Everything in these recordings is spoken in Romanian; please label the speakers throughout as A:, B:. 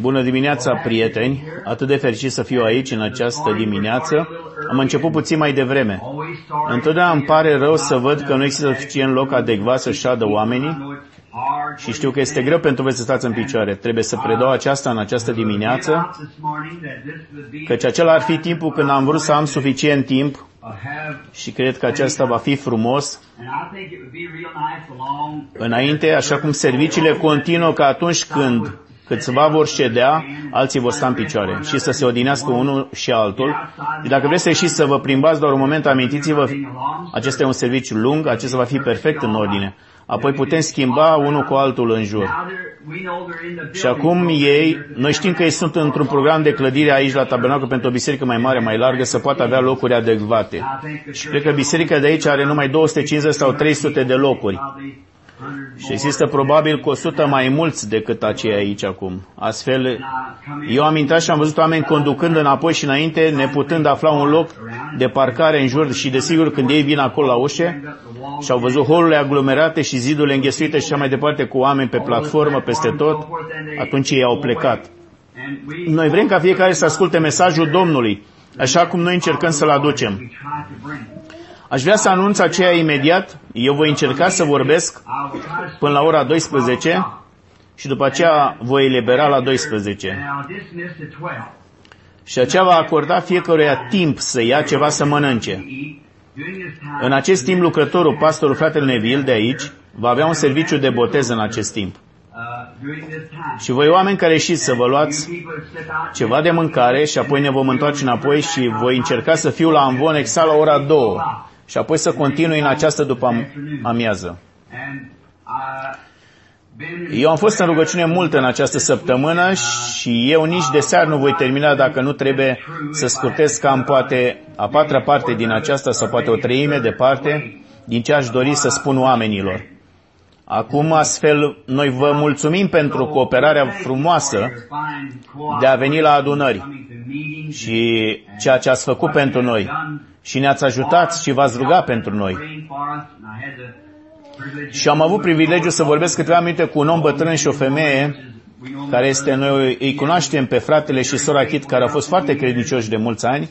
A: Bună dimineața, prieteni! Atât de fericit să fiu aici în această dimineață. Am început puțin mai devreme. Întotdeauna îmi pare rău să văd că nu există suficient loc adecvat să șadă oamenii și știu că este greu pentru voi să stați în picioare. Trebuie să predau aceasta în această dimineață, căci acela ar fi timpul când am vrut să am suficient timp și cred că acesta va fi frumos înainte, așa cum serviciile continuă că atunci când câțiva vor ședea, alții vor sta în picioare și să se odinească unul și altul. Și dacă vreți să ieșiți să vă plimbați doar un moment, amintiți-vă, acesta e un serviciu lung, acesta va fi perfect în ordine. Apoi putem schimba unul cu altul în jur. Și acum ei, noi știm că ei sunt într-un program de clădire aici la Tabernacul pentru o biserică mai mare, mai largă, să poată avea locuri adecvate. Și cred că biserica de aici are numai 250 sau 300 de locuri. Și există probabil cu 100 mai mulți decât aceia aici acum. Astfel, eu am intrat și am văzut oameni conducând înapoi și înainte, neputând afla un loc de parcare în jur și desigur când ei vin acolo la ușe și au văzut holurile aglomerate și zidurile înghesuite și așa mai departe cu oameni pe platformă peste tot, atunci ei au plecat. Noi vrem ca fiecare să asculte mesajul Domnului, așa cum noi încercăm să-l aducem. Aș vrea să anunț aceea imediat. Eu voi încerca să vorbesc până la ora 12 și după aceea voi elibera la 12. Și aceea va acorda fiecăruia timp să ia ceva să mănânce. În acest timp, lucrătorul, pastorul fratele Neville de aici, va avea un serviciu de botez în acest timp. Și voi oameni care ieșiți să vă luați ceva de mâncare și apoi ne vom întoarce înapoi și voi încerca să fiu la Amvon exact la ora 2 și apoi să continui în această după amiază. Eu am fost în rugăciune mult în această săptămână și eu nici de seară nu voi termina dacă nu trebuie să scurtez cam poate a patra parte din aceasta sau poate o treime de parte din ce aș dori să spun oamenilor. Acum, astfel, noi vă mulțumim pentru cooperarea frumoasă de a veni la adunări și ceea ce ați făcut pentru noi și ne-ați ajutat și v-ați rugat pentru noi. Și am avut privilegiul să vorbesc câteva minute cu un om bătrân și o femeie care este, noi îi cunoaștem pe fratele și sora Chit, care au fost foarte credincioși de mulți ani.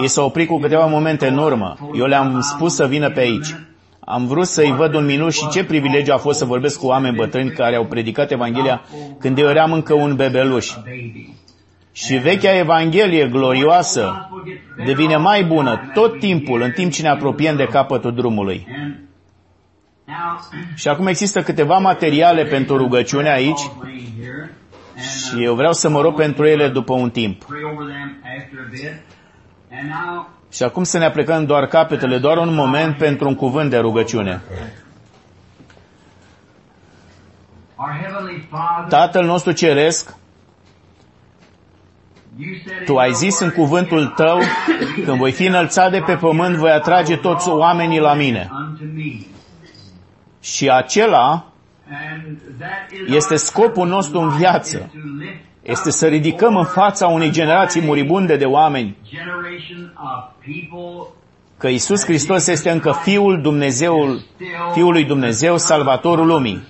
A: Ei s-au oprit cu câteva momente în urmă. Eu le-am spus să vină pe aici. Am vrut să-i văd un minut și ce privilegiu a fost să vorbesc cu oameni bătrâni care au predicat Evanghelia când eu eram încă un bebeluș. Și vechea Evanghelie glorioasă devine mai bună tot timpul, în timp ce ne apropiem de capătul drumului. Și acum există câteva materiale pentru rugăciune aici și eu vreau să mă rog pentru ele după un timp. Și acum să ne aplicăm doar capetele, doar un moment pentru un cuvânt de rugăciune. Tatăl nostru ceresc, tu ai zis în cuvântul tău, când voi fi înălțat de pe pământ, voi atrage toți oamenii la mine. Și acela este scopul nostru în viață. Este să ridicăm în fața unei generații muribunde de oameni că Isus Hristos este încă Fiul Dumnezeul, Fiul lui Dumnezeu, Salvatorul lumii.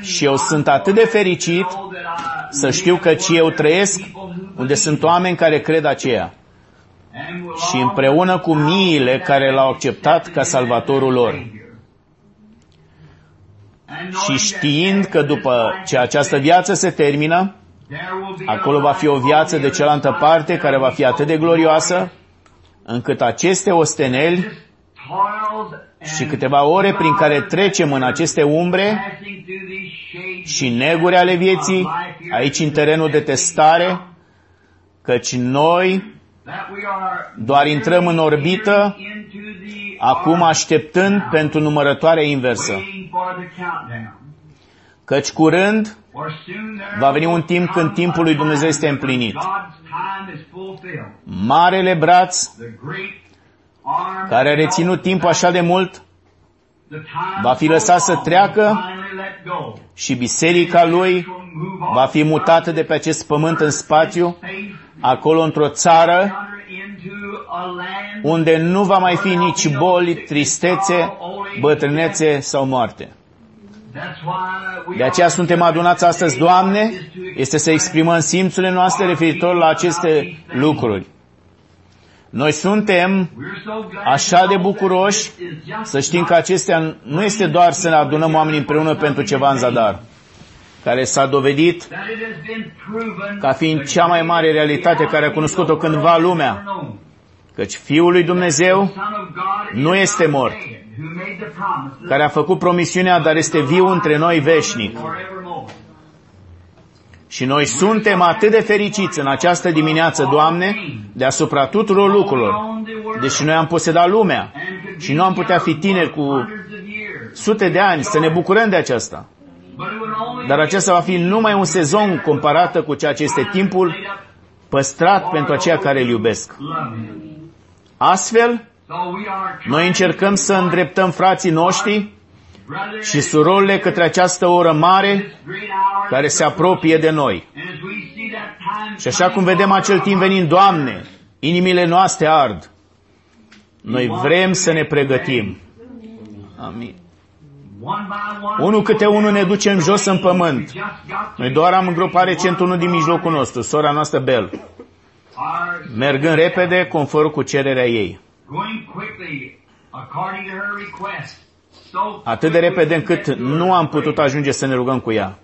A: Și eu sunt atât de fericit să știu că și eu trăiesc unde sunt oameni care cred aceea. Și împreună cu miile care l-au acceptat ca salvatorul lor. Și știind că după ce această viață se termină, acolo va fi o viață de cealaltă parte care va fi atât de glorioasă, încât aceste osteneli și câteva ore prin care trecem în aceste umbre și neguri ale vieții, aici în terenul de testare, căci noi doar intrăm în orbită, acum așteptând pentru numărătoarea inversă. Căci curând va veni un timp când timpul lui Dumnezeu este împlinit. Marele braț care a reținut timpul așa de mult, va fi lăsat să treacă și biserica lui va fi mutată de pe acest pământ în spațiu, acolo într-o țară unde nu va mai fi nici boli, tristețe, bătrânețe sau moarte. De aceea suntem adunați astăzi, Doamne, este să exprimăm simțurile noastre referitor la aceste lucruri. Noi suntem așa de bucuroși să știm că acestea nu este doar să ne adunăm oamenii împreună pentru ceva în zadar, care s-a dovedit ca fiind cea mai mare realitate care a cunoscut-o cândva lumea. Căci Fiul lui Dumnezeu nu este mort, care a făcut promisiunea, dar este viu între noi veșnic. Și noi suntem atât de fericiți în această dimineață, Doamne, deasupra tuturor lucrurilor, deși noi am posedat lumea și nu am putea fi tineri cu sute de ani să ne bucurăm de aceasta. Dar acesta va fi numai un sezon comparată cu ceea ce este timpul păstrat pentru aceia care îl iubesc. Astfel, noi încercăm să îndreptăm frații noștri și surorile către această oră mare care se apropie de noi. Și așa cum vedem acel timp venind, Doamne, inimile noastre ard. Noi vrem să ne pregătim. Amin. Unul câte unul ne ducem jos în pământ. Noi doar am îngropat recent unul din mijlocul nostru, sora noastră Bel. Mergând repede, conform cu cererea ei. Atât de repede încât nu am putut ajunge să ne rugăm cu ea.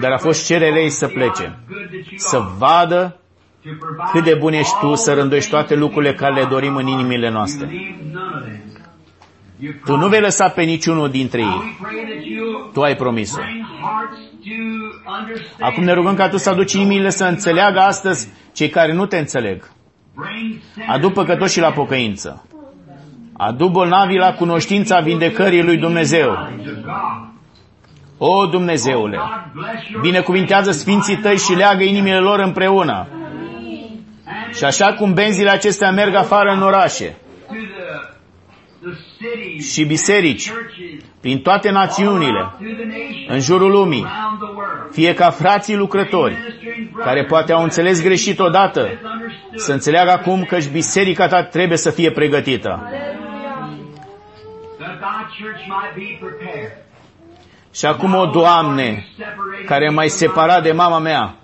A: Dar a fost cererea ei să plece. Să vadă cât de bun ești tu să rânduiești toate lucrurile care le dorim în inimile noastre. Tu nu vei lăsa pe niciunul dintre ei. Tu ai promis-o. Acum ne rugăm ca Tu să aduci inimile să înțeleagă astăzi cei care nu te înțeleg. Adu păcătoșii la pocăință. Adu bolnavii la cunoștința vindecării lui Dumnezeu. O, Dumnezeule, binecuvintează Sfinții Tăi și leagă inimile lor împreună. Și așa cum benzile acestea merg afară în orașe și biserici, prin toate națiunile, în jurul lumii, fie ca frații lucrători, care poate au înțeles greșit odată, să înțeleagă acum că și biserica ta trebuie să fie pregătită. Și acum, o Doamne, care m-ai separat de mama mea,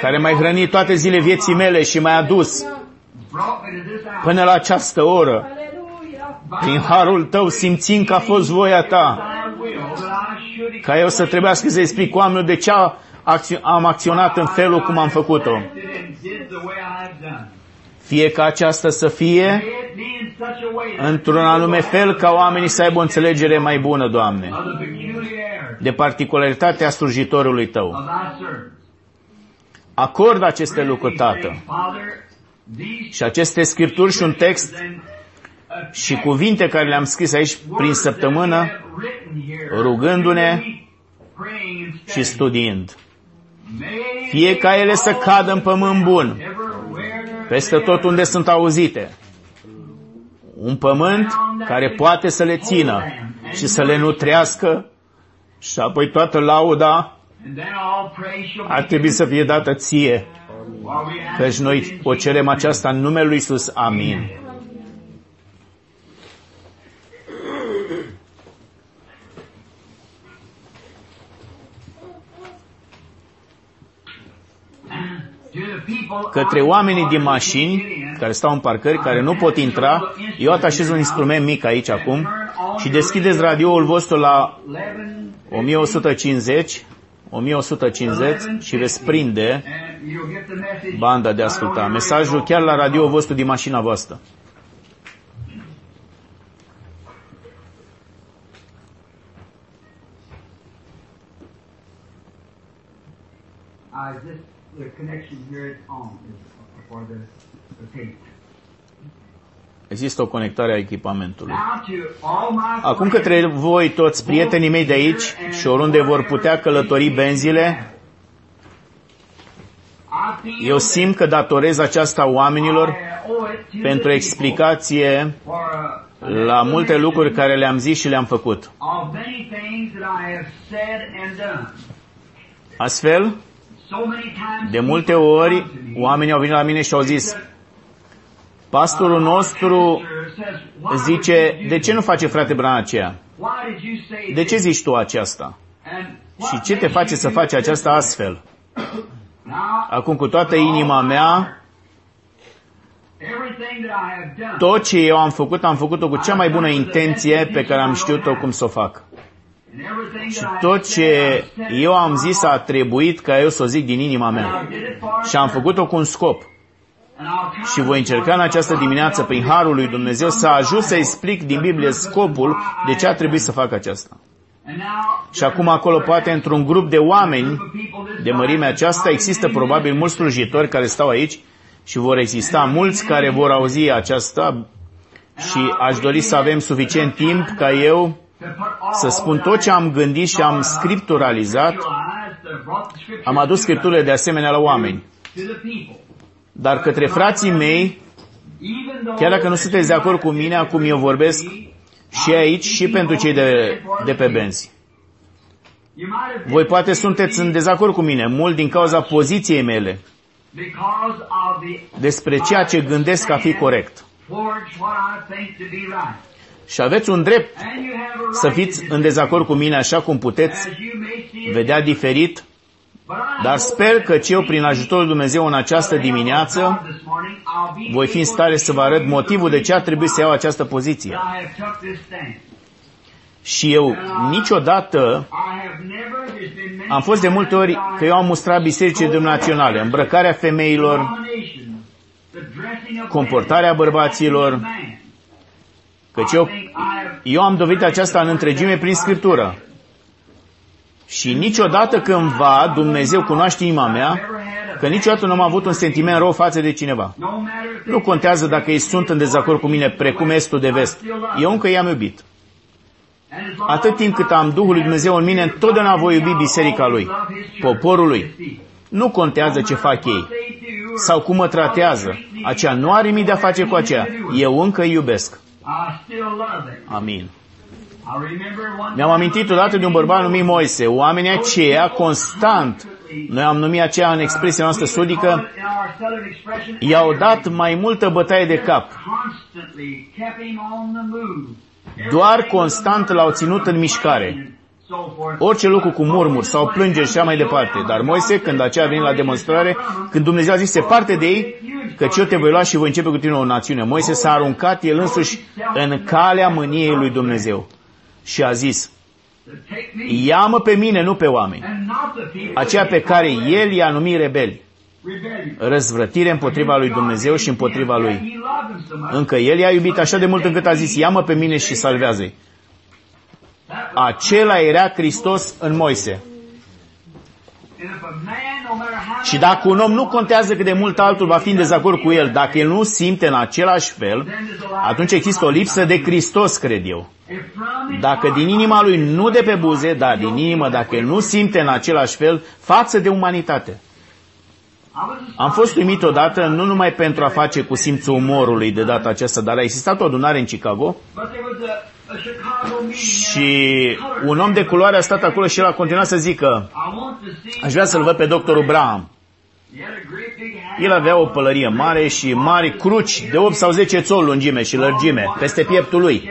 A: care m-ai hrănit toate zile vieții mele și m-ai adus până la această oră, prin harul tău, simțind că a fost voia ta, ca eu să trebuiască să explic oamenilor de ce am acționat în felul cum am făcut-o. Fie ca aceasta să fie într-un anume fel ca oamenii să aibă o înțelegere mai bună, Doamne, de particularitatea slujitorului Tău. Acord aceste lucruri, Tată. Și aceste scripturi și un text și cuvinte care le-am scris aici prin săptămână, rugându-ne și studiind. Fie ca ele să cadă în pământ bun, peste tot unde sunt auzite. Un pământ care poate să le țină și să le nutrească și apoi toată lauda ar trebui să fie dată ție. Căci noi o cerem aceasta în numele Lui Iisus. Amin. Către oamenii din mașini care stau în parcări, care nu pot intra, eu atașez un instrument mic aici acum și deschideți radioul vostru la 1150, 1150 și veți prinde banda de asculta. Mesajul chiar la radioul vostru din mașina voastră. Uh, this the connection here is on for the, the tape. Există o conectare a echipamentului. Acum către voi toți prietenii mei de aici și oriunde vor putea călători benzile, eu simt că datorez aceasta oamenilor pentru explicație la multe lucruri care le-am zis și le-am făcut. Astfel, de multe ori, oamenii au venit la mine și au zis, pastorul nostru zice, de ce nu face frate Bran aceea? De ce zici tu aceasta? Și ce te face să faci aceasta astfel? Acum, cu toată inima mea, tot ce eu am făcut, am făcut-o cu cea mai bună intenție pe care am știut-o cum să o fac. Și tot ce eu am zis a trebuit ca eu să o zic din inima mea. Și am făcut-o cu un scop. Și voi încerca în această dimineață, prin Harul lui Dumnezeu, să ajut să explic din Biblie scopul de ce a trebuit să fac aceasta. Și acum acolo, poate într-un grup de oameni de mărimea aceasta, există probabil mulți slujitori care stau aici și vor exista mulți care vor auzi aceasta și aș dori să avem suficient timp ca eu să spun tot ce am gândit și am scripturalizat, am adus scripturile de asemenea la oameni. Dar către frații mei, chiar dacă nu sunteți de acord cu mine, acum eu vorbesc și aici și pentru cei de, de pe benzi. Voi poate sunteți în dezacord cu mine, mult din cauza poziției mele despre ceea ce gândesc a fi corect. Și aveți un drept. Să fiți în dezacord cu mine așa cum puteți vedea diferit, dar sper că eu, prin ajutorul Dumnezeu în această dimineață, voi fi în stare să vă arăt motivul de ce ar trebui să iau această poziție. Și eu niciodată am fost de multe ori că eu am mustrat bisericile naționale, îmbrăcarea femeilor, comportarea bărbaților, căci eu, eu am dovedit aceasta în întregime prin Scriptură. Și niciodată cândva Dumnezeu cunoaște inima mea, că niciodată nu am avut un sentiment rău față de cineva. Nu contează dacă ei sunt în dezacord cu mine, precum estul de vest. Eu încă i-am iubit. Atât timp cât am Duhul lui Dumnezeu în mine, întotdeauna voi iubi biserica lui, poporul lui. Nu contează ce fac ei sau cum mă tratează. Aceea nu are nimic de a face cu aceea. Eu încă îi iubesc. Amin. Mi-am amintit odată de un bărbat numit Moise. Oamenii aceia constant, noi am numit aceea în expresia noastră sudică, i-au dat mai multă bătaie de cap. Doar constant l-au ținut în mișcare. Orice lucru cu murmur sau plângeri și așa mai departe. Dar Moise, când aceea a venit la demonstrare, când Dumnezeu a zis, se parte de ei, că eu te voi lua și voi începe cu tine o națiune. Moise s-a aruncat el însuși în calea mâniei lui Dumnezeu și a zis, ia-mă pe mine, nu pe oameni, aceea pe care el i-a numit rebeli răzvrătire împotriva lui Dumnezeu și împotriva lui. Încă el i-a iubit așa de mult încât a zis, ia-mă pe mine și salvează-i. Acela era Hristos în Moise. Și dacă un om nu contează cât de mult altul va fi în dezacord cu el, dacă el nu simte în același fel, atunci există o lipsă de Hristos, cred eu. Dacă din inima lui, nu de pe buze, dar din inimă, dacă el nu simte în același fel față de umanitate. Am fost uimit odată, nu numai pentru a face cu simțul umorului de data aceasta, dar a existat o adunare în Chicago și un om de culoare a stat acolo și el a continuat să zică, aș vrea să-l văd pe doctorul Braham. El avea o pălărie mare și mari cruci de 8 sau 10 țol lungime și lărgime peste pieptul lui.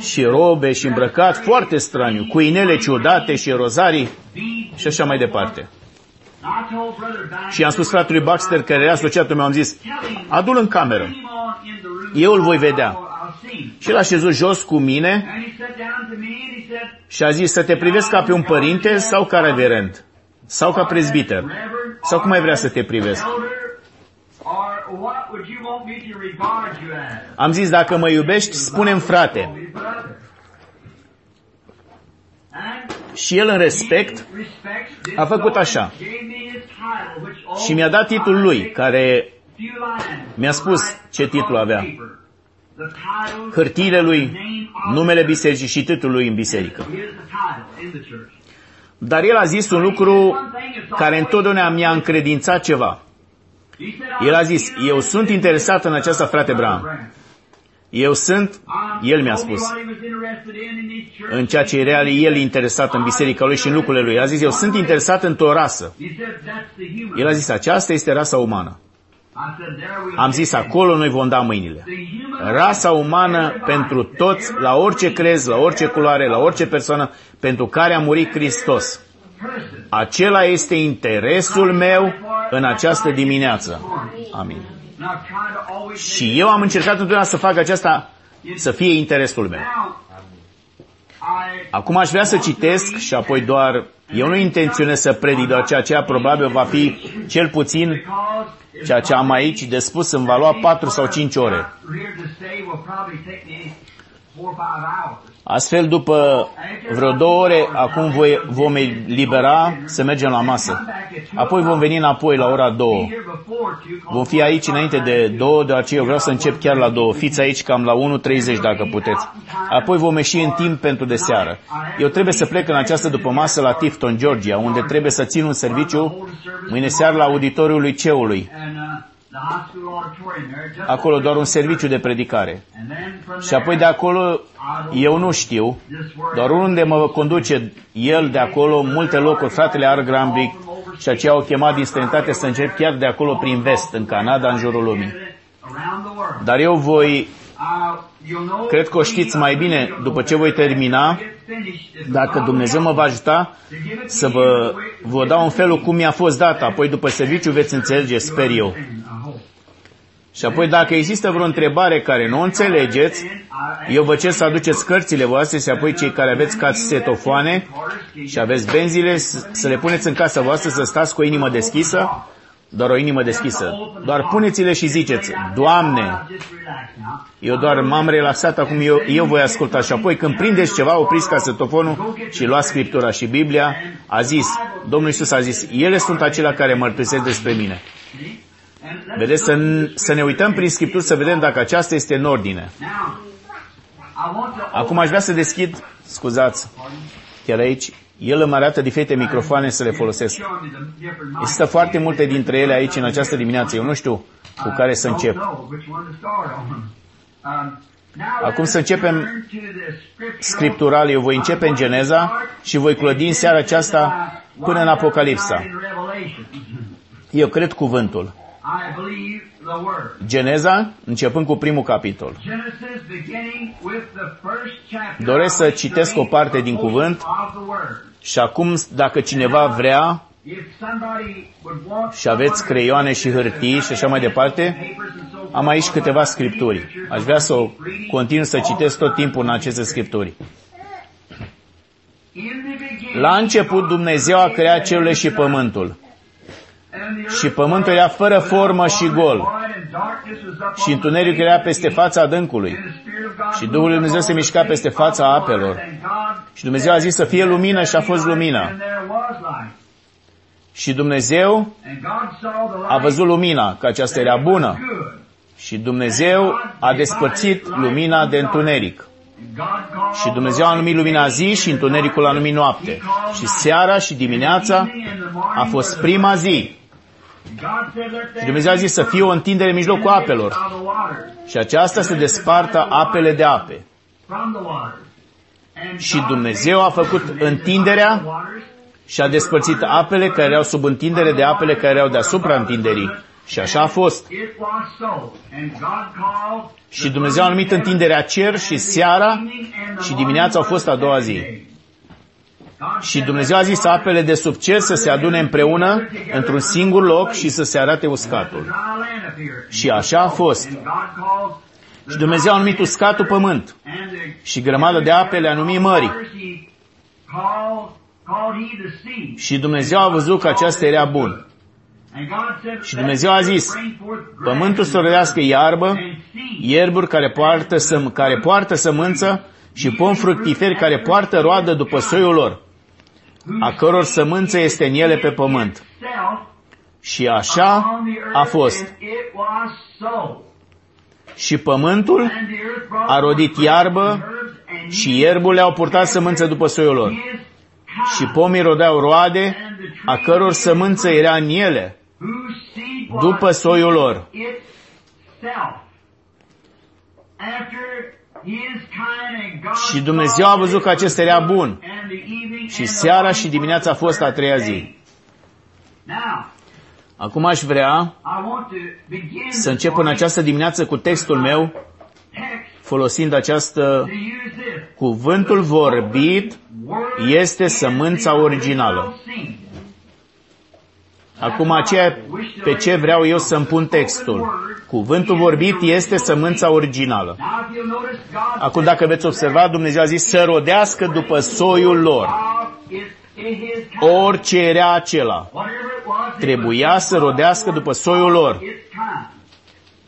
A: Și robe și îmbrăcat foarte straniu, cu inele ciudate și rozarii și așa mai departe. Și am spus fratelui Baxter, care era asociatul meu, am zis, adu-l în cameră. Eu îl voi vedea. Și el a șezut jos cu mine și a zis să te privesc ca pe un părinte sau ca reverend sau ca prezbiter sau cum ai vrea să te privesc. Am zis, dacă mă iubești, spune frate. Și el în respect a făcut așa. Și mi-a dat titlul lui, care mi-a spus ce titlu avea hârtiile lui, numele bisericii și titlul lui în biserică. Dar el a zis un lucru care întotdeauna mi-a încredințat ceva. El a zis, eu sunt interesat în aceasta, frate Bram. Eu sunt, el mi-a spus, în ceea ce era el interesat în biserica lui și în lucrurile lui. El a zis, eu sunt interesat într-o rasă. El a zis, aceasta este rasa umană. Am zis, acolo noi vom da mâinile. Rasa umană pentru toți, la orice crez, la orice culoare, la orice persoană, pentru care a murit Hristos. Acela este interesul meu în această dimineață. Amin. Și eu am încercat întotdeauna să fac aceasta să fie interesul meu. Acum aș vrea să citesc și apoi doar, eu nu intenționez să predic, doar ceea ce probabil va fi cel puțin ceea ce am aici de spus îmi va lua 4 sau 5 ore. Astfel, după vreo două ore, acum voi, vom libera să mergem la masă. Apoi vom veni înapoi la ora două. Vom fi aici înainte de două, de aceea eu vreau să încep chiar la două. Fiți aici cam la 1.30 dacă puteți. Apoi vom ieși în timp pentru de seară. Eu trebuie să plec în această după masă la Tifton, Georgia, unde trebuie să țin un serviciu mâine seară la auditoriul lui Ceului acolo doar un serviciu de predicare. Și apoi de acolo, eu nu știu, doar unde mă conduce el de acolo, multe locuri, fratele Ar Grambrick, și aceea au chemat din străinătate să încep chiar de acolo prin vest, în Canada, în jurul lumii. Dar eu voi, cred că o știți mai bine, după ce voi termina, dacă Dumnezeu mă va ajuta, să vă, vă dau un felul cum mi-a fost dat, apoi după serviciu veți înțelege, sper eu. Și apoi dacă există vreo întrebare care nu o înțelegeți, eu vă cer să aduceți cărțile voastre și apoi cei care aveți casetofoane și aveți benzile să le puneți în casa voastră să stați cu o inimă deschisă, doar o inimă deschisă. Doar puneți-le și ziceți, Doamne, eu doar m-am relaxat, acum eu, eu voi asculta. Și apoi când prindeți ceva, opriți casetofonul și luați Scriptura și Biblia. A zis, Domnul Iisus a zis, ele sunt acelea care mărturisesc despre mine. Vedeți, să, să ne uităm prin Scripturi să vedem dacă aceasta este în ordine. Acum aș vrea să deschid, scuzați, chiar aici, el îmi arată diferite microfoane să le folosesc. Există foarte multe dintre ele aici în această dimineață. Eu nu știu cu care să încep. Acum să începem scriptural. Eu voi începe în Geneza și voi clădi în seara aceasta până în Apocalipsa. Eu cred cuvântul. Geneza, începând cu primul capitol. Doresc să citesc o parte din cuvânt. Și acum, dacă cineva vrea și aveți creioane și hârtii și așa mai departe, am aici câteva scripturi. Aș vrea să o continu să citesc tot timpul în aceste scripturi. La început Dumnezeu a creat cerurile și pământul și pământul era fără formă și gol. Și întunericul era peste fața adâncului. Și Duhul Lui Dumnezeu se mișca peste fața apelor. Și Dumnezeu a zis să fie lumină și a fost lumină. Și Dumnezeu a văzut lumina, că aceasta era bună. Și Dumnezeu a despărțit lumina de întuneric. Și Dumnezeu a numit lumina zi și întunericul a numit noapte. Și seara și dimineața a fost prima zi. Și Dumnezeu a zis să fie o întindere în mijlocul apelor. Și aceasta să despartă apele de ape. Și Dumnezeu a făcut întinderea și a despărțit apele care erau sub întindere de apele care erau deasupra întinderii. Și așa a fost. Și Dumnezeu a numit întinderea cer și seara și dimineața au fost a doua zi. Și Dumnezeu a zis apele de sub cer să se adune împreună într-un singur loc și să se arate uscatul. Și așa a fost. Și Dumnezeu a numit uscatul pământ și grămadă de ape le-a numit mări. Și Dumnezeu a văzut că aceasta era bun. Și Dumnezeu a zis, pământul să rodească iarbă, ierburi care poartă, să, care poartă sămânță și pom fructiferi care poartă roadă după soiul lor a căror sămânță este în ele pe pământ. Și așa a fost. Și pământul a rodit iarbă și ierbule au purtat sămânță după soiul lor. Și pomii rodeau roade, a căror sămânță era în ele, după soiul lor. Și Dumnezeu a văzut că acesta era bun. Și seara și dimineața a fost a treia zi. Acum aș vrea să încep în această dimineață cu textul meu, folosind această cuvântul vorbit este sămânța originală. Acum aceea pe ce vreau eu să-mi pun textul. Cuvântul vorbit este sămânța originală. Acum dacă veți observa, Dumnezeu a zis să rodească după soiul lor. Orice era acela. Trebuia să rodească după soiul lor.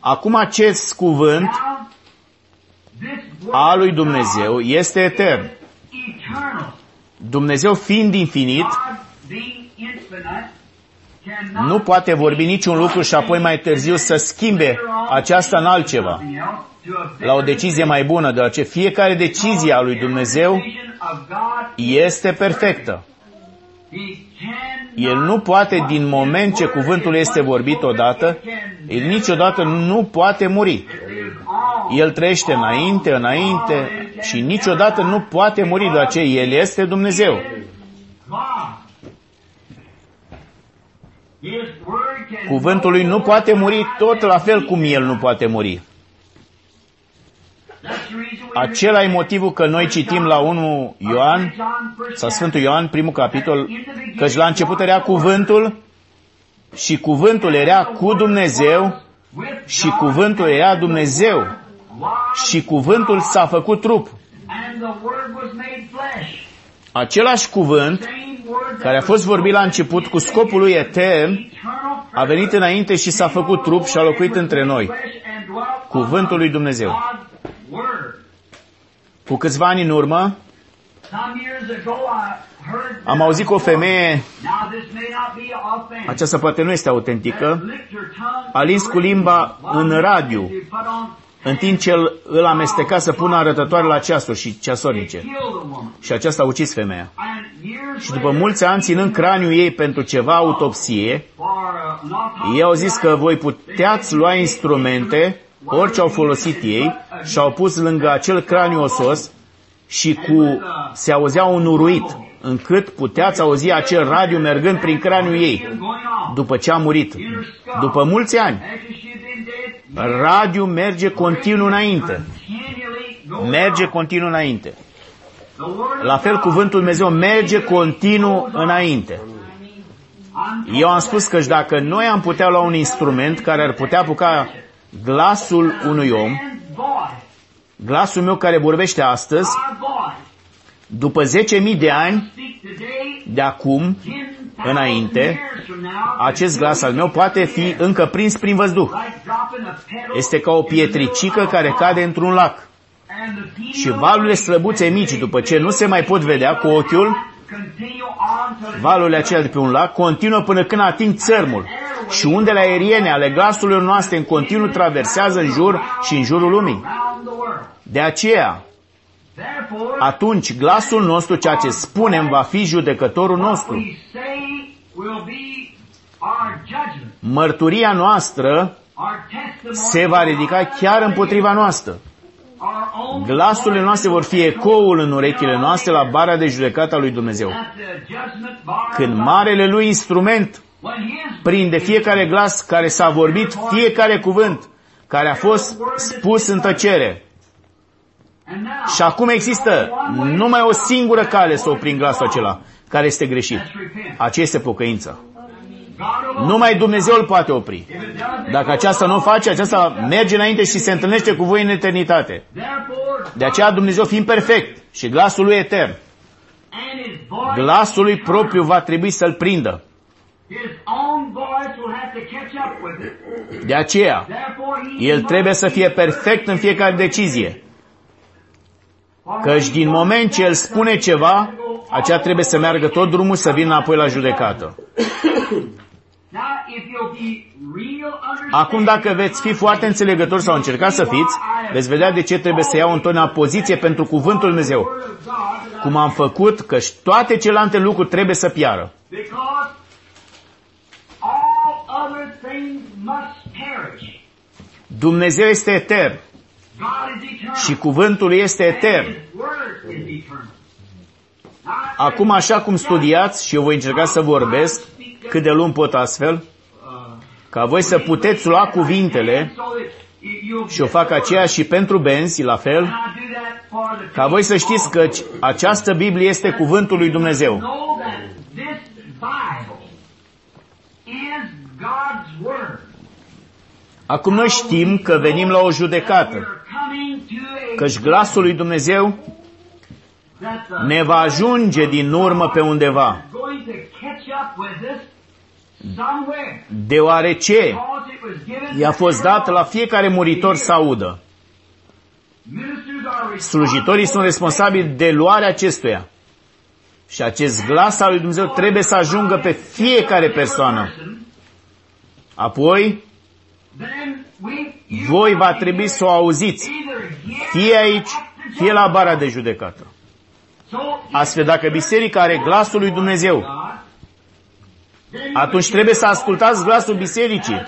A: Acum acest cuvânt a lui Dumnezeu este etern. Dumnezeu fiind infinit, nu poate vorbi niciun lucru și apoi mai târziu să schimbe aceasta în altceva, la o decizie mai bună, deoarece fiecare decizie a lui Dumnezeu este perfectă. El nu poate, din moment ce cuvântul este vorbit odată, el niciodată nu poate muri. El trăiește înainte, înainte și niciodată nu poate muri, deoarece El este Dumnezeu. Cuvântul lui nu poate muri tot la fel cum El nu poate muri. Acela e motivul că noi citim la 1 Ioan, sau Sfântul Ioan, primul capitol, căci la început era cuvântul și cuvântul era cu Dumnezeu și cuvântul era Dumnezeu și cuvântul s-a făcut trup. Același cuvânt care a fost vorbit la început cu scopul lui etern, a venit înainte și s-a făcut trup și a locuit între noi. Cuvântul lui Dumnezeu. Cu câțiva ani în urmă, am auzit că o femeie, aceasta poate nu este autentică, a lins cu limba în radio, în timp ce îl, îl amesteca să pună arătătoare la ceasuri și ceasornice. Și aceasta a ucis femeia. Și după mulți ani, ținând craniul ei pentru ceva autopsie, ei au zis că voi puteați lua instrumente, orice au folosit ei, și au pus lângă acel craniu osos și cu se auzea un uruit, încât puteați auzi acel radio mergând prin craniul ei, după ce a murit. După mulți ani, radio merge continuu înainte. Merge continuu înainte. La fel, cuvântul Dumnezeu merge continuu înainte. Eu am spus că dacă noi am putea lua un instrument care ar putea apuca glasul unui om, glasul meu care vorbește astăzi, după 10.000 de ani de acum înainte, acest glas al meu poate fi încă prins prin văzduh. Este ca o pietricică care cade într-un lac. Și valurile slăbuțe mici, după ce nu se mai pot vedea cu ochiul, valurile acelea de pe un lac continuă până când ating țărmul. Și undele aeriene ale glasului noastre în continuu traversează în jur și în jurul lumii. De aceea, atunci glasul nostru, ceea ce spunem, va fi judecătorul nostru. Mărturia noastră se va ridica chiar împotriva noastră. Glasurile noastre vor fi ecoul în urechile noastre la bara de judecată a lui Dumnezeu. Când marele lui instrument prinde fiecare glas care s-a vorbit, fiecare cuvânt care a fost spus în tăcere. Și acum există numai o singură cale să oprim glasul acela, care este greșit. Aceea este pocăința. Numai Dumnezeu îl poate opri. Dacă aceasta nu o face, aceasta merge înainte și se întâlnește cu voi în eternitate. De aceea Dumnezeu fiind perfect și glasul lui etern, glasul lui propriu va trebui să-l prindă. De aceea, el trebuie să fie perfect în fiecare decizie. Căci din moment ce el spune ceva, aceea trebuie să meargă tot drumul să vină apoi la judecată. Acum dacă veți fi foarte înțelegători sau încercați să fiți, veți vedea de ce trebuie să iau întotdeauna poziție pentru cuvântul Dumnezeu. Cum am făcut, că toate celelalte lucruri trebuie să piară. Dumnezeu este etern. Și cuvântul este etern. Acum, așa cum studiați, și eu voi încerca să vorbesc, cât de lung pot astfel, ca voi să puteți lua cuvintele și o fac aceea și pentru benzi, la fel, ca voi să știți că această Biblie este cuvântul lui Dumnezeu. Acum noi știm că venim la o judecată, căci glasul lui Dumnezeu ne va ajunge din urmă pe undeva. Deoarece i-a fost dat la fiecare muritor să audă. Slujitorii sunt responsabili de luarea acestuia. Și acest glas al lui Dumnezeu trebuie să ajungă pe fiecare persoană. Apoi, voi va trebui să o auziți, fie aici, fie la bara de judecată. Astfel, dacă biserica are glasul lui Dumnezeu, atunci trebuie să ascultați glasul bisericii.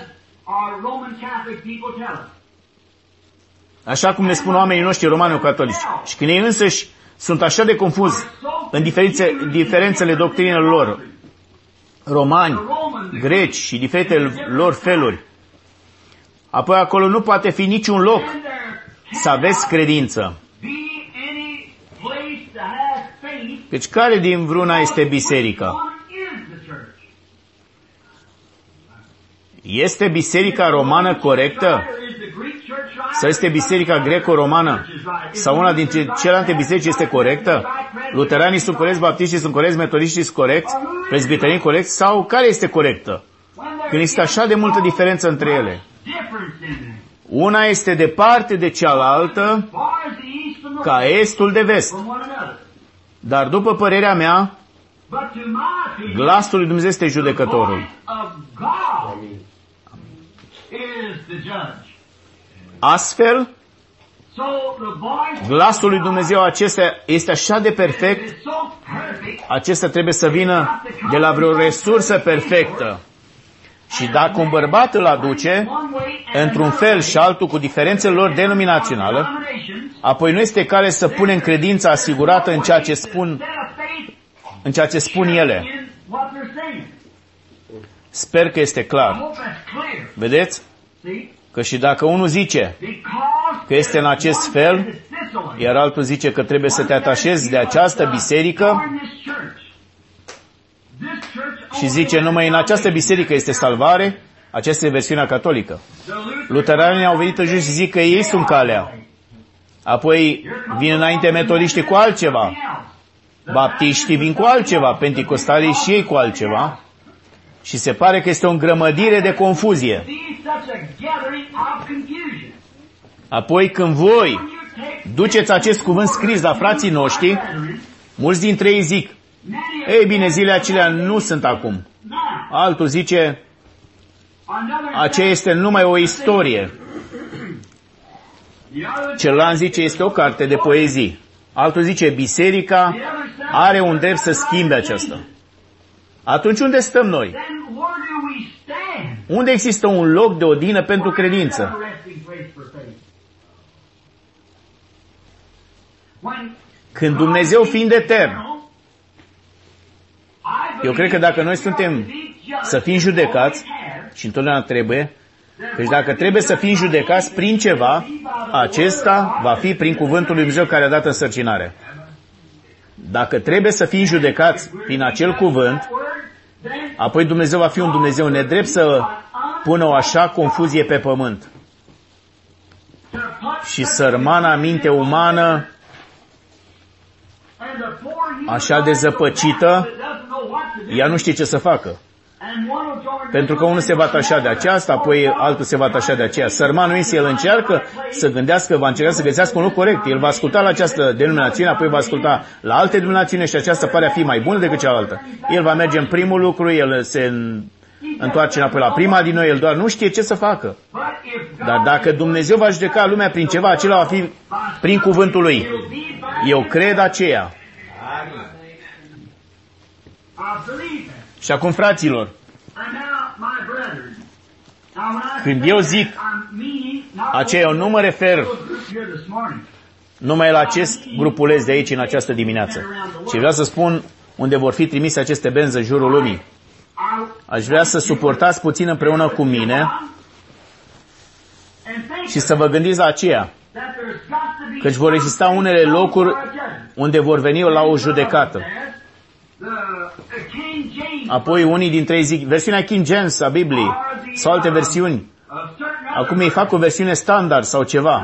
A: Așa cum ne spun oamenii noștri romano-catolici. Și când ei însăși sunt așa de confuzi în diferențe, diferențele doctrinelor lor, romani, greci și diferite lor feluri, apoi acolo nu poate fi niciun loc să aveți credință. Deci care din vruna este biserica? Este biserica romană corectă? Sau este biserica greco-romană? Sau una dintre celelalte biserici este corectă? Luteranii sunt corecți, baptiștii sunt corecți, metodiștii sunt corecți, presbiterii corecți? Sau care este corectă? Când există așa de multă diferență între ele. Una este departe de cealaltă ca estul de vest. Dar după părerea mea, glasul lui Dumnezeu este judecătorul. Astfel, glasul lui Dumnezeu acesta este așa de perfect, acesta trebuie să vină de la vreo resursă perfectă. Și dacă un bărbat îl aduce, într-un fel și altul cu diferențele lor denominaționale, apoi nu este care să punem credința asigurată în ceea ce spun, în ceea ce spun ele. Sper că este clar. Vedeți? Că și dacă unul zice că este în acest fel, iar altul zice că trebuie să te atașezi de această biserică, și zice numai în această biserică este salvare, aceasta e versiunea catolică. Luteranii au venit în jos și zic că ei sunt calea. Apoi vin înainte metodiștii cu altceva. Baptiștii vin cu altceva, penticostalii și ei cu altceva. Și se pare că este o îngrămădire de confuzie. Apoi când voi duceți acest cuvânt scris la frații noștri, mulți dintre ei zic, ei bine, zilele acelea nu sunt acum. Altul zice, aceea este numai o istorie. Celălalt zice, este o carte de poezii. Altul zice, biserica are un drept să schimbe aceasta. Atunci unde stăm noi? Unde există un loc de odină pentru credință? Când Dumnezeu fiind etern, eu cred că dacă noi suntem să fim judecați, și întotdeauna trebuie, deci dacă trebuie să fim judecați prin ceva, acesta va fi prin cuvântul lui Dumnezeu care a dat însărcinare. Dacă trebuie să fim judecați prin acel cuvânt, apoi Dumnezeu va fi un Dumnezeu nedrept să pună o așa confuzie pe pământ. Și sărmana minte umană, așa de zăpăcită, ea nu știe ce să facă. Pentru că unul se va atașa de aceasta, apoi altul se va atașa de aceea. Sărmanul însă el încearcă să gândească, va încerca să găsească un lucru corect. El va asculta la această denominațiune, apoi va asculta la alte denominațiuni și aceasta pare a fi mai bună decât cealaltă. El va merge în primul lucru, el se întoarce înapoi la prima din noi, el doar nu știe ce să facă. Dar dacă Dumnezeu va judeca lumea prin ceva, acela va fi prin cuvântul lui. Eu cred aceea. Și acum, fraților, când eu zic aceea, eu nu mă refer numai la acest grupuleț de aici în această dimineață, ci vreau să spun unde vor fi trimise aceste benzi în jurul lumii. aș vrea să suportați puțin împreună cu mine și să vă gândiți la aceea, căci vor exista unele locuri unde vor veni la o judecată. Apoi unii dintre ei zic, versiunea King James a Bibliei sau alte versiuni. Acum ei fac o versiune standard sau ceva.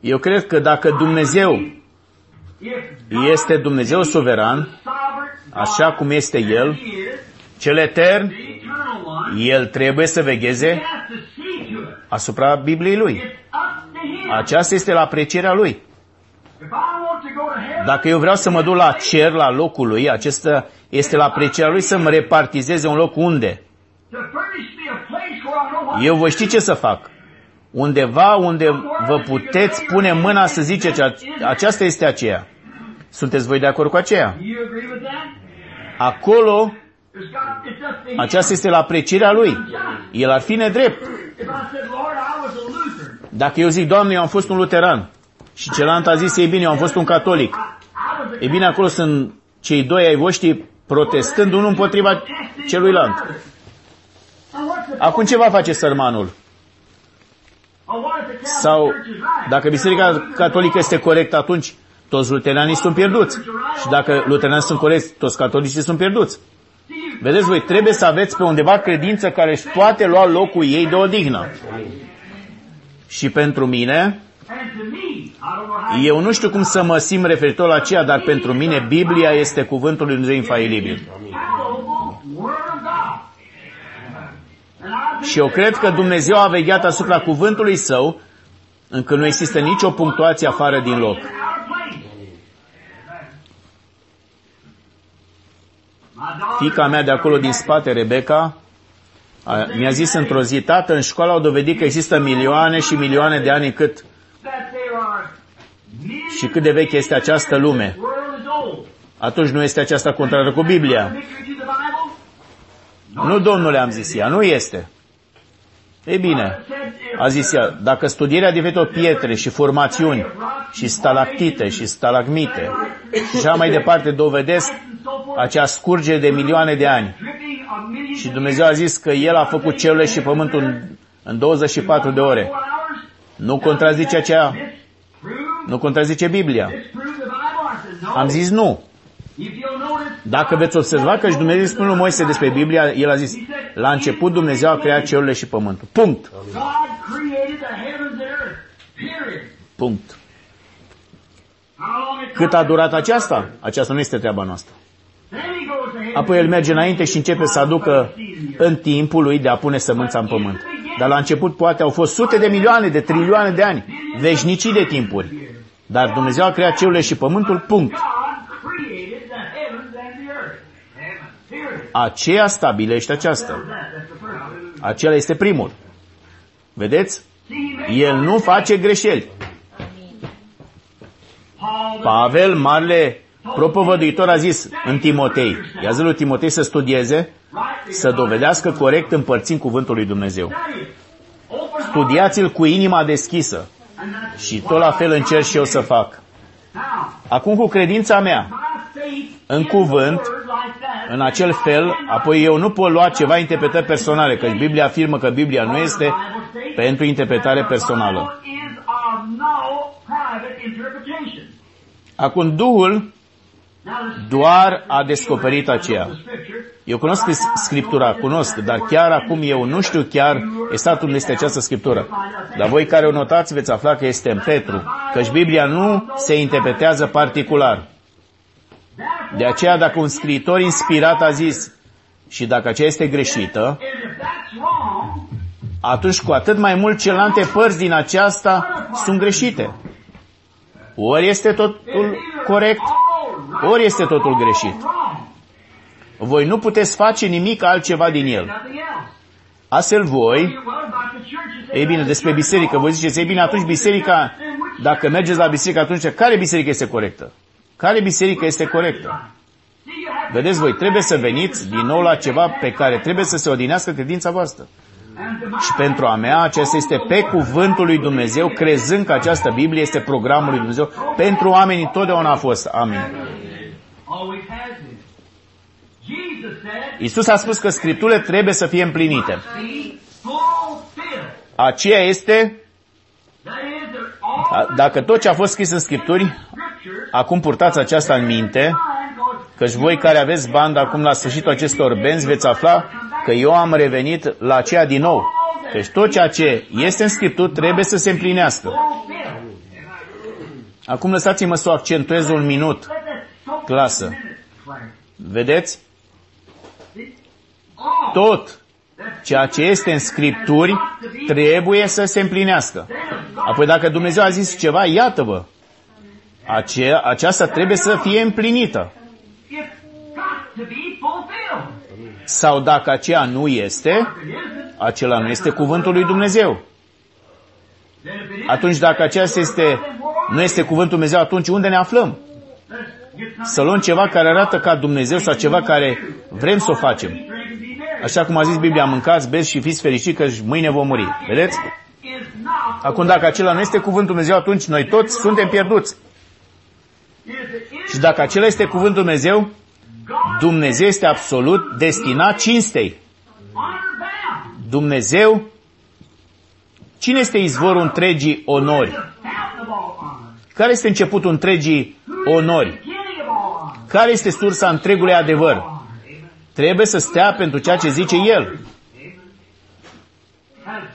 A: Eu cred că dacă Dumnezeu este Dumnezeu suveran, așa cum este El, cel etern, El trebuie să vegheze asupra Bibliei Lui. Aceasta este la aprecierea Lui. Dacă eu vreau să mă duc la cer, la locul Lui, acesta este la aprecierea Lui să mă repartizeze un loc unde? Eu voi ști ce să fac. Undeva unde vă puteți pune mâna să ziceți, aceasta este aceea. Sunteți voi de acord cu aceea? Acolo, aceasta este la aprecierea lui. El ar fi nedrept. Dacă eu zic, Doamne, eu am fost un luteran și celălalt a zis, ei bine, eu am fost un catolic. Ei bine, acolo sunt cei doi ai voștri protestând unul împotriva celuilalt. Acum ce va face sărmanul? Sau, dacă Biserica Catolică este corectă, atunci toți luteranii sunt pierduți. Și dacă luteranii sunt corecți, toți catolicii sunt pierduți. Vedeți voi, trebuie să aveți pe undeva credință care își poate lua locul ei de odihnă. Și pentru mine, eu nu știu cum să mă simt referitor la aceea, dar pentru mine Biblia este cuvântul lui Dumnezeu infailibil. Și eu cred că Dumnezeu a vegheat asupra cuvântului său, încă nu există nicio punctuație afară din loc. Fica mea de acolo din spate, Rebecca, mi-a zis într-o zi, tată, în școală au dovedit că există milioane și milioane de ani cât și cât de veche este această lume. Atunci nu este aceasta contrară cu Biblia. Nu, domnule, am zis ea, nu este. Ei bine, a zis ea, dacă studierea diferitor pietre și formațiuni și stalactite și stalagmite și așa mai departe dovedesc acea scurge de milioane de ani și Dumnezeu a zis că El a făcut celule și pământul în, în 24 de ore. Nu contrazice aceea, nu contrazice Biblia. Am zis nu. Dacă veți observa că și Dumnezeu spune lui Moise despre Biblia, el a zis, la început Dumnezeu a creat cerurile și pământul. Punct. Punct. Cât a durat aceasta? Aceasta nu este treaba noastră. Apoi el merge înainte și începe să aducă în timpul lui de a pune sămânța în pământ. Dar la început poate au fost sute de milioane, de trilioane de ani, veșnicii de timpuri. Dar Dumnezeu a creat cerurile și pământul, punct. Aceea stabilește aceasta. Acela este primul. Vedeți? El nu face greșeli. Pavel, marele propovăduitor, a zis în Timotei, i-a zis lui Timotei să studieze, să dovedească corect împărțind cuvântul lui Dumnezeu. Studiați-l cu inima deschisă și tot la fel încerc și eu să fac. Acum cu credința mea, în cuvânt, în acel fel, apoi eu nu pot lua ceva interpretări personale, că Biblia afirmă că Biblia nu este pentru interpretare personală. Acum Duhul doar a descoperit aceea. Eu cunosc Scriptura, cunosc, dar chiar acum eu nu știu chiar exact unde este această Scriptură. Dar voi care o notați veți afla că este în Petru, căci Biblia nu se interpretează particular. De aceea dacă un scriitor inspirat a zis și dacă aceea este greșită, atunci cu atât mai mult celelalte părți din aceasta sunt greșite. Ori este totul corect, ori este totul greșit. Voi nu puteți face nimic altceva din el. Astfel voi, ei bine, despre biserică, voi ziceți, ei bine, atunci biserica, dacă mergeți la biserică, atunci care biserică este corectă? Care biserică este corectă? Vedeți voi, trebuie să veniți din nou la ceva pe care trebuie să se odinească credința voastră. Și pentru a mea, acesta este pe cuvântul lui Dumnezeu, crezând că această Biblie este programul lui Dumnezeu. Pentru oameni întotdeauna a fost. Amin. Iisus a spus că Scripturile trebuie să fie împlinite. Aceea este, dacă tot ce a fost scris în Scripturi, acum purtați aceasta în minte, căci voi care aveți bandă acum la sfârșitul acestor benzi veți afla că eu am revenit la aceea din nou. Deci tot ceea ce este în Scripturi trebuie să se împlinească. Acum lăsați-mă să o accentuez un minut. Clasă. Vedeți? Tot ceea ce este în Scripturi trebuie să se împlinească. Apoi dacă Dumnezeu a zis ceva, iată-vă. Ace- aceasta trebuie să fie împlinită. Sau dacă aceea nu este, acela nu este cuvântul lui Dumnezeu. Atunci dacă aceasta este, nu este cuvântul Dumnezeu, atunci unde ne aflăm? Să luăm ceva care arată ca Dumnezeu sau ceva care vrem să o facem. Așa cum a zis Biblia, mâncați, beți și fiți fericiți că mâine vom muri. Vedeți? Acum dacă acela nu este cuvântul Dumnezeu, atunci noi toți suntem pierduți. Și dacă acela este cuvântul Dumnezeu, Dumnezeu este absolut destinat cinstei. Dumnezeu, cine este izvorul întregii onori? Care este începutul întregii onori? Care este sursa întregului adevăr? Trebuie să stea pentru ceea ce zice El.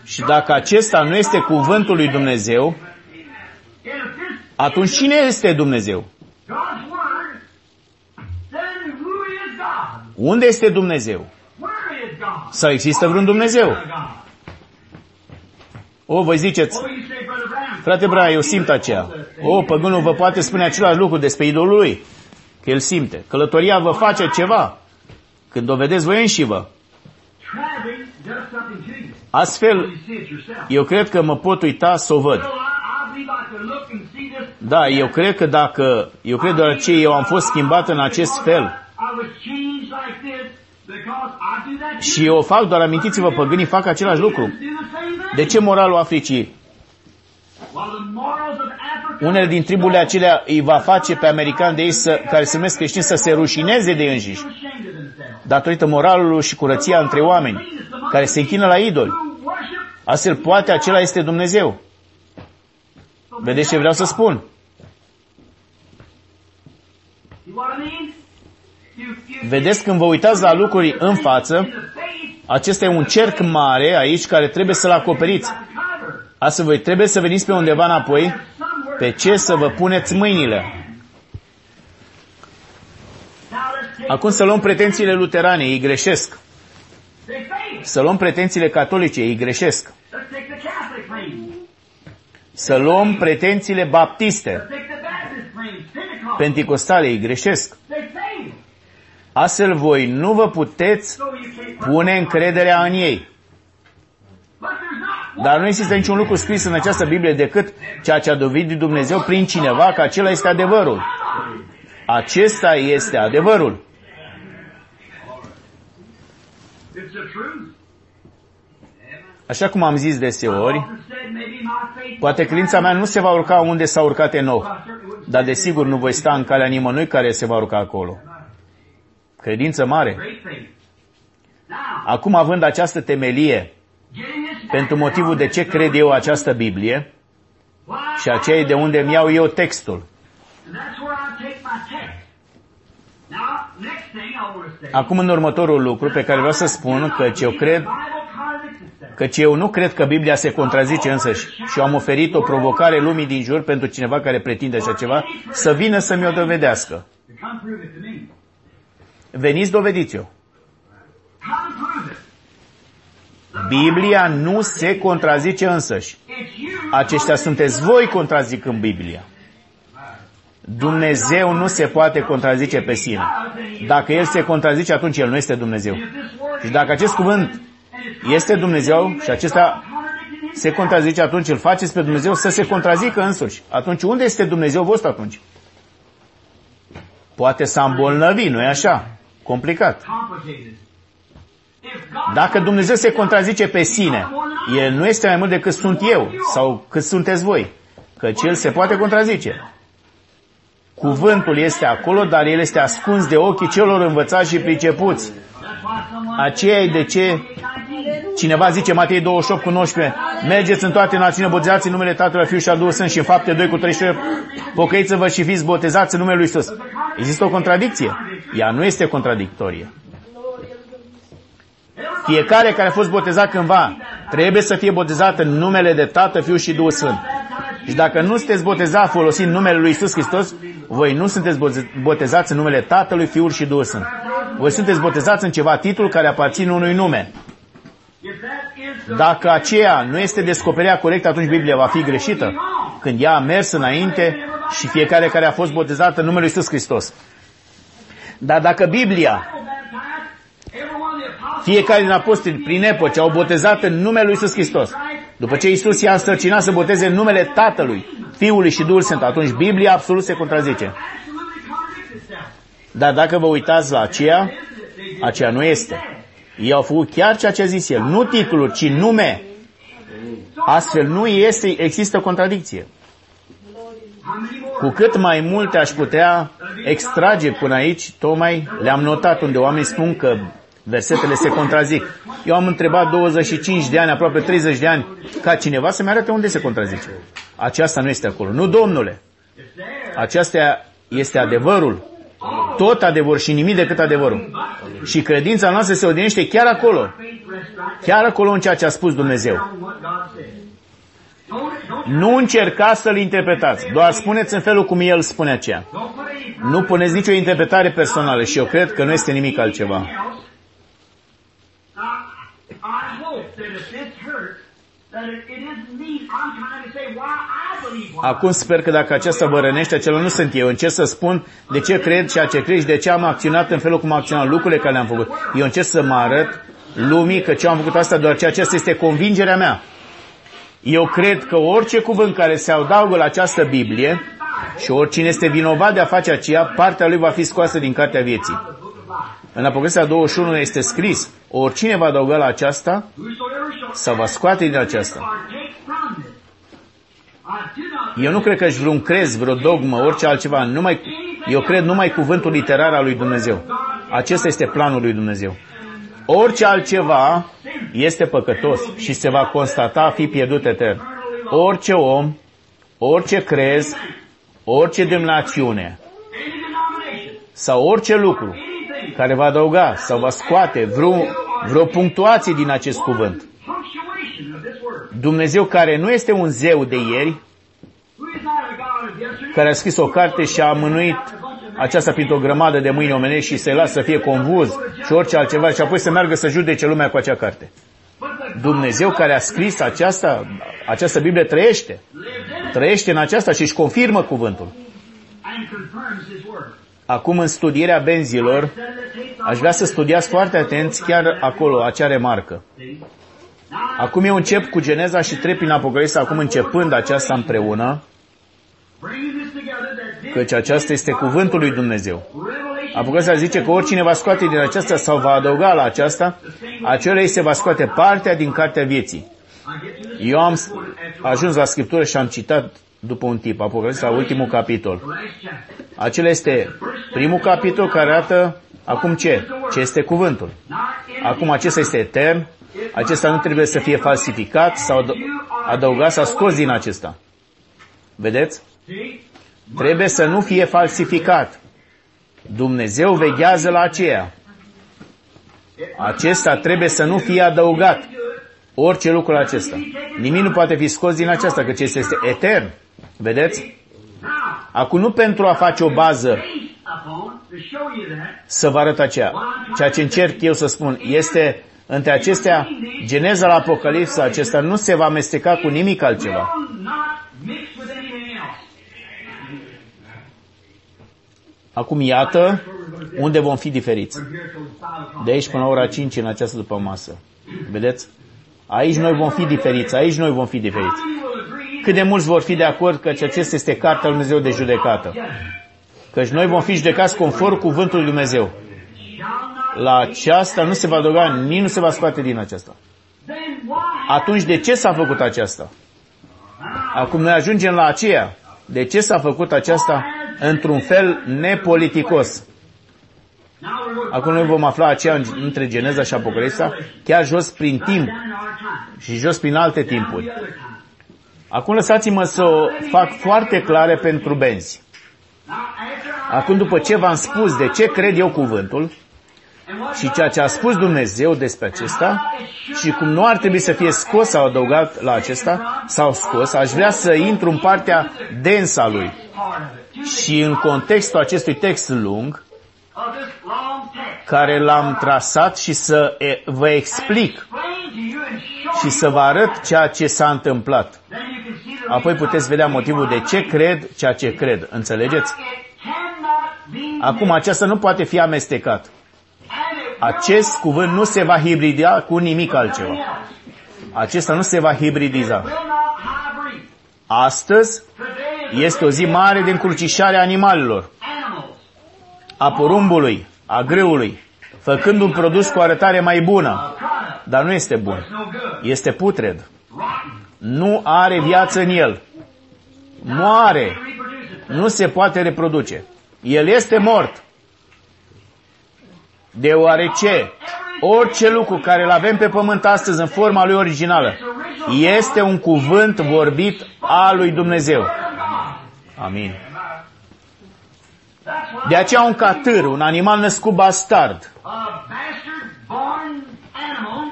A: Și dacă acesta nu este cuvântul lui Dumnezeu, atunci cine este Dumnezeu? Unde este Dumnezeu? Sau există vreun Dumnezeu? O, voi ziceți, frate Bra, eu simt aceea. O, păgânul vă poate spune același lucru despre idolul lui, că el simte. Călătoria vă face ceva, când o vedeți voi înși vă. Astfel, eu cred că mă pot uita să o văd. Da, eu cred că dacă, eu cred deoarece eu am fost schimbat în acest fel, și eu o fac, doar amintiți-vă, păgânii fac același lucru. De ce moralul Africii? Unele din triburile acelea îi va face pe americani de ei să, care se numesc creștini să se rușineze de înșiși. Datorită moralului și curăția între oameni care se închină la idoli. Astfel, poate acela este Dumnezeu. Vedeți ce vreau să spun? Vedeți când vă uitați la lucruri în față, acesta e un cerc mare aici care trebuie să-l acoperiți. Astfel voi trebuie să veniți pe undeva înapoi, pe ce să vă puneți mâinile. Acum să luăm pretențiile luterane, ei greșesc. Să luăm pretențiile catolice, ei greșesc. Să luăm pretențiile baptiste, penticostale, ei greșesc. Astfel voi nu vă puteți pune încrederea în ei. Dar nu există niciun lucru scris în această Biblie decât ceea ce a dovedit Dumnezeu prin cineva că acela este adevărul. Acesta este adevărul. Așa cum am zis deseori, poate credința mea nu se va urca unde s-a urcat Enoch, dar desigur nu voi sta în calea nimănui care se va urca acolo. Credință mare. Acum având această temelie, pentru motivul de ce cred eu această Biblie, și aceea e de unde îmi iau eu textul. Acum în următorul lucru pe care vreau să spun că eu cred Căci eu nu cred că Biblia se contrazice însăși și eu am oferit o provocare lumii din jur pentru cineva care pretinde așa ceva să vină să mi-o dovedească. Veniți, dovediți-o. Biblia nu se contrazice însăși. Aceștia sunteți voi contrazicând Biblia. Dumnezeu nu se poate contrazice pe sine. Dacă El se contrazice, atunci El nu este Dumnezeu. Și dacă acest cuvânt este Dumnezeu și acesta se contrazice, atunci îl faceți pe Dumnezeu să se contrazică însuși. Atunci unde este Dumnezeu vostru atunci? Poate s-a îmbolnăvit, nu-i așa? Complicat. Dacă Dumnezeu se contrazice pe sine, El nu este mai mult decât sunt eu sau cât sunteți voi. Căci El se poate contrazice. Cuvântul este acolo, dar el este ascuns de ochii celor învățați și pricepuți. Aceea e de ce cineva zice Matei 28 cu 19, mergeți în toate națiunile, botezați în numele Tatălui, Fiul și al Duhului Sfânt și în fapte 2 cu 13, pocăiți-vă și fiți botezați în numele Lui Iisus. Există o contradicție? Ea nu este contradictorie. Fiecare care a fost botezat cândva trebuie să fie botezat în numele de Tată, Fiul și Duhul Sfânt. Și dacă nu sunteți botezat folosind numele Lui Iisus Hristos, voi nu sunteți botezați în numele Tatălui, Fiul și Duhul Sfânt. Voi sunteți botezați în ceva titlu care aparține unui nume. Dacă aceea nu este descoperirea corectă, atunci Biblia va fi greșită. Când ea a mers înainte și fiecare care a fost botezat în numele Lui Iisus Hristos. Dar dacă Biblia fiecare din apostoli, prin epoce, au botezat în numele Lui Iisus Hristos. După ce Iisus i-a însărcinat să boteze în numele Tatălui, Fiului și Duhul Sfânt, atunci Biblia absolut se contrazice. Dar dacă vă uitați la aceea, aceea nu este. Ei au făcut chiar ceea ce a zis el. Nu titlul, ci nume. Astfel nu este, există contradicție. Cu cât mai multe aș putea extrage până aici, tocmai le-am notat unde oamenii spun că versetele se contrazic. Eu am întrebat 25 de ani, aproape 30 de ani, ca cineva să-mi arate unde se contrazice. Aceasta nu este acolo. Nu, domnule. Aceasta este adevărul. Tot adevăr și nimic decât adevărul. Și credința noastră se odinește chiar acolo. Chiar acolo în ceea ce a spus Dumnezeu. Nu încercați să-l interpretați, doar spuneți în felul cum el spune aceea. Nu puneți nicio interpretare personală și eu cred că nu este nimic altceva. Acum sper că dacă aceasta vă rănește, acela nu sunt eu. Încerc să spun de ce cred ceea ce cred și de ce am acționat în felul cum am acționat lucrurile care le-am făcut. Eu încerc să mă arăt lumii că ce am făcut asta doar ceea ce asta este convingerea mea. Eu cred că orice cuvânt care se adaugă la această Biblie și oricine este vinovat de a face aceea, partea lui va fi scoasă din cartea vieții. În Apocalipsa 21 este scris, oricine va adăuga la aceasta, să va scoate din aceasta. Eu nu cred că ești vreun crez, vreo dogmă, orice altceva. Numai, eu cred numai cuvântul literar al lui Dumnezeu. Acesta este planul lui Dumnezeu. Orice altceva este păcătos și se va constata a fi pierdut etern. Orice om, orice crez, orice demnațiune sau orice lucru care va adăuga sau va scoate vreo, vreo punctuație din acest cuvânt. Dumnezeu care nu este un zeu de ieri, care a scris o carte și a amânuit aceasta printr-o grămadă de mâini omenești și să-i lasă să fie convuz și orice altceva și apoi să meargă să judece lumea cu acea carte. Dumnezeu care a scris aceasta, această Biblie trăiește. Trăiește în aceasta și își confirmă cuvântul. Acum în studierea benzilor, aș vrea să studiați foarte atenți chiar acolo, acea remarcă. Acum eu încep cu Geneza și trec prin Apocalipsa, acum începând aceasta împreună, căci aceasta este cuvântul lui Dumnezeu. Apocalipsa zice că oricine va scoate din aceasta sau va adăuga la aceasta, acela ei se va scoate partea din cartea vieții. Eu am ajuns la Scriptură și am citat după un tip, Apocalipsa, ultimul capitol. Acela este primul capitol care arată acum ce? Ce este cuvântul. Acum acesta este etern, acesta nu trebuie să fie falsificat sau adăugat sau scos din acesta. Vedeți? Trebuie să nu fie falsificat. Dumnezeu veghează la aceea. Acesta trebuie să nu fie adăugat. Orice lucru acesta. Nimic nu poate fi scos din aceasta, căci este, este etern. Vedeți? Acum nu pentru a face o bază să vă arăt aceea. Ceea ce încerc eu să spun este între acestea, Geneza la Apocalipsa acesta nu se va amesteca cu nimic altceva. Acum iată unde vom fi diferiți. De aici până la ora 5 în această după masă. Vedeți? Aici noi vom fi diferiți, aici noi vom fi diferiți. Cât de mulți vor fi de acord că acesta este cartea lui Dumnezeu de judecată. Căci noi vom fi judecați conform cuvântului lui Dumnezeu. La aceasta nu se va adăuga, nici nu se va scoate din aceasta. Atunci de ce s-a făcut aceasta? Acum noi ajungem la aceea. De ce s-a făcut aceasta într-un fel nepoliticos. Acum noi vom afla aceea între Geneza și Apocalipsa, chiar jos prin timp și jos prin alte timpuri. Acum lăsați-mă să o fac foarte clare pentru benzi. Acum după ce v-am spus de ce cred eu cuvântul și ceea ce a spus Dumnezeu despre acesta și cum nu ar trebui să fie scos sau adăugat la acesta sau scos, aș vrea să intru în partea densă a lui. Și în contextul acestui text lung, care l-am trasat și să vă explic și să vă arăt ceea ce s-a întâmplat. Apoi puteți vedea motivul de ce cred ceea ce cred. Înțelegeți? Acum, aceasta nu poate fi amestecat. Acest cuvânt nu se va hibrida cu nimic altceva. Acesta nu se va hibridiza. Astăzi este o zi mare de încrucișare a animalelor, a porumbului, a grâului, făcând un produs cu arătare mai bună, dar nu este bun. Este putred. Nu are viață în el. Moare. Nu se poate reproduce. El este mort. Deoarece orice lucru care îl avem pe pământ astăzi în forma lui originală este un cuvânt vorbit al lui Dumnezeu. Amin. De aceea un catâr, un animal născut bastard,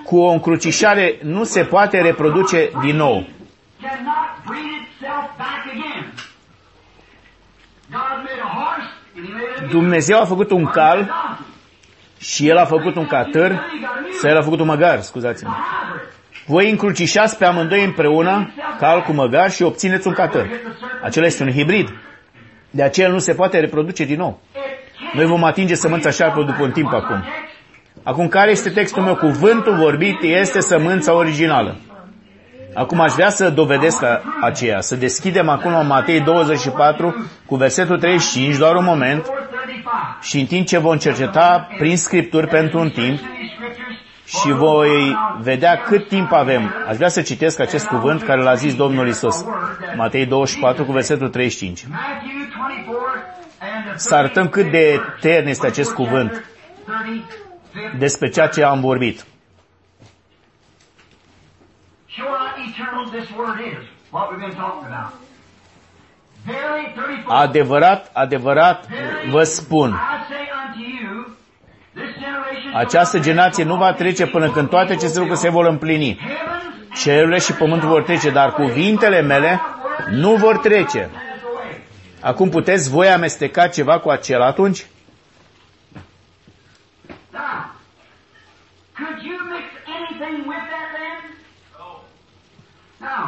A: cu o încrucișare nu se poate reproduce din nou. Dumnezeu a făcut un cal și El a făcut un catâr sau El a făcut un măgar, scuzați-mă. Voi încrucișați pe amândoi împreună, cal cu măgar și obțineți un catâr. Acela este un hibrid. De aceea nu se poate reproduce din nou. Noi vom atinge sămânța șarpă după un timp acum. Acum, care este textul meu? Cuvântul vorbit este sămânța originală. Acum aș vrea să dovedesc aceea, să deschidem acum la Matei 24 cu versetul 35, doar un moment, și în timp ce vom cerceta prin Scripturi pentru un timp și voi vedea cât timp avem. Aș vrea să citesc acest cuvânt care l-a zis Domnul Isus. Matei 24 cu versetul 35. Să arătăm cât de etern este acest cuvânt despre ceea ce am vorbit. Adevărat, adevărat vă spun, această generație nu va trece până când toate aceste lucruri se vor împlini. Cerurile și pământul vor trece, dar cuvintele mele nu vor trece. Acum puteți voi amesteca ceva cu acela atunci?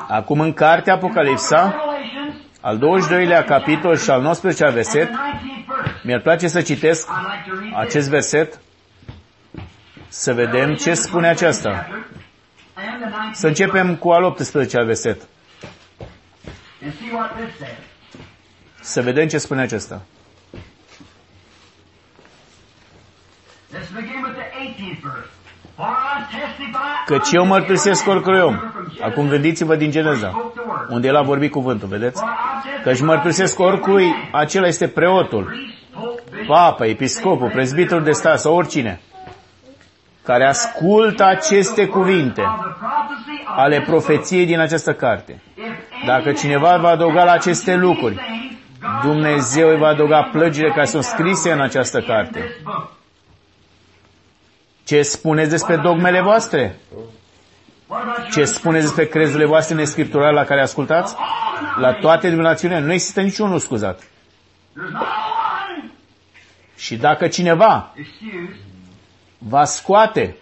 A: Acum în cartea Apocalipsa, al 22-lea capitol și al 19-lea verset, mi-ar place să citesc acest verset, să vedem ce spune aceasta. Să începem cu al 18-lea verset. Să vedem ce spune acesta. Căci eu mărturisesc oricărui om. Acum gândiți-vă din Geneza, unde el a vorbit cuvântul, vedeți? Căci mărturisesc oricui, acela este preotul, papa, episcopul, prezbitorul de stat sau oricine, care ascultă aceste cuvinte ale profeției din această carte. Dacă cineva va adăuga la aceste lucruri, Dumnezeu îi va adăuga plăgile care sunt scrise în această carte. Ce spuneți despre dogmele voastre? Ce spuneți despre crezurile voastre nescripturale la care ascultați? La toate denominațiunile nu există niciunul scuzat. Și dacă cineva va scoate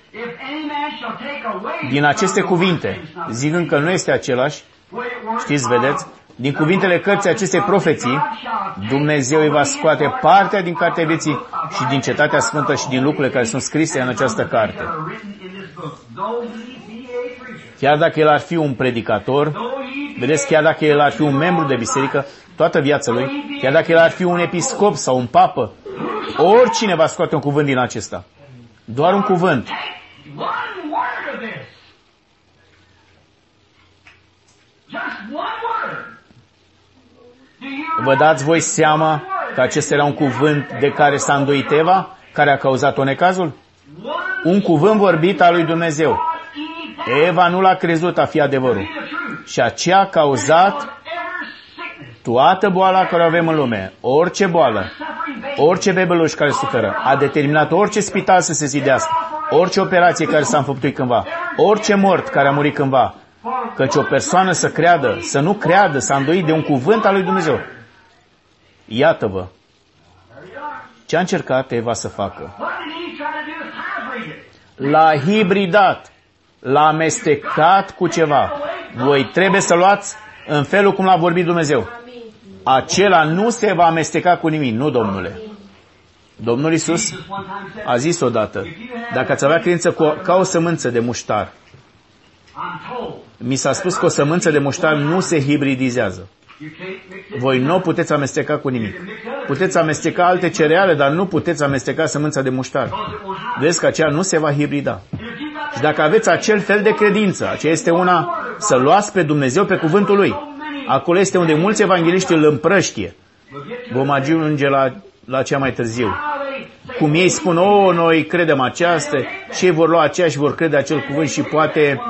A: din aceste cuvinte, zicând că nu este același, știți, vedeți, din cuvintele cărții acestei profeții, Dumnezeu îi va scoate partea din cartea vieții și din cetatea sfântă și din lucrurile care sunt scrise în această carte. Chiar dacă el ar fi un predicator, vedeți, chiar dacă el ar fi un membru de biserică, toată viața lui, chiar dacă el ar fi un episcop sau un papă, oricine va scoate un cuvânt din acesta. Doar un cuvânt. Vă dați voi seama că acesta era un cuvânt de care s-a îndoit Eva, care a cauzat-o necazul? Un cuvânt vorbit al lui Dumnezeu. Eva nu l-a crezut a fi adevărul. Și aceea a cauzat toată boala care o avem în lume, orice boală, orice bebeluș care suferă, a determinat orice spital să se zidească, orice operație care s-a înfăptuit cândva, orice mort care a murit cândva, căci o persoană să creadă, să nu creadă, să îndoit de un cuvânt al lui Dumnezeu. Iată-vă, ce a încercat Eva să facă? L-a hibridat, l-a amestecat cu ceva. Voi trebuie să luați în felul cum l-a vorbit Dumnezeu. Acela nu se va amesteca cu nimic, nu Domnule. Domnul Isus a zis odată, dacă ați avea credință cu, ca o sămânță de muștar, mi s-a spus că o sămânță de muștar nu se hibridizează. Voi nu puteți amesteca cu nimic. Puteți amesteca alte cereale, dar nu puteți amesteca sămânța de muștar. Vezi că aceea nu se va hibrida. Și dacă aveți acel fel de credință, aceea este una să luați pe Dumnezeu pe cuvântul Lui. Acolo este unde mulți evangeliști îl împrăștie. Vom ajunge la, la cea mai târziu. Cum ei spun, o, noi credem aceasta și ei vor lua aceea și vor crede acel cuvânt și poate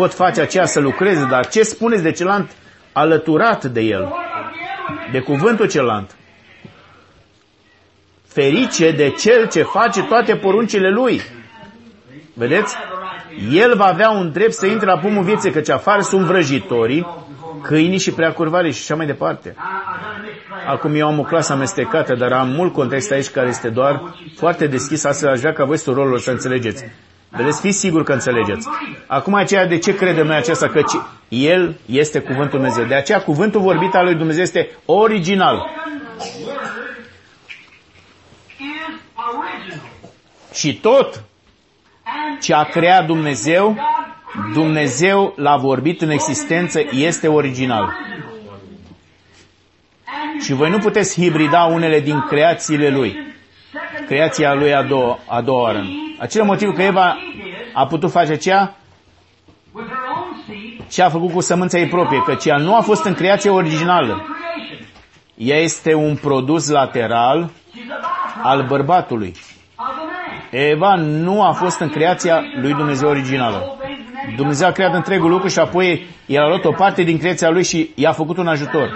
A: pot face aceea să lucreze, dar ce spuneți de celălalt alăturat de el, de cuvântul celălalt? Ferice de cel ce face toate poruncile lui. Vedeți? El va avea un drept să intre la pomul vieții, căci afară sunt vrăjitorii, câinii și preacurvarii și așa mai departe. Acum eu am o clasă amestecată, dar am mult context aici care este doar foarte deschis, astfel aș vrea ca voi rolul să înțelegeți. Vedeți, fiți sigur că înțelegeți. Acum aceea de ce credem noi aceasta? Că El este cuvântul Dumnezeu. De aceea cuvântul vorbit al lui Dumnezeu este original. Și tot ce a creat Dumnezeu, Dumnezeu l-a vorbit în existență, este original. Și voi nu puteți hibrida unele din creațiile Lui. Creația Lui a doua, a doua oară. Acel motiv că Eva a putut face aceea ce a făcut cu sămânța ei proprie, căci ea nu a fost în creație originală. Ea este un produs lateral al bărbatului. Eva nu a fost în creația lui Dumnezeu originală. Dumnezeu a creat întregul lucru și apoi el a luat o parte din creația lui și i-a făcut un ajutor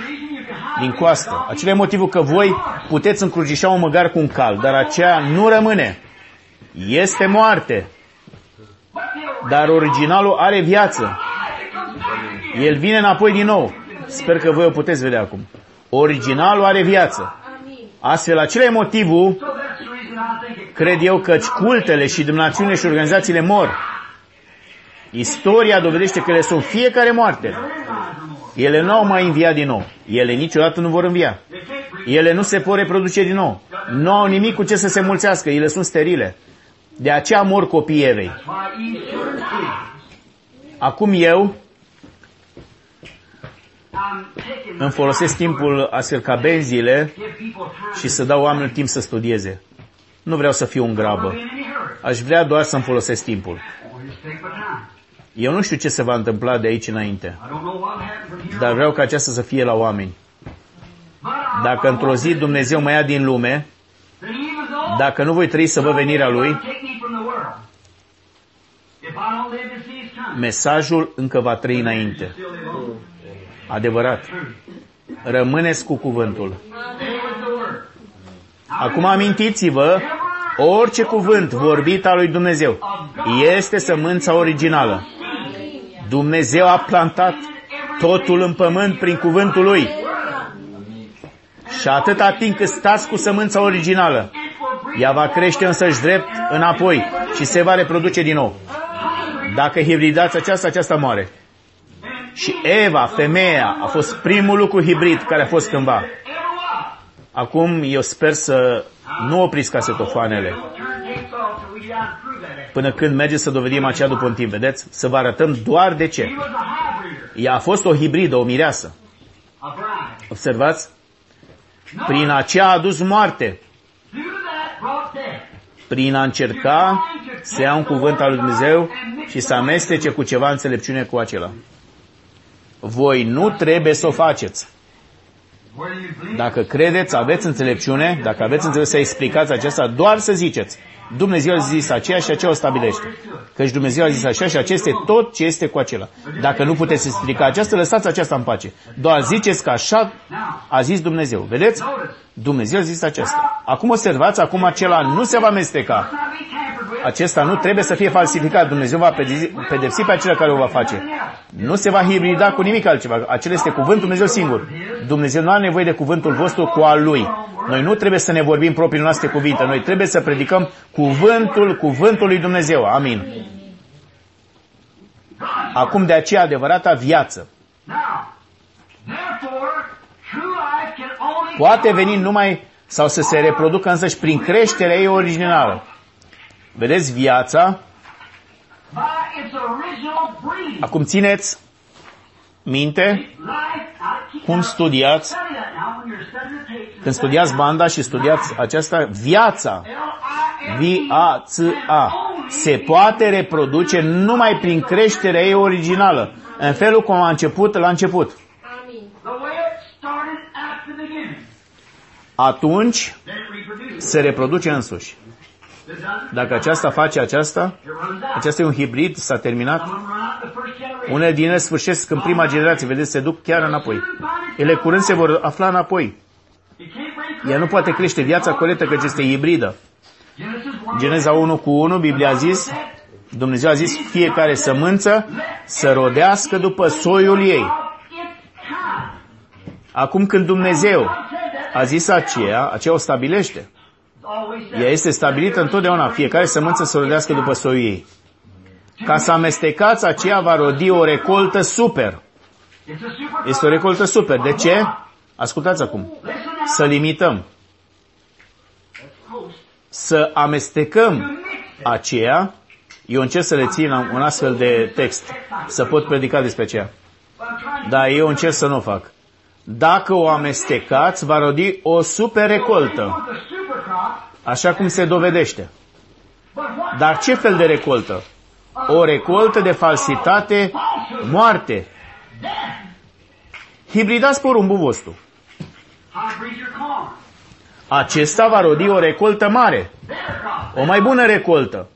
A: din coastă. Acela e motivul că voi puteți încrucișa un măgar cu un cal, dar aceea nu rămâne. Este moarte. Dar originalul are viață. El vine înapoi din nou. Sper că voi o puteți vedea acum. Originalul are viață. Astfel, acela e motivul, cred eu, că cultele și dumneațiunile și organizațiile mor. Istoria dovedește că le sunt fiecare moarte. Ele nu au mai înviat din nou. Ele niciodată nu vor învia. Ele nu se pot reproduce din nou. Nu au nimic cu ce să se mulțească. Ele sunt sterile. De aceea mor copiii Evei. Acum eu îmi folosesc timpul astfel ca benzile și să dau oamenilor timp să studieze. Nu vreau să fiu în grabă. Aș vrea doar să-mi folosesc timpul. Eu nu știu ce se va întâmpla de aici înainte, dar vreau ca aceasta să fie la oameni. Dacă într-o zi Dumnezeu mă ia din lume, dacă nu voi trăi să vă venirea Lui, mesajul încă va trăi înainte. Adevărat. Rămâneți cu cuvântul. Acum amintiți-vă, orice cuvânt vorbit al lui Dumnezeu este sămânța originală. Dumnezeu a plantat totul în pământ prin cuvântul Lui. Și atâta timp cât stați cu sămânța originală, ea va crește însăși drept înapoi și se va reproduce din nou. Dacă hibridați aceasta, aceasta moare. Și Eva, femeia, a fost primul lucru hibrid care a fost cândva. Acum eu sper să nu opriți casetofoanele până când merge să dovedim aceea după un timp, vedeți? Să vă arătăm doar de ce. Ea a fost o hibridă, o mireasă. Observați? Prin aceea a adus moarte. Prin a încerca să ia un cuvânt al lui Dumnezeu și să amestece cu ceva înțelepciune cu acela. Voi nu trebuie să o faceți. Dacă credeți, aveți înțelepciune, dacă aveți înțelepciune să explicați aceasta, doar să ziceți. Dumnezeu a zis aceea și aceea o stabilește. Căci Dumnezeu a zis așa și acesta este tot ce este cu acela. Dacă nu puteți explica aceasta, lăsați aceasta în pace. Doar ziceți că așa a zis Dumnezeu. Vedeți? Dumnezeu a zis aceasta. Acum observați, acum acela nu se va mesteca. Acesta nu trebuie să fie falsificat. Dumnezeu va pedepsi pe acela care o va face. Nu se va hibrida cu nimic altceva. Acela este cuvântul Dumnezeu singur. Dumnezeu nu are nevoie de cuvântul vostru cu al lui. Noi nu trebuie să ne vorbim propriile noastre cuvinte. Noi trebuie să predicăm cuvântul, cuvântul lui Dumnezeu. Amin. Acum de aceea adevărata viață. Poate veni numai sau să se reproducă însăși prin creșterea ei originală. Vedeți viața? Acum țineți minte cum studiați, când studiați banda și studiați aceasta, viața, V-A-C-A, se poate reproduce numai prin creșterea ei originală, în felul cum a început la început. Atunci se reproduce însuși. Dacă aceasta face aceasta, aceasta e un hibrid, s-a terminat. Unele din ele sfârșesc în prima generație, vedeți, se duc chiar înapoi. Ele curând se vor afla înapoi. Ea nu poate crește viața colectă, căci este hibridă. Geneza 1 cu 1, Biblia a zis, Dumnezeu a zis, fiecare sămânță să rodească după soiul ei. Acum când Dumnezeu a zis aceea, aceea o stabilește. Ea este stabilită întotdeauna, fiecare sămânță să rodească după soiul ei. Ca să amestecați, aceea va rodi o recoltă super. Este o recoltă super. De ce? Ascultați acum. Să limităm. Să amestecăm aceea, eu încerc să le țin un astfel de text, să pot predica despre aceea. Dar eu încerc să nu o fac. Dacă o amestecați, va rodi o super recoltă. Așa cum se dovedește. Dar ce fel de recoltă? O recoltă de falsitate, moarte. Hibridați porumbul vostru. Acesta va rodi o recoltă mare. O mai bună recoltă.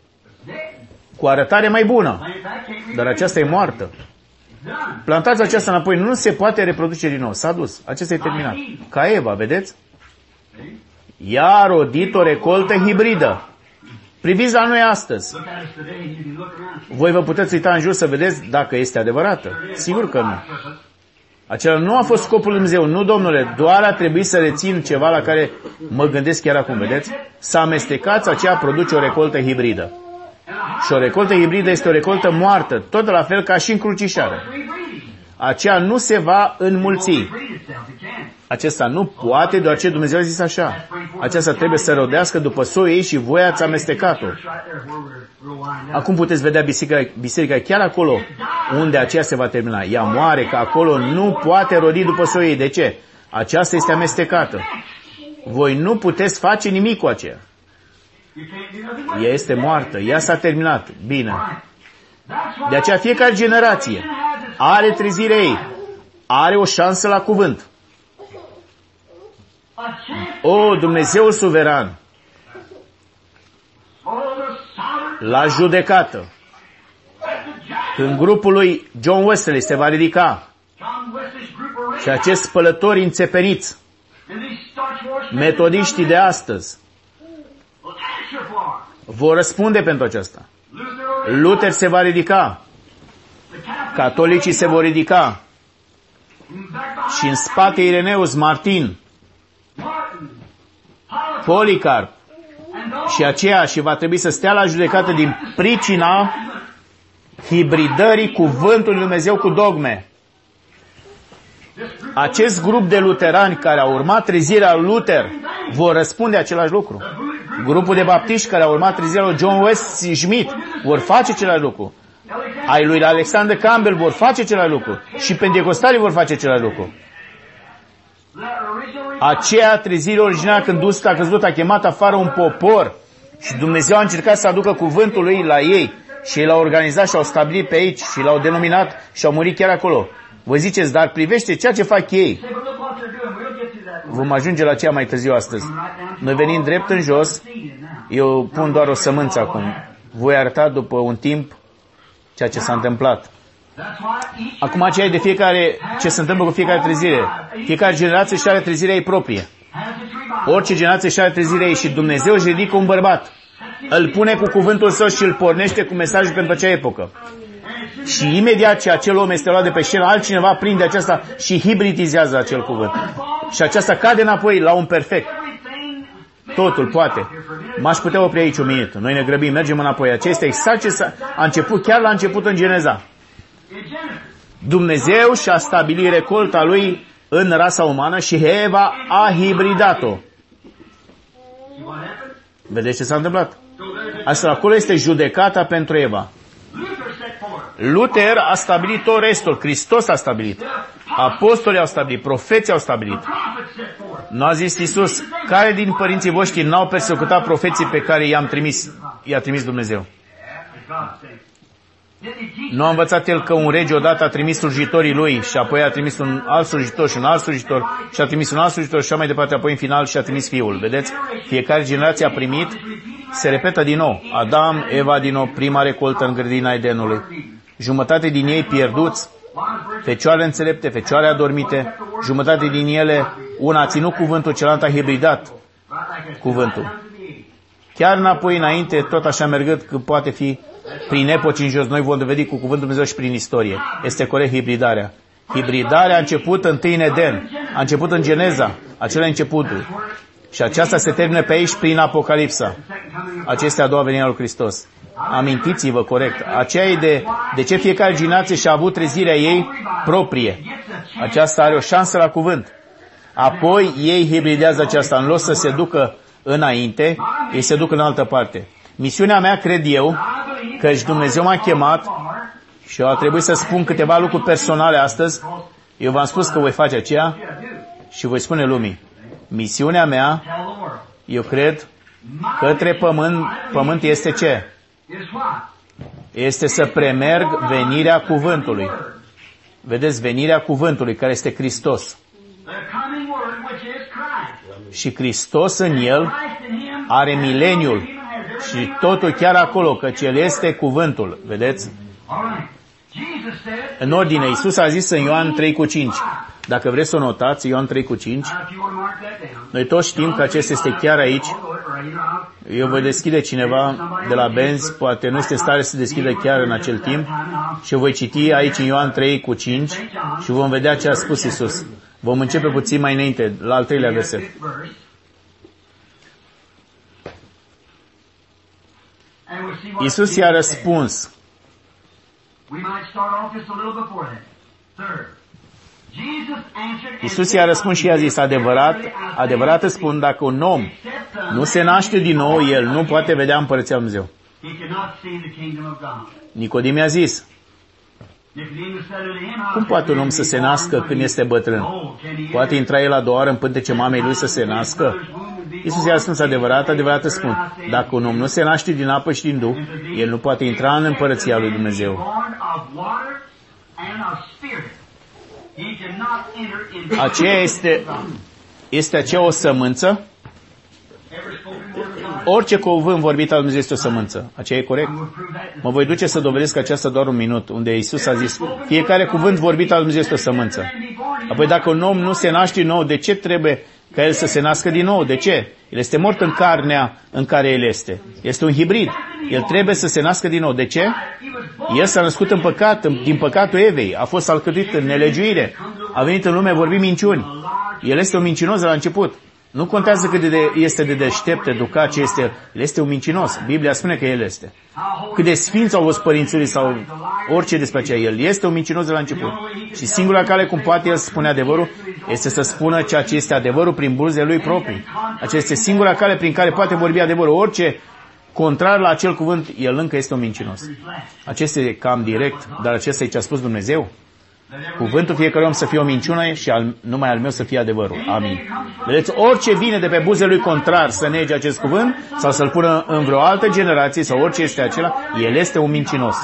A: Cu arătare mai bună. Dar aceasta e moartă. Plantați aceasta înapoi. Nu se poate reproduce din nou. S-a dus. Acesta e terminat. Ca Eva, vedeți? Ea a rodit o recoltă hibridă. Priviți la noi astăzi. Voi vă puteți uita în jur să vedeți dacă este adevărată. Sigur că nu. Acela nu a fost scopul lui Dumnezeu. Nu, domnule, doar a trebuit să rețin ceva la care mă gândesc chiar acum, vedeți? Să amestecați, aceea produce o recoltă hibridă. Și o recoltă hibridă este o recoltă moartă, tot la fel ca și în crucișară. Aceea nu se va înmulți. Acesta nu poate, deoarece Dumnezeu a zis așa. Aceasta trebuie să rodească după soiul ei și voi ați amestecat-o. Acum puteți vedea biserica, biserica chiar acolo unde aceea se va termina. Ea moare, că acolo nu poate rodi după soiul ei. De ce? Aceasta este amestecată. Voi nu puteți face nimic cu aceea. Ea este moartă. Ea s-a terminat. Bine. De aceea fiecare generație are trezirea ei. Are o șansă la cuvânt. O, Dumnezeu suveran, la judecată, când grupul lui John Wesley se va ridica. Și acest spălători înțepeniți, metodiștii de astăzi, vor răspunde pentru aceasta. Luther se va ridica, catolicii se vor ridica. Și în spate Ireneus Martin, Policarp și aceea și va trebui să stea la judecată din pricina hibridării cuvântului Lui Dumnezeu cu dogme. Acest grup de luterani care au urmat trezirea lui Luther vor răspunde același lucru. Grupul de baptiști care au urmat trezirea lui John West Schmidt vor face același lucru. Ai lui Alexander Campbell vor face același lucru. Și pentecostalii vor face același lucru. Aceea trezire originală când dus a căzut a chemat afară un popor și Dumnezeu a încercat să aducă cuvântul lui la ei și ei l-au organizat și au stabilit pe aici și l-au denominat și au murit chiar acolo. Vă ziceți, dar privește ceea ce fac ei. Vom ajunge la cea mai târziu astăzi. Noi venim drept în jos, eu pun doar o sămânță acum. Voi arăta după un timp ceea ce s-a întâmplat. Acum ce ai de fiecare, ce se întâmplă cu fiecare trezire? Fiecare generație și are trezirea ei proprie. Orice generație și are trezirea ei și Dumnezeu își ridică un bărbat. Îl pune cu cuvântul său și îl pornește cu mesajul pentru acea epocă. Și imediat ce acel om este luat de pe scenă, altcineva prinde aceasta și hibridizează acel cuvânt. Și aceasta cade înapoi la un perfect. Totul poate. M-aș putea opri aici un minut. Noi ne grăbim, mergem înapoi. Acesta este exact ce a început chiar la început în Geneza. Dumnezeu și-a stabilit recolta lui în rasa umană și Eva a hibridat-o. Vedeți ce s-a întâmplat? Asta acolo este judecata pentru Eva. Luther a stabilit tot restul, Hristos a stabilit, apostolii au stabilit, profeții au stabilit. Nu a zis Iisus, care din părinții voștri n-au persecutat profeții pe care i-am trimis, i-a trimis Dumnezeu? Nu a învățat el că un rege odată a trimis slujitorii lui și apoi a trimis un alt slujitor și un alt slujitor și a trimis un alt slujitor și așa mai departe, apoi în final și a trimis fiul. Vedeți? Fiecare generație a primit, se repetă din nou. Adam, Eva din nou, prima recoltă în grădina Edenului. Jumătate din ei pierduți, fecioare înțelepte, fecioare adormite, jumătate din ele, una a ținut cuvântul, celălalt a hibridat cuvântul. Chiar înapoi, înainte, tot așa mergând, că poate fi prin epoci în jos, noi vom dovedi cu cuvântul Dumnezeu și prin istorie. Este corect hibridarea. Hibridarea a început întâi în Eden, a început în Geneza, acela începutul. Și aceasta se termină pe aici prin Apocalipsa. Acestea a doua venire a lui Hristos. Amintiți-vă corect. Aceea e de, de ce fiecare generație și-a avut trezirea ei proprie. Aceasta are o șansă la cuvânt. Apoi ei hibridează aceasta. În loc să se ducă înainte, ei se duc în altă parte. Misiunea mea, cred eu, că și Dumnezeu m-a chemat și eu a trebuit să spun câteva lucruri personale astăzi. Eu v-am spus că voi face aceea și voi spune lumii. Misiunea mea, eu cred, către pământ, pământ este ce? Este să premerg venirea cuvântului. Vedeți, venirea cuvântului, care este Hristos. Și Hristos în el are mileniul și totul chiar acolo, căci El este cuvântul. Vedeți? În ordine, Iisus a zis în Ioan 3 cu 5. Dacă vreți să o notați, Ioan 3 cu 5, noi toți știm că acest este chiar aici. Eu voi deschide cineva de la Benz, poate nu este stare să deschidă chiar în acel timp, și voi citi aici în Ioan 3 cu 5 și vom vedea ce a spus Iisus. Vom începe puțin mai înainte, la al treilea verset. Iisus i-a răspuns. Iisus i-a răspuns și i-a zis, adevărat, adevărat îți spun, dacă un om nu se naște din nou, el nu poate vedea împărăția Lui Dumnezeu. Nicodim i-a zis, cum poate un om să se nască când este bătrân? Poate intra el a doua oară în pântece mamei lui să se nască? Iisus i-a spus adevărat, adevărat îți spun, dacă un om nu se naște din apă și din Duh, el nu poate intra în împărăția lui Dumnezeu. Aceea este, este aceea o sămânță Orice cuvânt vorbit al Dumnezeu este o sămânță. Aceea e corect? Mă voi duce să dovedesc aceasta doar un minut, unde Isus a zis, fiecare cuvânt vorbit al Dumnezeu este o sămânță. Apoi dacă un om nu se naște nou, de ce trebuie ca el să se nască din nou? De ce? El este mort în carnea în care el este. Este un hibrid. El trebuie să se nască din nou. De ce? El s-a născut în păcat, din păcatul Evei. A fost alcătuit în nelegiuire. A venit în lume vorbi minciuni. El este un mincinos de la început. Nu contează cât de, este de deștept, educat ce este. El este un mincinos. Biblia spune că el este. Cât de sfinți au fost părinții sau orice despre aceea. El este un mincinos de la început. Și singura cale cum poate el spune adevărul este să spună ceea ce este adevărul prin bulzele lui proprii. Aceasta este singura cale prin care poate vorbi adevărul. Orice contrar la acel cuvânt, el încă este un mincinos. Acesta e cam direct, dar acesta e ce a spus Dumnezeu. Cuvântul fiecare om să fie o minciună și al, numai al meu să fie adevărul. Amin. Vedeți, orice vine de pe buzele lui contrar să nege acest cuvânt sau să-l pună în vreo altă generație sau orice este acela, el este un mincinos.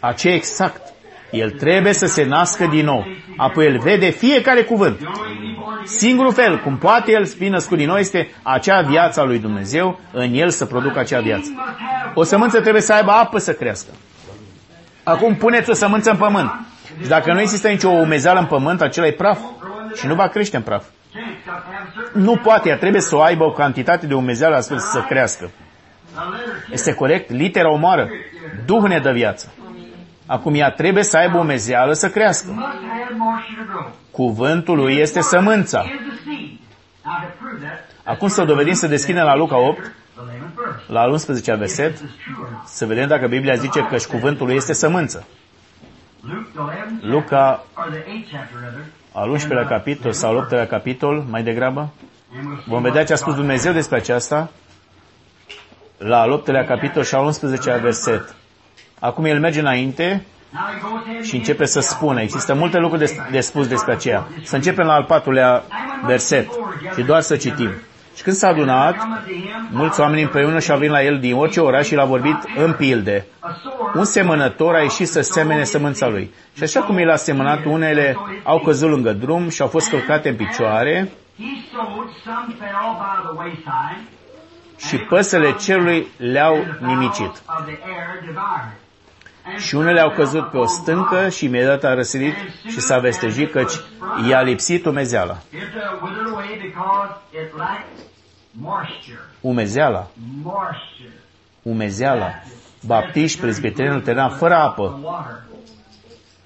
A: Aceea exact El trebuie să se nască din nou. Apoi el vede fiecare cuvânt. Singurul fel cum poate el fi născut din nou este acea viață a lui Dumnezeu, în el să producă acea viață. O sămânță trebuie să aibă apă să crească. Acum puneți o sămânță în pământ. Și dacă nu există nicio umezeală în pământ, acela e praf. Și nu va crește în praf. Nu poate, ea trebuie să o aibă o cantitate de umezeală astfel să crească. Este corect? Litera omoară. Duhul ne dă viață. Acum ea trebuie să aibă umezeală să crească. Cuvântul lui este sămânța. Acum să dovedim să deschidem la Luca 8, la al 11 verset, să vedem dacă Biblia zice că și cuvântul lui este sămânță. Luca, al 11-lea capitol sau al 8-lea capitol, mai degrabă, vom vedea ce a spus Dumnezeu despre aceasta la al 8-lea capitol și al 11-lea verset. Acum el merge înainte și începe să spună. Există multe lucruri de, de spus despre aceea. Să începem la al patrulea verset și doar să citim. Și când s-a adunat, mulți oameni împreună și-au venit la el din orice oraș și l-a vorbit în pilde. Un semănător a ieșit să semene sămânța lui. Și așa cum el a semănat, unele au căzut lângă drum și au fost călcate în picioare și păsele cerului le-au nimicit. Și unele au căzut pe o stâncă și imediat a răsărit și s-a vestejit căci i-a lipsit umezeala. Umezeala. Umezeala. Baptiști, prezbiterenul terena fără apă.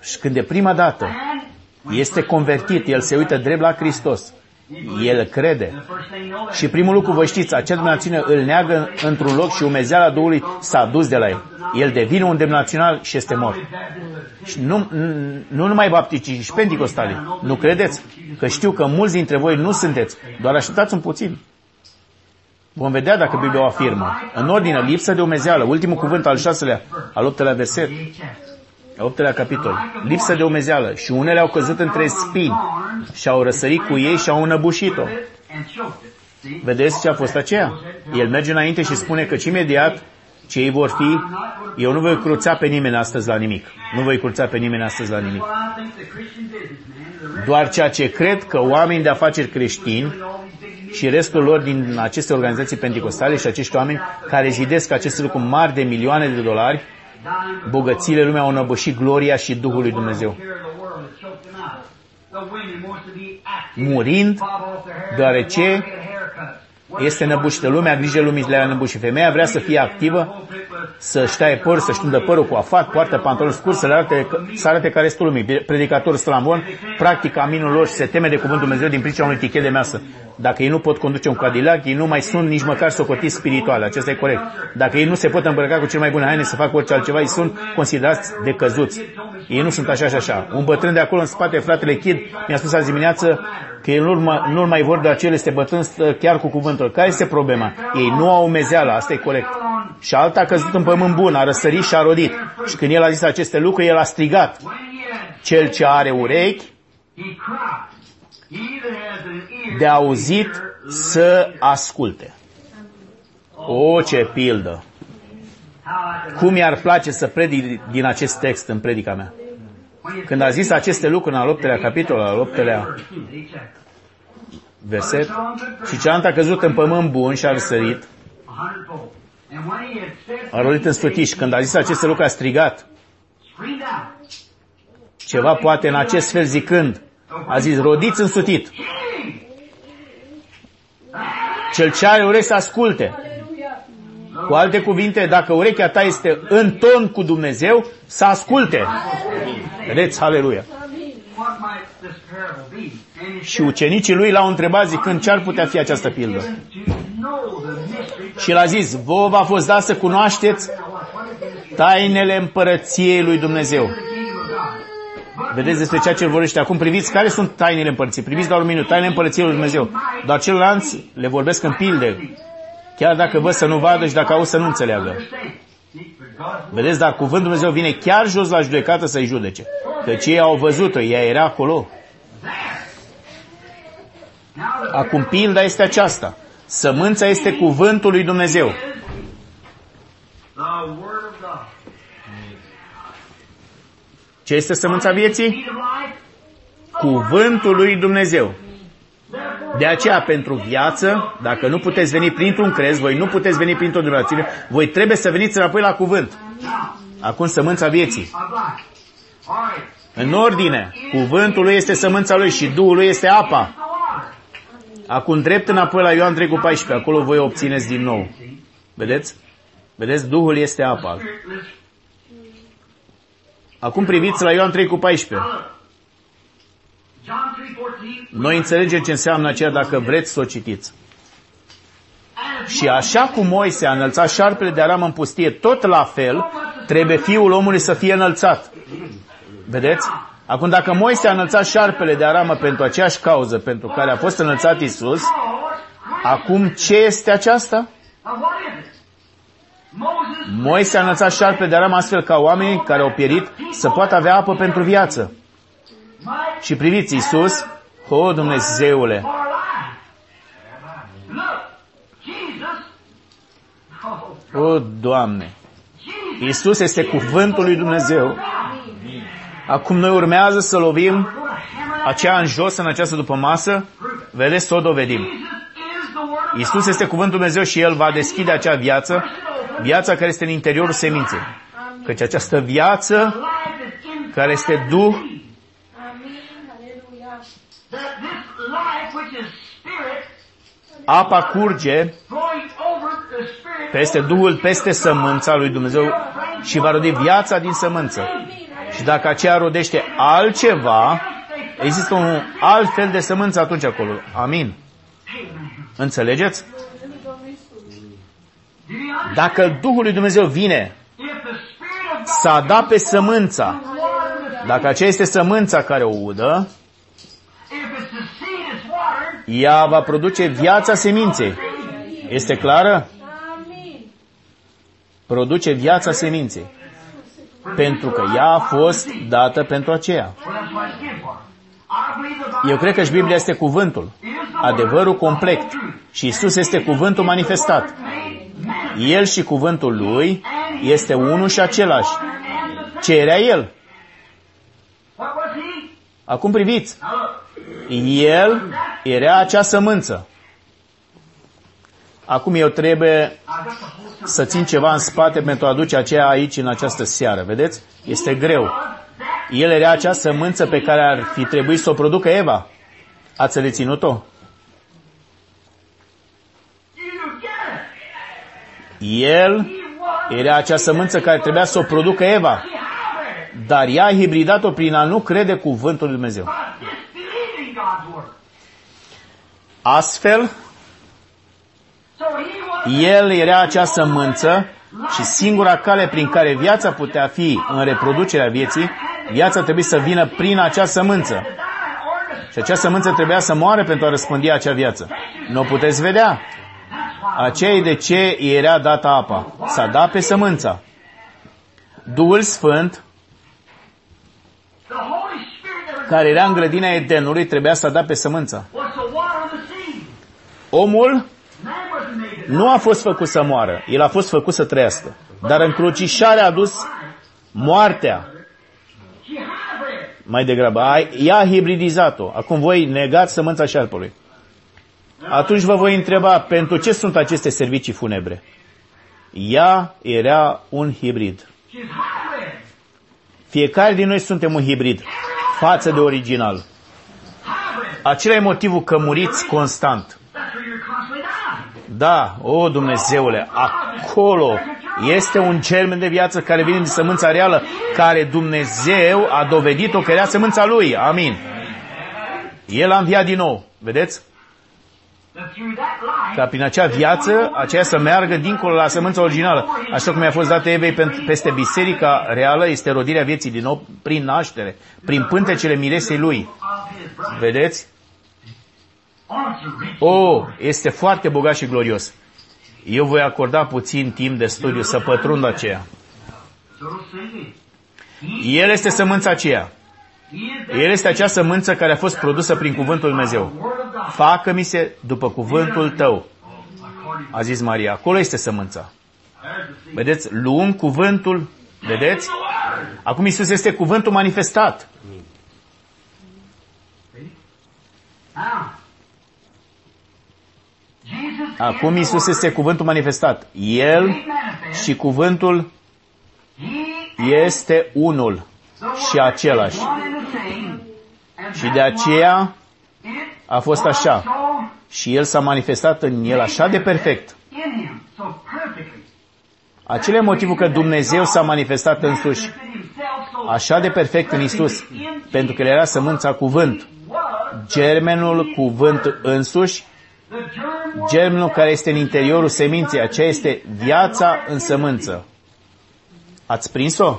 A: Și când de prima dată este convertit, el se uită drept la Hristos. El crede. Și primul lucru, vă știți, acel demnațiune îl neagă într-un loc și umezeala Duhului s-a dus de la el. El devine un demnațional și este mort. Și nu, nu numai baptici, și pentecostali. Nu credeți? Că știu că mulți dintre voi nu sunteți. Doar așteptați un puțin. Vom vedea dacă Biblia o afirmă. În ordine, lipsă de umezeală. Ultimul cuvânt al șaselea, al optelea verset. Al optelea capitol. Lipsă de umezeală. Și unele au căzut între spini și au răsărit cu ei și au înăbușit-o. Vedeți ce a fost aceea? El merge înainte și spune că imediat ce ei vor fi, eu nu voi cruța pe nimeni astăzi la nimic. Nu voi cruța pe nimeni astăzi la nimic. Doar ceea ce cred că oameni de afaceri creștini și restul lor din aceste organizații pentecostale și acești oameni care jidesc aceste lucruri mari de milioane de dolari, bogățiile lumea au înăbușit gloria și Duhul lui Dumnezeu. Murind, deoarece este năbușită lumea, grijă lumii le-a năbușit. Femeia vrea să fie activă, să-și taie păr, să-și tundă părul cu afat, poartă pantaloni scurs, să arate, să arate care este lumii. Predicatorul strambon practică aminul lor și se teme de cuvântul Dumnezeu din pricina unui tichet de masă. Dacă ei nu pot conduce un Cadillac, ei nu mai sunt nici măcar socotiți spirituale. Acesta e corect. Dacă ei nu se pot îmbrăca cu cel mai bune haine să facă orice altceva, ei sunt considerați de căzuți. Ei nu sunt așa și așa. Un bătrân de acolo în spate, fratele Kid, mi-a spus azi dimineață că el nu, nu mai vor de acel este bătrân chiar cu cuvântul. Care este problema? Ei nu au mezeală, asta e corect. Și alta a căzut în pământ bun, a răsărit și a rodit. Și când el a zis aceste lucruri, el a strigat. Cel ce are urechi, de auzit să asculte. O, ce pildă! Cum i-ar place să predic din acest text în predica mea? Când a zis aceste lucruri în al optelea capitol, al optelea verset, și cealaltă a căzut în pământ bun și a răsărit, a rolit în sfârtiș. Când a zis aceste lucruri, a strigat. Ceva poate în acest fel zicând, a zis, rodiți însutit. Cel ce are urechi să asculte. Cu alte cuvinte, dacă urechea ta este în ton cu Dumnezeu, să asculte. Vedeți, aleluia. Și ucenicii lui l-au întrebat zicând ce ar putea fi această pildă. Și l-a zis, vouă v-a fost dat să cunoașteți tainele împărăției lui Dumnezeu. Vedeți despre ceea ce vorbește acum. Priviți care sunt tainele împărăției. Priviți doar un minut. Tainele împărăției lui Dumnezeu. Dar celălalți le vorbesc în pilde. Chiar dacă văd să nu vadă și dacă au să nu înțeleagă. Vedeți, dar cuvântul Dumnezeu vine chiar jos la judecată să-i judece. Căci ei au văzut-o, ea era acolo. Acum pilda este aceasta. Sămânța este cuvântul lui Dumnezeu. Ce este sămânța vieții? Cuvântul lui Dumnezeu. De aceea, pentru viață, dacă nu puteți veni printr-un crez, voi nu puteți veni printr-o durațiune, voi trebuie să veniți înapoi la cuvânt. Acum sămânța vieții. În ordine, cuvântul lui este sămânța lui și Duhul lui este apa. Acum drept înapoi la Ioan 3 cu 14, acolo voi obțineți din nou. Vedeți? Vedeți? Duhul este apa. Acum priviți la Ioan 3 cu 14. Noi înțelegem ce înseamnă aceea dacă vreți să o citiți. Și așa cum Moise a înălțat șarpele de aram în pustie, tot la fel trebuie fiul omului să fie înălțat. Vedeți? Acum dacă Moise a înălțat șarpele de aramă pentru aceeași cauză pentru care a fost înălțat Isus, acum ce este aceasta? Moise a înălțat șarpele de aramă astfel ca oamenii care au pierit să poată avea apă pentru viață. Și priviți, Isus, o, Dumnezeule, o, Doamne, Isus este cuvântul lui Dumnezeu. Acum noi urmează să lovim aceea în jos în această după masă. Vedeți, să o dovedim. Isus este cuvântul Dumnezeu și El va deschide acea viață, viața care este în interiorul seminței. Căci această viață care este Duh apa curge peste Duhul, peste sămânța lui Dumnezeu și va rodi viața din sămânță. Și dacă aceea rodește altceva, există un alt fel de sămânță atunci acolo. Amin. Înțelegeți? Dacă Duhul lui Dumnezeu vine să da pe sămânța, dacă aceea este sămânța care o udă, ea va produce viața seminței. Este clară? Produce viața seminței. Pentru că ea a fost dată pentru aceea. Eu cred că și Biblia este cuvântul, adevărul complet. Și Isus este cuvântul manifestat. El și cuvântul lui este unul și același. Ce era El? Acum priviți. El era acea sămânță. Acum eu trebuie să țin ceva în spate pentru a aduce aceea aici în această seară. Vedeți? Este greu. El era acea sămânță pe care ar fi trebuit să o producă Eva. Ați reținut-o? El era acea sămânță care trebuia să o producă Eva. Dar ea a hibridat-o prin a nu crede cuvântul lui Dumnezeu. Astfel, el era acea sămânță și singura cale prin care viața putea fi în reproducerea vieții, viața trebuie să vină prin acea sămânță. Și acea sămânță trebuia să moare pentru a răspândi acea viață. Nu o puteți vedea. Aceea de ce era dată apa. S-a dat pe sămânța. Duhul Sfânt, care era în grădina Edenului, trebuia să da pe sămânța. Omul nu a fost făcut să moară, el a fost făcut să trăiască. Dar încrucișarea a dus moartea. Mai degrabă, ea a hibridizat-o. Acum voi negați sămânța șarpului. Atunci vă voi întreba, pentru ce sunt aceste servicii funebre? Ea era un hibrid. Fiecare din noi suntem un hibrid față de original. Acela e motivul că muriți constant. Da, o Dumnezeule, acolo este un germen de viață care vine din sămânța reală, care Dumnezeu a dovedit-o că era sămânța Lui. Amin. El a înviat din nou. Vedeți? Ca prin acea viață, aceea să meargă dincolo la sămânța originală. Așa cum i-a fost dată Evei peste biserica reală, este rodirea vieții din nou prin naștere, prin pântecele miresei lui. Vedeți? Oh, este foarte bogat și glorios. Eu voi acorda puțin timp de studiu să pătrund aceea. El este sămânța aceea. El este acea sămânță care a fost produsă prin cuvântul Dumnezeu. Facă-mi se după cuvântul tău. A zis Maria. Acolo este sămânța. Vedeți? Luăm cuvântul. Vedeți? Acum Isus este cuvântul manifestat.
B: Now, Jesus
A: Acum
B: is
A: Isus
B: the
A: este
B: Word.
A: cuvântul manifestat. El
B: Made manifest.
A: și cuvântul
B: He
A: este unul
B: the Word
A: și același.
B: is one and the same, and
A: Și
B: that's
A: de aceea
B: why it
A: a fost
B: was
A: așa.
B: so
A: Și El s-a manifestat în El așa de perfect.
B: in him, so perfectly.
A: Acela e motivul că Dumnezeu s-a manifestat însuși
B: Manifested himself so
A: așa de perfect în Isus, pentru că El era sămânța cuvânt,
B: was
A: germenul cuvânt însuși,
B: the germ was
A: germenul care este în interiorul seminței, aceea este viața în sămânță. Ați prins-o?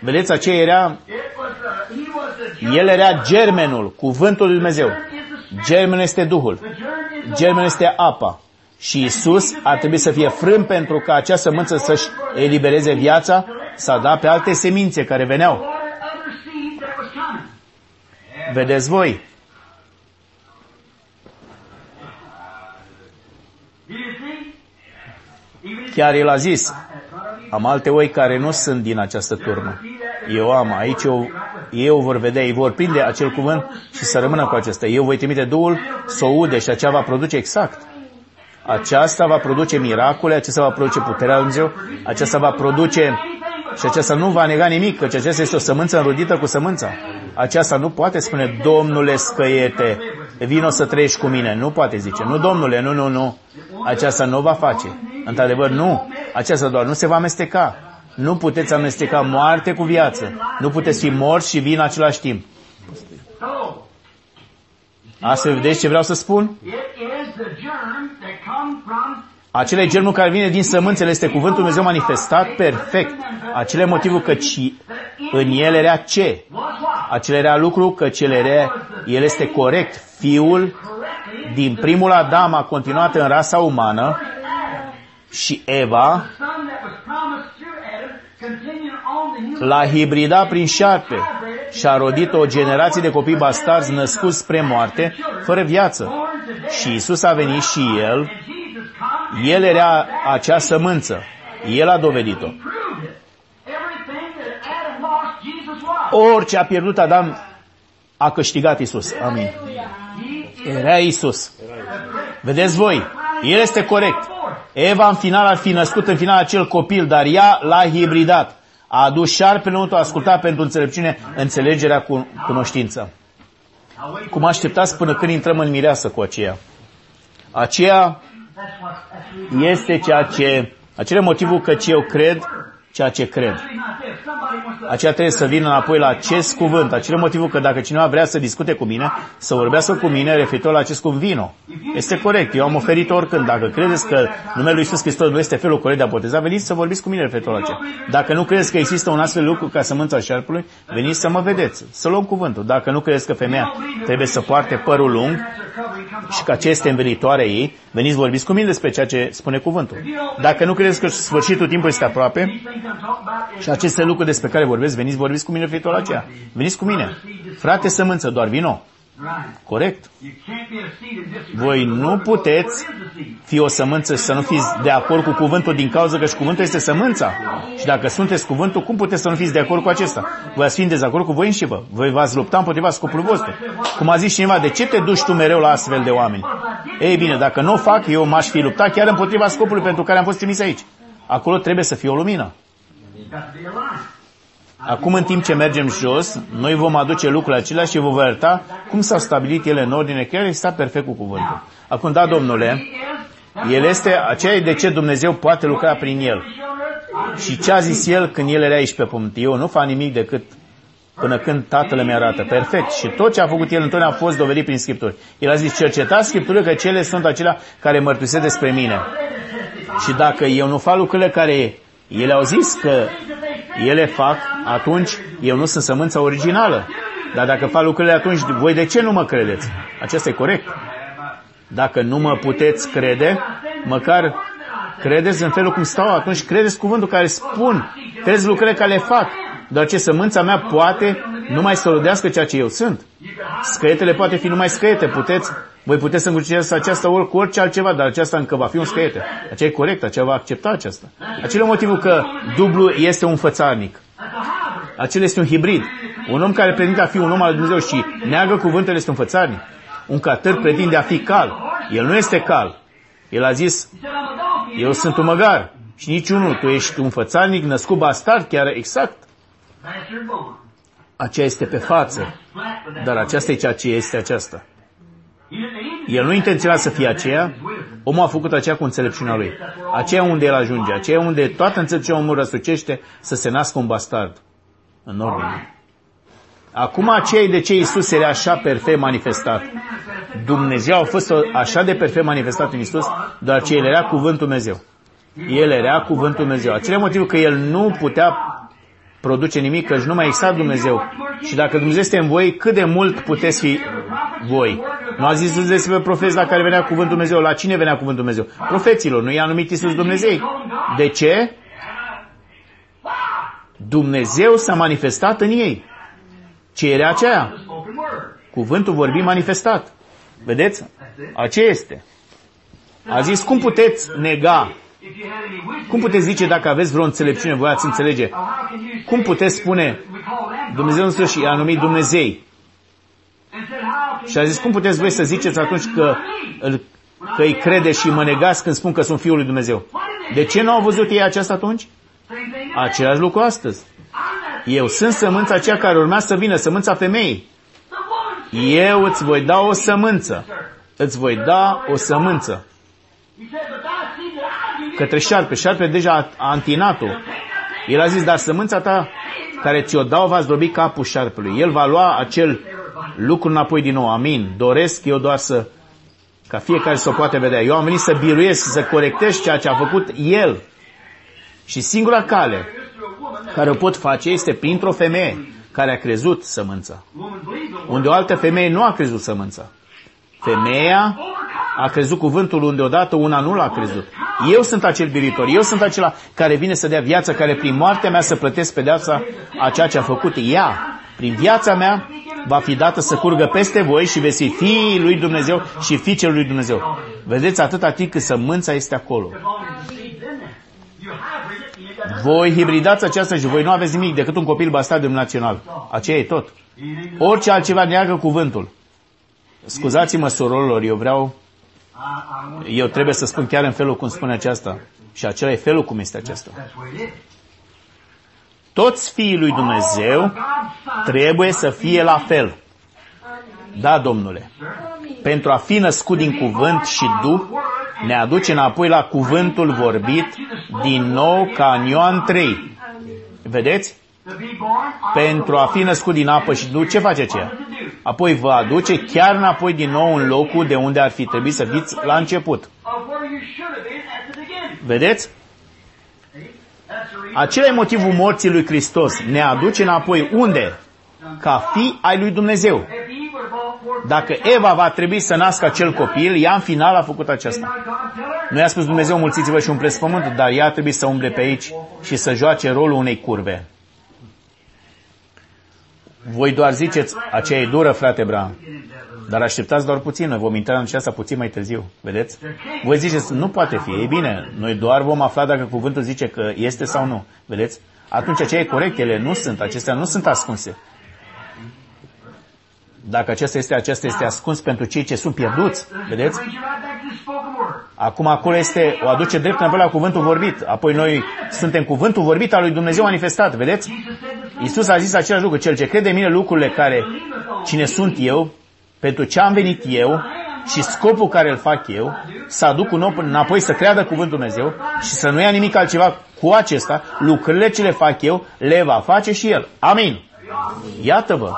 A: Vedeți, aceea era,
B: It was the, he was the germ.
A: el era germenul, cuvântul lui Dumnezeu.
B: Germ is the spirit.
A: Germenul este Duhul,
B: The germ is the
A: germenul
B: life.
A: este apa. Și Isus ar trebui să fie frân pentru ca acea sămânță să-și elibereze viața, să da pe alte semințe care veneau.
B: What other seed that was coming.
A: Vedeți voi, chiar el a zis,
B: that's not of you.
A: am alte oi care nu sunt din această turmă. Eu am, aici eu, ei o vor vedea, ei vor prinde acel cuvânt și să rămână cu acesta. Eu voi trimite Duhul să o ude și aceea va produce exact. Aceasta va produce miracole, aceasta va produce puterea lui Dumnezeu, aceasta va produce și aceasta nu va nega nimic, căci aceasta este o sămânță înrodită cu sămânța. Aceasta nu poate spune, Domnule scăiete, vino să trăiești cu mine. Nu poate zice, nu Domnule, nu, nu, nu. Aceasta nu va face. Într-adevăr, nu. Aceasta doar nu se va amesteca. Nu puteți amesteca moarte cu viață. Nu puteți fi morți și vii în același timp.
B: So,
A: Astfel, vedeți ce vreau să spun?
B: it is the germ that comes from
A: Acele germul care vine din sămânțele este cuvântul Dumnezeu manifestat perfect. Acele motivul căci în el era ce?
B: Was what?
A: Acela era lucru că cel era, el este corect. Fiul
B: Correctly,
A: din primul Adam a continuat în rasa umană
B: Adam,
A: și Eva
B: the son that was promised through Adam, continued on the human
A: l-a hibridat prin șarpe și a rodit o generație de copii bastarzi născuți spre moarte, fără viață.
B: born to death.
A: Și Isus a venit și El,
B: And Jesus come
A: El era acea sămânță. El a dovedit-o. Orice a pierdut Adam, a câștigat Isus. Amin.
B: He is
A: Era Isus. Vedeți voi, El este corect. Eva în final ar fi născut în final acel copil, dar ea l-a hibridat. A adus șarpele înăuntru, a ascultat pentru înțelepciune, înțelegerea cu cunoștință.
B: Now wait.
A: Cum așteptați până când intrăm în mireasă cu aceea? Aceea
B: That's what. That's the reason.
A: este ceea ce, acele motivul că ce eu cred, ceea ce cred.
B: It's not this. Somebody wants to.
A: Aceea trebuie să vină înapoi la acest cuvânt. Acele motivul că dacă cineva vrea să discute cu mine, să vorbească cu mine referitor la acest cuvânt, vino. Este corect. Eu am oferit oricând. Dacă credeți că numele Lui Iisus Hristos nu este felul corect de a boteza, veniți să vorbiți cu mine referitor la aceea. Dacă nu credeți că există un astfel de lucru ca sămânța șarpului, veniți să mă vedeți, să luăm cuvântul. Dacă nu credeți că femeia trebuie să poarte părul lung și că aceea este învenitoarea ei, veniți vorbiți cu mine despre ceea ce spune cuvântul. Dacă nu credeți că sfârșitul timpului este aproape,
B: These things I'm talking about is
A: și aceste lucruri despre care vorbesc, veniți, vorbiți cu mine referitor la aceea. Veniți cu mine. Frate sămânță, doar vino.
B: right.
A: Corect.
B: You can't be a seed and disagree
A: Voi
B: with the
A: nu
B: word,
A: puteți
B: because the word is a seed.
A: fi o sămânță și să nu fiți de acord cu cuvântul din cauza că și cuvântul este sămânța. Și dacă sunteți cuvântul, cum puteți să nu fiți de acord cu acesta? Voi ați fi în dezacord cu voi înși vă. Voi v-ați lupta împotriva scopului vostru. Cum a zis cineva, de ce te duci tu mereu la astfel de oameni? Ei bine, dacă nu o fac, eu m-aș fi luptat chiar împotriva scopului pentru care am fost trimis aici. Acolo trebuie să fie o lumină. Acum, în timp ce mergem jos, noi vom aduce lucrurile acelea și vă voi arăta cum s-au stabilit ele în ordine, chiar este perfect cu cuvântul. Acum, da, domnule, el este, aceea e de ce Dumnezeu poate lucra prin el. Și ce a zis el când el era aici pe pământ? Eu nu fac nimic decât până când Tatăl mi arată. Perfect. Și tot ce a făcut el întotdeauna a fost dovedit prin Scripturi. El a zis, cercetați Scripturile că cele sunt acelea care mărturisesc despre mine. Și dacă eu nu fac lucrurile care ele au zis că ele fac, atunci eu nu sunt sămânța originală. Dar dacă fac lucrurile atunci, voi de ce nu mă credeți? Aceasta e corect. Dacă nu mă puteți crede, măcar credeți în felul cum stau, atunci credeți cuvântul care spun, credeți lucrurile care le fac. Doar ce sămânța mea poate numai să rodească ceea ce eu sunt. Scăietele poate fi numai scăiete, puteți, voi puteți să înguciți aceasta ori cu orice altceva, dar aceasta încă va fi un scăiete. Aceea e corect, aceea va accepta aceasta. Acela e motivul că dublu este un fățarnic.
B: That's a hybrid.
A: Acela este un hibrid. Un om care pretinde a fi un om al lui Dumnezeu și neagă cuvântul este un fățarnic. Un catâr pretinde a fi cal. El nu este cal. El a zis,
B: He said, I'm a donkey.
A: eu sunt un măgar. Și niciunul, tu ești un fățarnic născut bastard, chiar exact.
B: Bastard born.
A: Aceea este pe față.
B: Flat with that.
A: Dar aceasta e ceea ce este aceasta.
B: He didn't aim
A: El nu intenționa să fie aceea, omul a făcut aceea cu înțelepciunea lui. Aceea unde el ajunge, aceea unde toată înțelepciunea omul răsucește să se nască un bastard. În ordine. Acum aceea e de ce Isus era așa perfect manifestat. Dumnezeu a fost așa de perfect manifestat în Isus, doar ce El era cuvântul Dumnezeu. El era cuvântul Dumnezeu. Acela e motivul că El nu putea produce nimic, că nu mai exista Dumnezeu. Și dacă Dumnezeu este în voi, cât de mult puteți fi voi? Nu a zis despre profeți la care venea cuvântul Dumnezeu. La cine venea cuvântul Dumnezeu? Profeților. Nu i-a numit Iisus Dumnezei. De ce? Dumnezeu s-a manifestat în ei. Ce era aceea?
B: spoken word.
A: Cuvântul vorbit manifestat. Vedeți? Aceea este. A zis, cum puteți nega?
B: If you had any wisdom,
A: Cum puteți zice dacă aveți vreo înțelepciune, voi ați înțelege?
B: or how can you
A: Cum
B: say
A: puteți spune
B: we call them
A: Dumnezeu însuși și-a numit Dumnezei?
B: and said, how can
A: Și a zis, cum puteți voi să ziceți atunci că, îl- că îi crede și mă negați când spun că sunt Fiul lui Dumnezeu? De ce nu au văzut ei aceasta atunci?
B: Same thing.
A: Același lucru astăzi.
B: I'm that
A: Eu sunt sămânța aceea care urma să vină, sămânța femeii.
B: the woman.
A: Eu îți voi da o sămânță. Îți voi da o sămânță. Către șarpe. Șarpe deja a- a antinat-o. El a zis, dar sămânța ta care ți-o dau va zdrobi capul șarpelui. El va lua acel lucru înapoi din nou. Amin. Doresc eu doar să, ca fiecare să o poate vedea. Eu am venit să biruiesc, să corectez ceea ce a făcut El. Și singura cale care o pot face este printr-o femeie care a crezut sămânța.
B: Woman believes the word.
A: Unde o altă femeie nu a crezut sămânța. Femeia a crezut cuvântul unde odată una nu l-a crezut. Eu sunt acel biritor, eu sunt acela care vine să dea viață, care prin moartea mea să plătesc pedeapsa a ceea ce a făcut ea. Prin viața mea va fi dată să curgă peste voi și veți fi fiii lui Dumnezeu și fiicele lui Dumnezeu. Vedeți atâta timp cât sămânța este acolo.
B: As long as the seed's in there. You hybrid it, and you got nothing.
A: Voi hibridați aceasta și voi nu aveți nimic decât un copil bastard național. Aceea e tot. Orice altceva neagă cuvântul. Scuzați-mă, surorilor, eu vreau,
B: I, I want
A: eu trebuie să spun chiar în felul cum spune aceasta. Și acela e felul cum este acesta.
B: that's the way it is.
A: Toți fiii lui Dumnezeu
B: God's son.
A: trebuie să fie la fel. Da, domnule. Pentru a fi născut din cuvânt și duh, ne aduce înapoi la cuvântul vorbit din nou ca în Ioan 3. Vedeți?
B: To be born of
A: Pentru a fi născut din apă și duh, ce face aceea? Apoi vă aduce chiar înapoi din nou în locul de unde ar fi trebuit să fiți la început.
B: of where you should have been at the beginning.
A: Vedeți?
B: See? That's the reason.
A: Acela e motivul morții lui Hristos. Ne aduce înapoi unde? Ca fi ai lui Dumnezeu.
B: If he would have brought forth
A: Dacă Eva va trebui să nască acel copil, ea în final a făcut aceasta.
B: not God tell her?
A: Nu i-a spus Dumnezeu, mulțiți-vă și umpleți pământul, dar ea trebuie să umble pe aici și să joace rolul unei curve. Voi doar ziceți, aceea e dură, frate Bram. Dar așteptați doar puțin, noi vom intra în aceasta puțin mai târziu. Vedeți? Voi ziceți, nu poate fi. Ei bine, noi doar vom afla dacă cuvântul zice că este sau nu. Vedeți? Atunci aceea e corect, ele nu sunt, acestea nu sunt ascunse. Dacă acesta este, acesta este ascuns pentru cei ce sunt pierduți. Vedeți?
B: Brings you right back to the spoken word.
A: Acum acolo este, o aduce drept înapoi la cuvântul vorbit. Apoi noi suntem cuvântul vorbit al lui Dumnezeu manifestat. Vedeți?
B: Jesus said the same.
A: Iisus a zis același lucru. Cel ce crede în mine lucrurile care, cine sunt eu, pentru ce am venit eu și scopul care îl fac eu, să aduc un om înapoi să creadă cuvântul Dumnezeu și să nu ia nimic altceva cu acesta, lucrurile ce le fac eu, le va face și el. Amin. Iată-vă.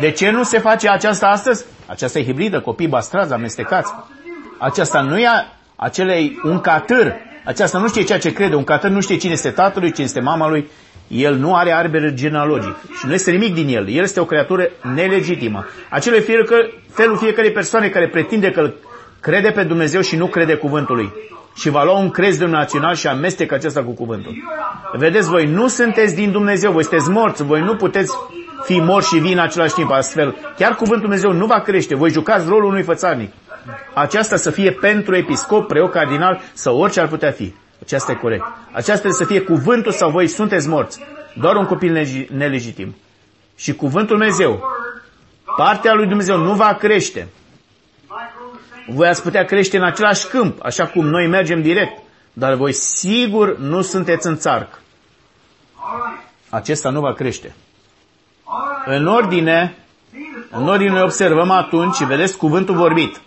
A: De ce nu se face aceasta astăzi? Aceasta e hibridă, copii bastrați, amestecați. Aceasta nu e acelei un catâr. Aceasta nu știe ceea ce crede. Un catâr nu știe cine este tatălui, cine este mama lui. El nu are arbre genealogic și nu este nimic din el. El este o creatură nelegitimă. Acela e fiecare, felul fiecarei persoane care pretinde că îl crede pe Dumnezeu și nu crede cuvântul lui. Și va lua un crez de național și amestecă acesta cu cuvântul. Vedeți, voi nu sunteți din Dumnezeu, voi sunteți morți, voi nu puteți fi morți și vii în același timp astfel. Chiar cuvântul Dumnezeu nu va crește, voi jucați rolul unui fățarnic. Aceasta să fie pentru episcop, preot, cardinal sau orice ar putea fi. Aceasta e corect. Aceasta trebuie să fie cuvântul sau voi sunteți morți. doar un copil negi- nelegitim. Și cuvântul Dumnezeu, partea lui Dumnezeu nu va crește. Voi ați putea crește în același câmp, așa cum noi mergem direct, dar voi sigur nu sunteți în țarc. Acesta nu va crește. În ordine, în ordine noi observăm atunci și vedeți cuvântul vorbit.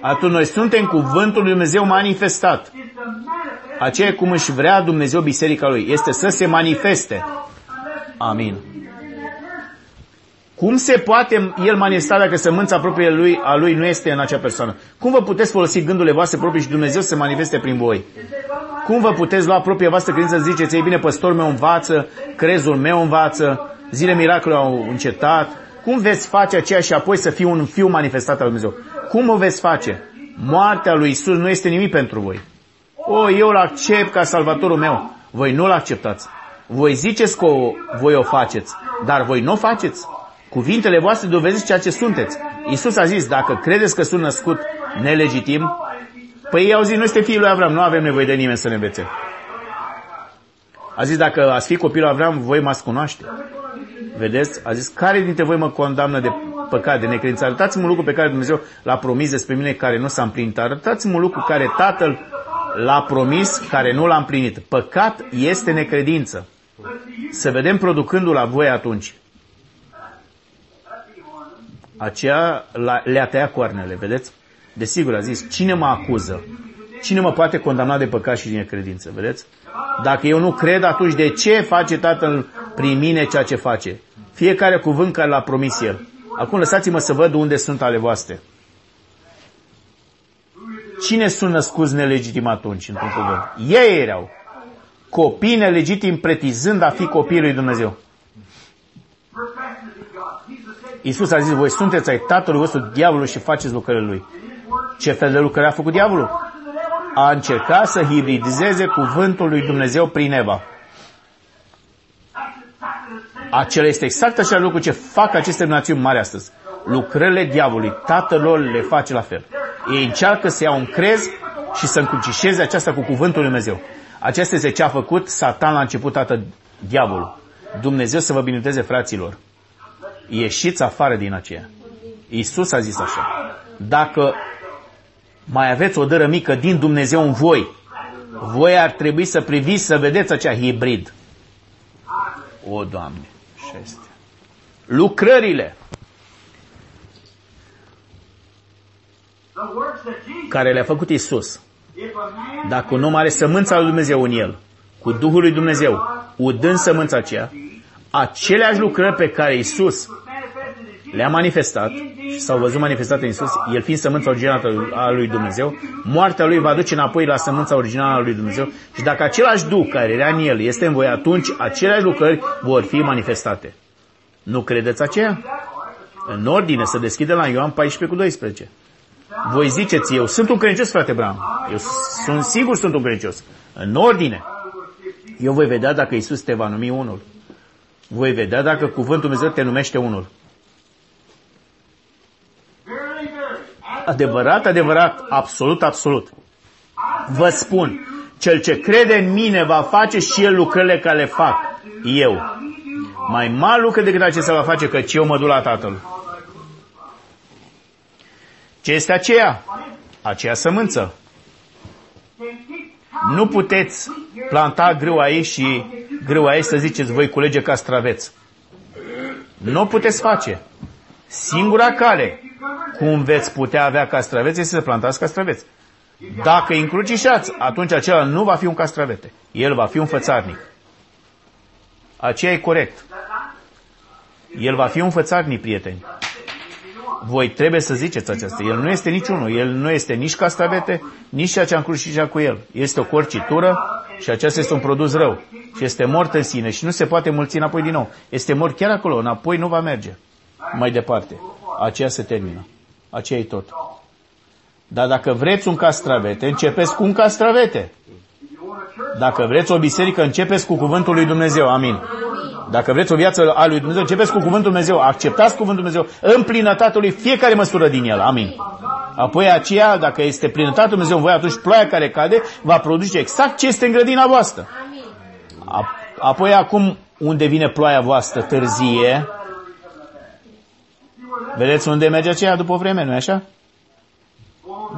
A: Atunci noi suntem cuvântul lui Dumnezeu manifestat. Aceea e cum își vrea Dumnezeu biserica lui. Este să se manifeste. Amin. Cum se poate el manifesta dacă sămânța proprie lui, a lui nu este în acea persoană? Cum vă puteți folosi gândurile voastre proprii și Dumnezeu să se manifeste prin voi? Cum vă puteți lua propria voastră credință să ziceți, ei bine, păstorul meu învață, crezul meu învață, zile miracole au încetat? Cum veți face aceea și apoi să fie un fiu manifestat al lui Dumnezeu? Cum o veți face? Moartea lui Isus nu este nimic pentru voi. O, eu îl accept ca salvatorul meu. Voi nu-l acceptați. Voi ziceți că o, voi o faceți, dar voi nu o faceți. Cuvintele voastre dovedesc ceea ce sunteți. Isus a zis, dacă credeți că sunt născut nelegitim, păi ei au zis, noi suntem fiii lui Avram, nu avem nevoie de nimeni să ne învețe. A zis, dacă ați fi copilul Avram, voi m-ați cunoaște. Vedeți? A zis, care dintre voi mă condamnă de păcat, de necredință? Arătați-mă un lucru pe care Dumnezeu l-a promis despre mine, care nu s-a împlinit. Arătați-mă un lucru care Tatăl l-a promis, care nu l-a împlinit. Păcat este necredință. Să vedem producându-l la voi atunci. Aceea le-a tăiat coarnele, vedeți? Desigur, a zis, cine mă acuză? Cine mă poate condamna de păcat și de necredință? Vedeți? Dacă eu nu cred, atunci de ce face Tatăl prin mine ceea ce face? Fiecare cuvânt care l-a promis El. Acum lăsați-mă să văd unde sunt ale voastre. Cine sunt născuți nelegitim atunci, într-un cuvânt? Ei erau. Copii nelegitim pretizând a fi copiii lui Dumnezeu. Iisus a zis, voi sunteți ai tatălui vostru diavolul și faceți lucrările lui. Ce fel de lucrări a făcut diavolul? A încercat să hibridizeze cuvântul lui Dumnezeu prin Eva. Acela este exact așa lucru ce fac aceste națiuni mari astăzi. Lucrările diavolului, tatăl lor le face la fel. Ei încearcă să iau un crez și să încrucișeze aceasta cu cuvântul lui Dumnezeu. Acesta este ce a făcut Satan la început, tată diavolul. Dumnezeu să vă binecuvânteze fraților. Ieșiți afară din aceea. Iisus a zis așa. Dacă mai aveți o dără mică din Dumnezeu în voi, voi ar trebui să priviți să vedeți acea hibrid. O, Doamne, și este. Lucrările care le-a făcut Isus. Dacă un om are sămânța lui Dumnezeu în el, cu Duhul lui Dumnezeu, udând sămânța aceea, aceleași lucrări pe care Isus le-a manifestat și s-au văzut manifestate în Isus, el fiind sămânța originală a lui Dumnezeu, moartea lui va duce înapoi la sămânța originală a lui Dumnezeu și dacă același Duh care era în el este în voi, atunci aceleași lucrări vor fi manifestate. Nu credeți aceea? În ordine să deschide la Ioan 14 cu 12. Voi ziceți, eu sunt un credincios, frate Bram. Eu sunt sigur sunt un credincios. În ordine. Eu voi vedea dacă Isus te va numi unul. Voi vedea dacă cuvântul Dumnezeu te numește unul. Adevărat, adevărat, absolut, absolut. Vă spun, cel ce crede în mine va face și el lucrările care le fac eu. Mai mari lucruri decât acestea va face, căci eu mă duc la Tatăl. Ce este aceea? Aceea sămânță. Nu puteți planta grâu aici și grâu aici să ziceți voi culege castraveți. Nu o puteți face. Singura cale cum veți putea avea castraveți este să plantați castraveți. Dacă îi încrucișați, atunci acela nu va fi un castravete. El va fi un fățarnic. Aceea e corect. El va fi un fățarnic, prieteni. Voi trebuie să ziceți aceasta. El nu este niciunul. El nu este nici castravete, nici ceea ce am crucișat cu el. Este o corcitură și acesta este un produs rău. Și este mort în sine și nu se poate mulți înapoi din nou. Este mort chiar acolo, înapoi nu va merge. Mai departe. Aceea se termină. Aceea e tot. Dar dacă vreți un castravete, începeți cu un castravete. Dacă vreți o biserică, începeți cu cuvântul lui Dumnezeu. Amin. Dacă vreți o viață a lui Dumnezeu, începeți cu cuvântul Dumnezeu. Acceptați cuvântul Dumnezeu în plinătatea lui fiecare măsură din el. Amin. Apoi aceea, dacă este plinătatea Dumnezeu în voi, atunci ploaia care cade va produce exact ce este în grădina voastră. Apoi acum unde vine ploaia voastră târzie, vedeți unde merge aceea după vreme, nu-i așa?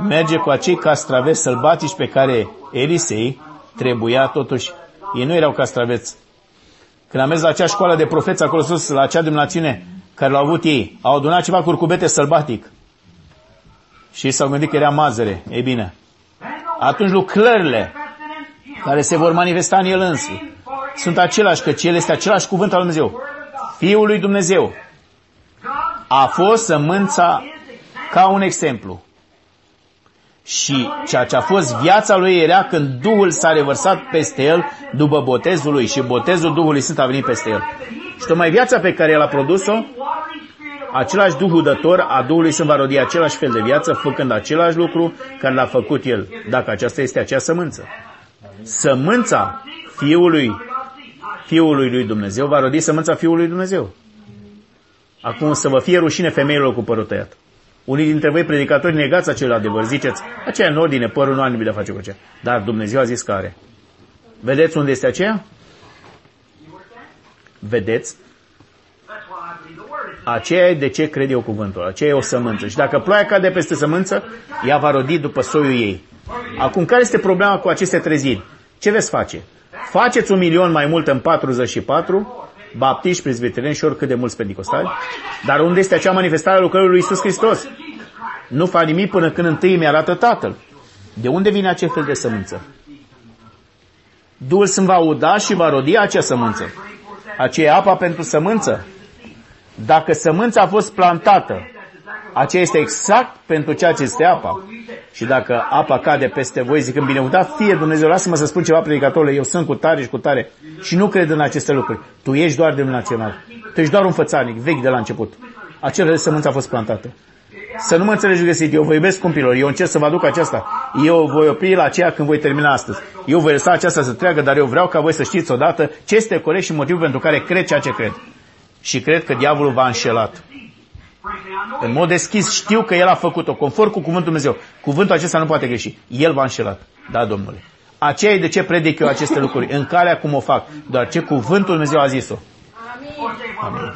A: Merge cu acei castraveți sălbatici pe care Elisei trebuia totuși, ei nu erau castraveți. Când am mers la acea școală de profeți acolo sus, la acea dimineațiune care l-au avut ei, au adunat ceva curcubete sălbatic. Și s-au gândit că era mazăre. Ei bine, atunci lucrările care se vor manifesta în el însuși sunt același, că el este același cuvânt al Dumnezeu. Fiul lui Dumnezeu a fost sămânța ca un exemplu. Și ceea ce a fost viața lui era când Duhul s-a revărsat peste el după botezul lui și botezul Duhului Sfânt a venit peste el. Și tocmai viața pe care el a produs-o, același Duhul dător a Duhului Sfânt va rodi același fel de viață, făcând același lucru care l-a făcut el, dacă aceasta este acea sămânță. Sămânța Fiului, Fiului lui Dumnezeu va rodi sămânța Fiului lui Dumnezeu. Acum să vă fie rușine femeilor cu părul tăiat. Unii dintre voi predicatori negați acel adevăr, ziceți, aceea în ordine, părul nu are nimic de a face cu aceea. Dar Dumnezeu a zis că are. Vedeți unde este aceea? Vedeți? Aceea e de ce cred eu cuvântul. Aceea e o sămânță. Și dacă ploaia cade peste sămânță, ea va rodi după soiul ei. Acum, care este problema cu aceste treziri? Ce veți face? Faceți un milion mai mult în 44, baptiști, prezbitereni și oricât de mulți pentecostali, dar unde este acea manifestare a lucrării lui Isus Hristos? Nu fac nimic până când întâi mi arată Tatăl. De unde vine acest fel de sămânță? Duhul Sfânt va uda și va rodi acea sămânță. Aceea apa pentru sămânță. Dacă sămânța a fost plantată, aceea este exact pentru ceea ce este apa. Și dacă apa cade peste voi zicând, binecuvântat fie Dumnezeu, lasă-mă să spun ceva predicatorule, eu sunt cu tare și cu tare și nu cred în aceste lucruri. Tu ești doar de național. Tu ești doar un fățarnic, vechi de la început. Acel sămânță a fost plantată. Să nu mă înțelegi găsit, eu vă iubesc cumpilor, eu încerc să vă aduc aceasta. Eu voi opri la aceea când voi termina astăzi. Eu voi lăsa aceasta să treacă, dar eu vreau ca voi să știți odată ce este corect și motivul pentru care cred ceea ce cred. Și cred că diavolul v-a înșelat. În mod deschis știu că El a făcut-o, conform cu cuvântul Dumnezeu. Cuvântul acesta nu poate greși. El v-a înșelat. Da, Domnule. Aceea e de ce predic eu aceste lucruri. În calea cum o fac. Doar ce cuvântul Dumnezeu a zis-o. Amin.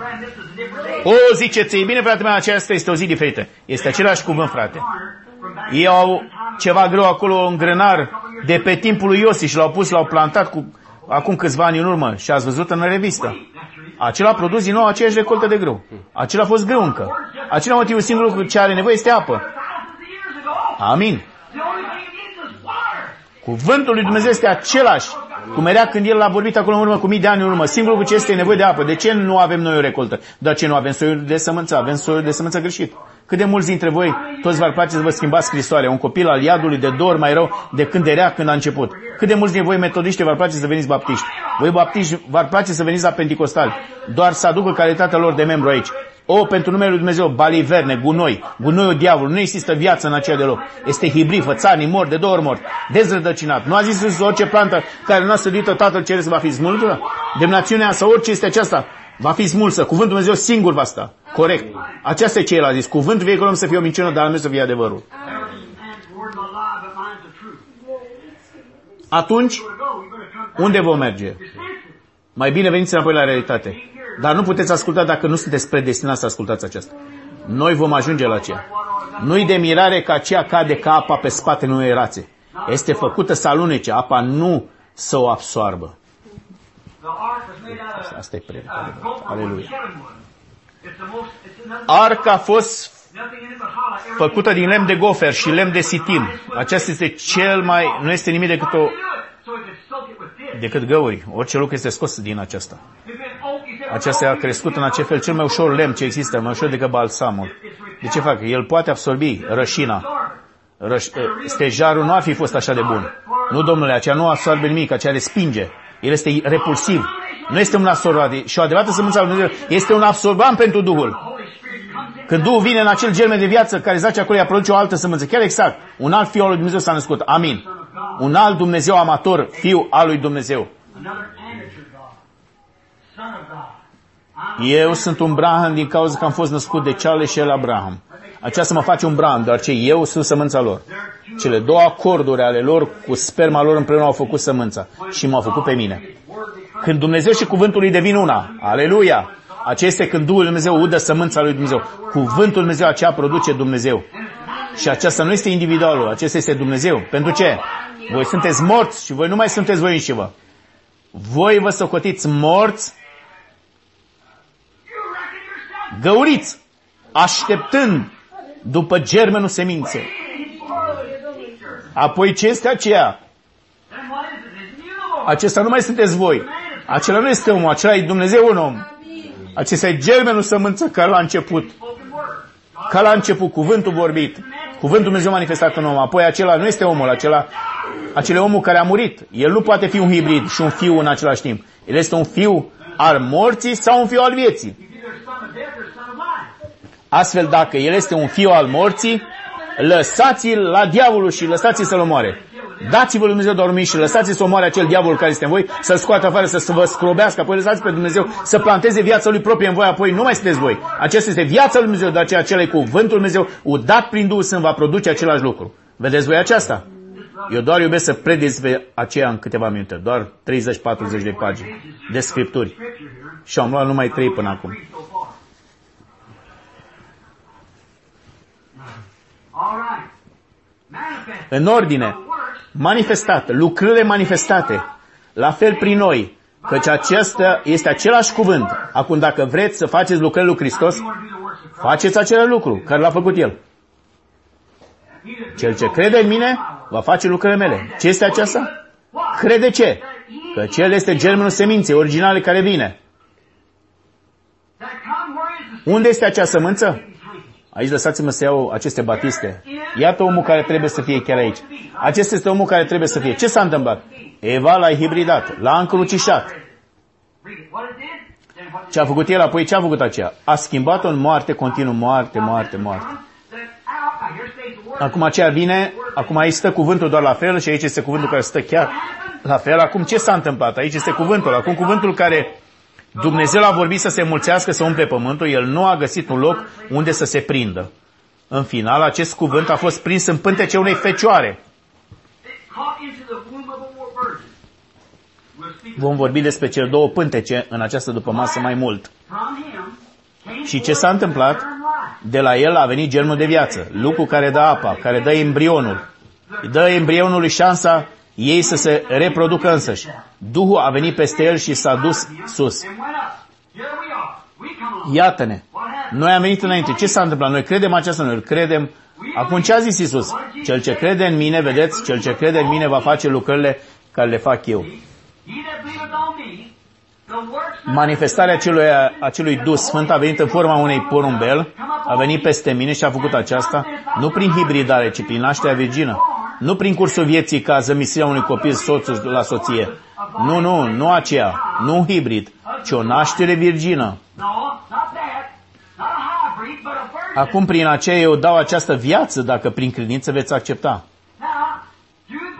A: O, ziceți ei, bine, frate meu, aceasta este o zi diferită. Este același cuvânt, frate. Ei au ceva greu acolo în grănar de pe timpul lui Iosif și l-au pus, l-au plantat cu, acum câțiva ani în urmă și ați văzut în revistă. Acela a produs din nou aceeași recoltă de grâu. Acela a fost grâu încă. Acela motivul singur ce are nevoie este apă. Amin. Cuvântul lui Dumnezeu este același cum era când el a vorbit acolo în urmă cu mii de ani în urmă. Singurul ce este nevoie de apă. De ce nu avem noi o recoltă? Dar ce nu avem soiul de sămânță? Avem soiul de sămânță greșit. Cât de mulți dintre voi, toți v-ar place să vă schimbați scrisoarea. Un copil al iadului de două ori mai rău de când era când a început. Cât de mulți dintre voi metodiști v-ar place să veniți baptiști. Voi baptiști v-ar place să veniți la pentecostali. Doar să aducă calitatea lor de membru aici. O, pentru numele lui Dumnezeu, baliverne, gunoi, gunoiul diavolului, nu există viață în aceea deloc. Este hibrid, fățanii, mor, de două ori mort, dezrădăcinat. Nu a zis Iisus orice plantă care nu a sădit-o Tatăl Ceresc va fi smultă? Demnațiunea sau orice este aceasta va fi smulsă. Cuvântul Dumnezeu singur va sta. Corect. Aceasta e ce el a zis. Cuvântul veiculăm să fie o minciună, dar nu să fie adevărul. Atunci, unde vom merge? Mai bine veniți înapoi la realitate. Dar nu puteți asculta dacă nu sunteți predestinați să ascultați aceasta. Noi vom ajunge la aceea. Nu-i de mirare că aceea cade ca apa pe spatele unei rațe. Este făcută să alunece, apa nu să o absoarbă. Asta e predicarea. Aleluia. Arca a fost făcută din lemn de gofer și lemn de sitim. Aceasta este cel mai, nu este nimic decât o decât găuri. Orice lucru este scos din aceasta. Aceasta a crescut în acel fel cel mai ușor lemn ce există, mai ușor decât balsamul. De ce fac? El poate absorbi rășina. Răș... Stejarul nu ar fi fost așa de bun. Nu, domnule, aceea nu absorbe nimic, aceea respinge. El este repulsiv. Nu este un absorbant. Și o adevărată sămânță al Dumnezeu este un absorbant pentru Duhul. Când Duhul vine în acel germe de viață care zace acolo, ea produce o altă sămânță. Chiar exact. Un alt fiu al lui Dumnezeu s-a născut. Amin. Un alt Dumnezeu amator, fiu al lui Dumnezeu. Eu sunt un Braham din cauza că am fost născut de Charles și el Abraham. Aceasta mă face un Braham, doar ce eu sunt sămânța lor. Cele două acorduri ale lor cu sperma lor împreună au făcut sămânța și m-au făcut pe mine. Când Dumnezeu și cuvântul lui devin una. Aleluia! Acesta este când Duhul lui Dumnezeu udă sămânța lui Dumnezeu. Cuvântul lui Dumnezeu aceea produce Dumnezeu. Și aceasta nu este individualul, acesta este Dumnezeu. Pentru ce? Voi sunteți morți și voi nu mai sunteți voi înși vă. Voi vă socotiți morți,
B: You reckon yourself
A: găuriți, așteptând după germenul seminței. Apoi ce este aceea?
B: Then what is it? Isn't you the Lord?
A: Acesta nu mai sunteți voi. Acela nu este omul, acela e Dumnezeu un om. Acesta e germenul sămânță ca la început.
B: Spoken word.
A: Ca la început, cuvântul vorbit. Cuvântul Dumnezeu manifestat în om. Apoi acela nu este omul, acela, acela e omul care a murit. El nu poate fi un hibrid și un fiu în același timp. El este un fiu al morții sau un fiu al vieții. Astfel, dacă el este un fiu al morții, lăsați-l la diavolul și lăsați-l să-l omoare. Dați-vă lui Dumnezeu dormi și lăsați-l să omoare acel diavol care este în voi, să-l scoată afară, să vă scrobească, apoi lăsați pe Dumnezeu să planteze viața lui proprie în voi, apoi nu mai sunteți voi. Aceasta este viața lui Dumnezeu, de aceea acela e cuvântul lui Dumnezeu, udat prin Duhul Sfânt va produce același lucru. Vedeți voi aceasta? Eu doar iubesc să predic despre aceea în câteva minute, doar 30-40 de pagini de scripturi.
B: Scripture here.
A: Și am luat numai 3 până acum. În ordine,
B: Works.
A: manifestat, lucrările manifestate, la fel prin noi, căci acesta este același cuvânt. Acum, dacă vreți să faceți lucrările lui Hristos,
B: You want to do the works of Christ.
A: faceți același lucru care l-a făcut El.
B: He that
A: Cel ce crede în mine, va face lucrările mele. Ce este aceasta?
B: What?
A: Crede ce? Că Cel este germenul seminței originale care vine.
B: That come where is the
A: Unde este acea sămânță?
B: Sweet?
A: Aici lăsați-mă să iau aceste batiste. Iată omul care trebuie să fie chiar aici. Acesta este omul care trebuie să fie. Ce s-a întâmplat? Eva l-a hibridat, l-a încrucișat.
B: Read it. What it did? Then what it
A: Ce a făcut el apoi? Ce a făcut aceea? A schimbat-o în moarte continuu, moarte, moarte, moarte.
B: That out. Now here stays the word.
A: Acum aceea vine, acum aici stă cuvântul doar la fel și aici este cuvântul care stă chiar la fel. Acum ce s-a întâmplat? Aici este cuvântul. Acum cuvântul care Dumnezeu a vorbit să se mulțească, să umple pământul, el nu a găsit un loc unde să se prindă. În final, acest cuvânt a fost prins în pântece unei fecioare.
B: It caught into the womb of a virgin. We'll speak
A: Vom vorbi despre cele două pântece în această după masă mai mult.
B: from him. came
A: Și ce
B: forth
A: s-a întâmplat?
B: eternal life.
A: De la el a venit germul de viață, lucru care dă apa, care dă embrionul. Îi dă embrionului șansa ei să se reproducă însăși. Duhul a venit peste el și s-a dus sus.
B: And went up. Here we are. We come along.
A: Iată-ne.
B: What happened?
A: Noi am venit înainte. Ce s-a întâmplat? Noi credem aceasta, noi îl credem. Acum ce a zis Isus? Cel ce crede în mine, vedeți, cel ce crede în mine va face lucrările care le fac eu.
B: He that believeth on me, the works that
A: Manifestarea acelui, acelui Duh Sfânt a venit în forma unei porumbel, a venit peste mine și a făcut aceasta, nu prin hibridare, ci prin nașterea virgină. Nu prin cursul vieții ca zămisirea unui copil soțul la soție. Nu, nu, nu aceea, nu un hibrid, ci o naștere virgină.
B: No, not that. Not a hybrid, but a virgin.
A: Acum prin aceea eu dau această viață dacă prin credință veți accepta.
B: Now, through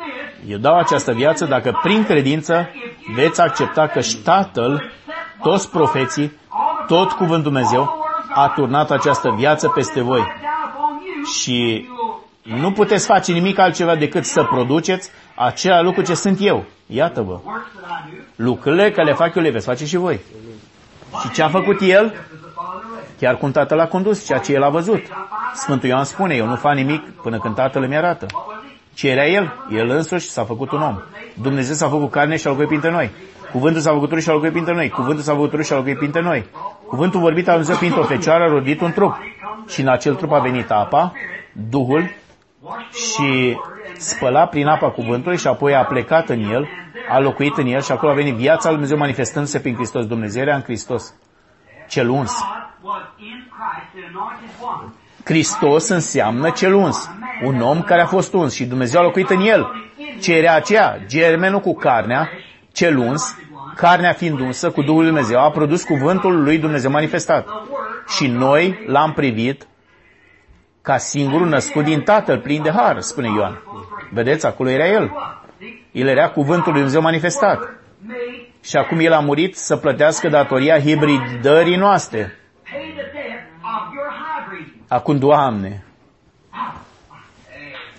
B: this,
A: Eu dau această viață dacă prin credință veți accepta că și Tatăl, toți profeții, tot cuvântul Dumnezeu a turnat această viață peste voi.
B: down upon you,
A: Și nu puteți face nimic altceva decât să produceți același lucru ce sunt eu. Iată-vă.
B: works that I do,
A: Lucrurile care le fac eu le veți face și voi. Și ce a făcut el?
B: as the Father led.
A: Chiar cum Tatăl a condus, ceea ce el a văzut. Sfântul Ioan spune, eu nu fac nimic până când Tatăl îmi arată.
B: What was he?
A: Ce era el? El însuși s-a făcut un om. Dumnezeu s-a făcut carne și a locuit printre noi. Cuvântul s-a făcut trup și a locuit printre noi. Cuvântul s-a făcut trup și a locuit printre noi. Cuvântul vorbit a Dumnezeu printr-o fecioară a rodit un trup. Și în acel trup a venit apa, Duhul și spăla prin apa cuvântului și apoi a plecat în el, a locuit în el și acolo a venit viața lui Dumnezeu manifestându-se prin Hristos. Dumnezeu era în Hristos, cel uns.
B: God was in Christ, the anointed one.
A: Hristos înseamnă cel uns, un om care a fost uns și Dumnezeu a locuit în el. Ce era aceea? Germenul cu carnea, cel uns, carnea fiind unsă cu Duhul lui Dumnezeu, a produs cuvântul lui Dumnezeu manifestat. Și noi l-am privit ca singurul născut din Tatăl, plin de har, spune Ioan. Vedeți, acolo era el. El era cuvântul lui Dumnezeu manifestat.
B: Made,
A: Și acum el a murit să plătească datoria hibridării noastre.
B: pay the debt of your hybrid.
A: Acum, Doamne,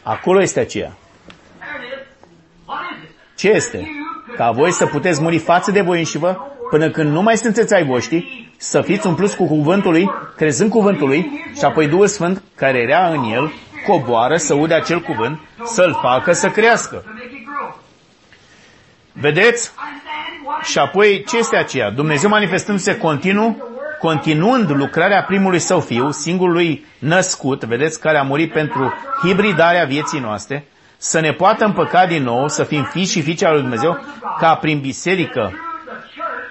A: acolo este aceea.
B: There it is. What is it?
A: Ce este?
B: You could
A: ca voi să puteți muri față de voi înșivă, până când nu mai sunteți ai voștri, să fiți umpluți cu cuvântul lui, crezând cuvântul lui, și apoi Duhul Sfânt, care era în el, coboară să ude acel cuvânt, să-l facă să crească.
B: to make it grow.
A: Vedeți?
B: And then what
A: Și apoi, ce este aceea? Dumnezeu manifestându-se continuu, continuând lucrarea primului său fiu, singurului născut, vedeți, care a murit pentru hibridarea vieții noastre, să ne poată împăca din nou, să fim fii și fiice al lui Dumnezeu, ca prin biserică
B: through the church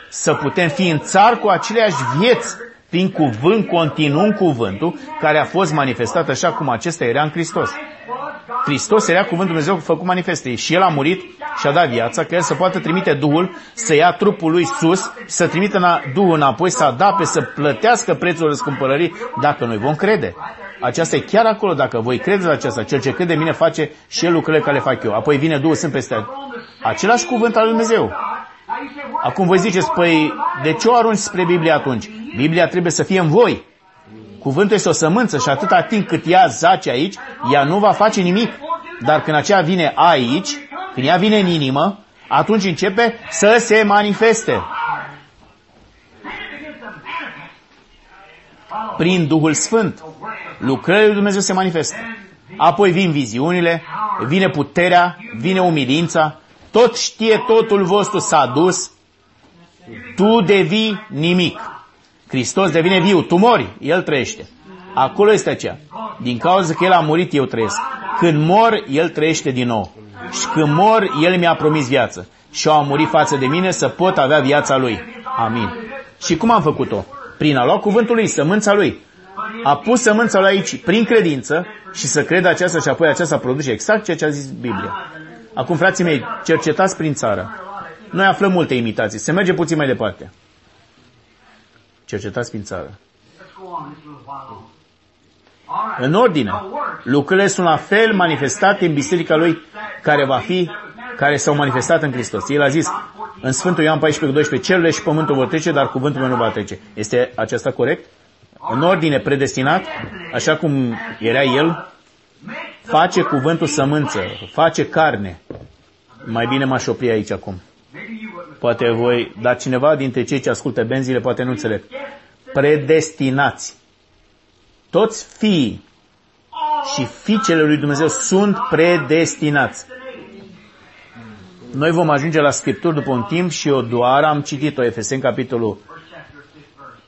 A: să putem fi în țar cu aceleași vieți, prin cuvânt, continuând cuvântul, care a fost manifestat așa cum acesta era în Hristos.
B: was God
A: Hristos era cuvântul Dumnezeu făcut manifeste și El a murit și a dat viața, că El să poată trimite Duhul să ia trupul lui sus, să trimită na, Duhul înapoi, să adapte, să plătească prețul răscumpărării, dacă noi vom crede. Aceasta e chiar acolo, dacă voi credeți la aceasta, cel ce crede în mine face și el lucrurile care le fac eu. Apoi vine Duhul Sfânt peste același cuvânt al lui Dumnezeu. Acum voi ziceți, păi, de ce o arunci spre Biblie atunci? Biblia trebuie să fie în voi. Cuvântul este o sămânță și atâta timp cât ea zace aici, ea nu va face nimic. Dar când aceea vine aici, când ea vine în inimă, atunci începe să se manifeste.
B: Then it begins to manifest. Follow.
A: Prin Duhul Sfânt, lucrările lui Dumnezeu se manifestă. Apoi vin viziunile, vine puterea, vine umilința, tot știe totul vostru s-a dus, tu devii nimic. Hristos devine viu, tu mori, El trăiește. Acolo este aceea. Din cauza că El a murit, eu trăiesc. Când mor, El trăiește din nou. Și când mor, El mi-a promis viață. Și a murit față de mine să pot avea viața Lui. Amin. Și cum am făcut-o? Prin a lua cuvântul Lui, sămânța Lui. A pus sămânța Lui aici prin credință și să credă aceasta și apoi aceasta produce exact ceea ce a zis Biblia. Acum, frații mei, cercetați prin țară. Noi aflăm multe imitații. Se merge puțin mai departe. Cercetați prin țară.
B: Let's go on this little while longer. All right.
A: În ordine,
B: Now works.
A: lucrurile sunt la fel manifestate în biserica lui care va fi, care s-au manifestat în Hristos. El a zis în Sfântul Ioan 14 cu 12, cerurile și pământul vor trece, dar cuvântul meu nu va trece. Este acesta corect? În ordine predestinat, așa cum era el, face cuvântul sămânță, face carne. Mai bine m-aș opri aici acum.
B: Maybe you wouldn't.
A: Poate voi, dar cineva dintre cei ce ascultă benzile poate nu înțeleg. Predestinați. Toți fiii și fiicele lui Dumnezeu sunt predestinați. Noi vom ajunge la Scripturi după un timp și eu doar am citit-o, Efeseni, capitolul
B: First chapter, sixth verse.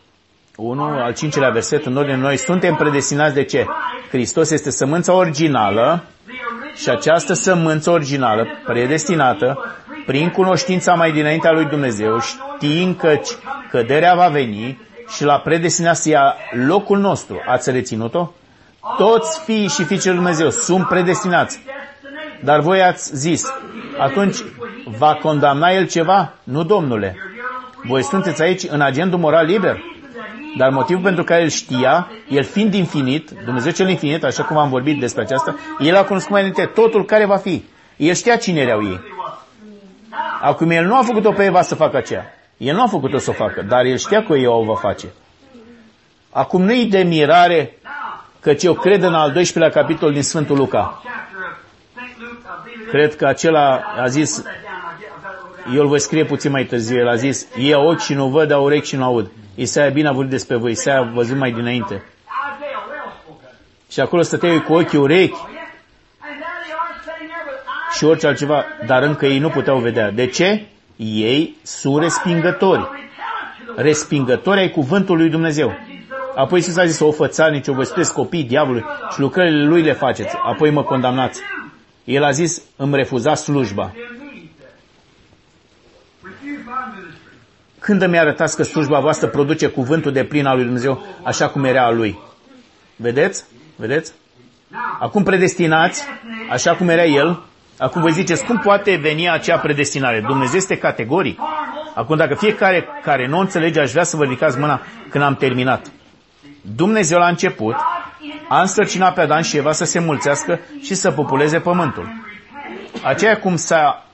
A: 1, al cincelea verset, în ordine noi suntem predestinați de ce? Hristos este sămânța originală
B: The original
A: și această sămânță originală, predestinată, prin cunoștința mai dinainte a lui Dumnezeu, știind că căderea va veni și la predestinat să ia locul nostru. Ați reținut-o? Toți fiii și fiicele lui Dumnezeu sunt predestinați.
B: destination.
A: Dar voi ați zis, atunci va condamna el ceva? Nu, domnule. Voi sunteți aici în agendul moral liber. Dar motivul pentru care el știa, el fiind infinit, Dumnezeu cel infinit, așa cum am vorbit despre aceasta, el a cunoscut mai înainte totul care va fi. El știa cine erau ei. Acum el nu a făcut-o pe Eva să facă aceea. El nu a făcut-o să o facă, dar el știa că ea o va face. Acum nu-i de mirare că eu cred în al 12-lea capitol din Sfântul Luca.
B: Chapter of St. Luke, uh, believe it.
A: Cred că acela a zis,
B: Put that down. I'll get, I've got it over there.
A: eu îl voi scrie puțin mai târziu, el a zis, e ochi și nu văd, au urechi și nu aud. Isaia bine a vorbit despre voi, Isaia a văzut mai dinainte.
B: Isaiah well spoke of it.
A: Și acolo stăteau ei cu ochii urechi și orice altceva, dar încă ei nu puteau vedea. De ce? Ei sunt respingători. Respingători ai cuvântului lui Dumnezeu. Apoi Iisus a zis, o fățarnici, o vă spuneți copii diavolului și lucrările lui le faceți, apoi mă condamnați. El a zis, îmi refuza slujba.
B: Refuse my ministry.
A: Când îmi arătați că slujba voastră produce cuvântul de plin al lui Dumnezeu, așa cum era al lui? Vedeți? Vedeți? Acum predestinați, așa cum era el, acum voi ziceți, cum poate veni acea predestinare? Dumnezeu este categoric. Acum, dacă fiecare care nu înțelege, aș vrea să vă ridicați mâna când am terminat. Dumnezeu la început a însărcinat pe Adam și Eva să se mulțească și să populeze pământul. Aceea cum s-a,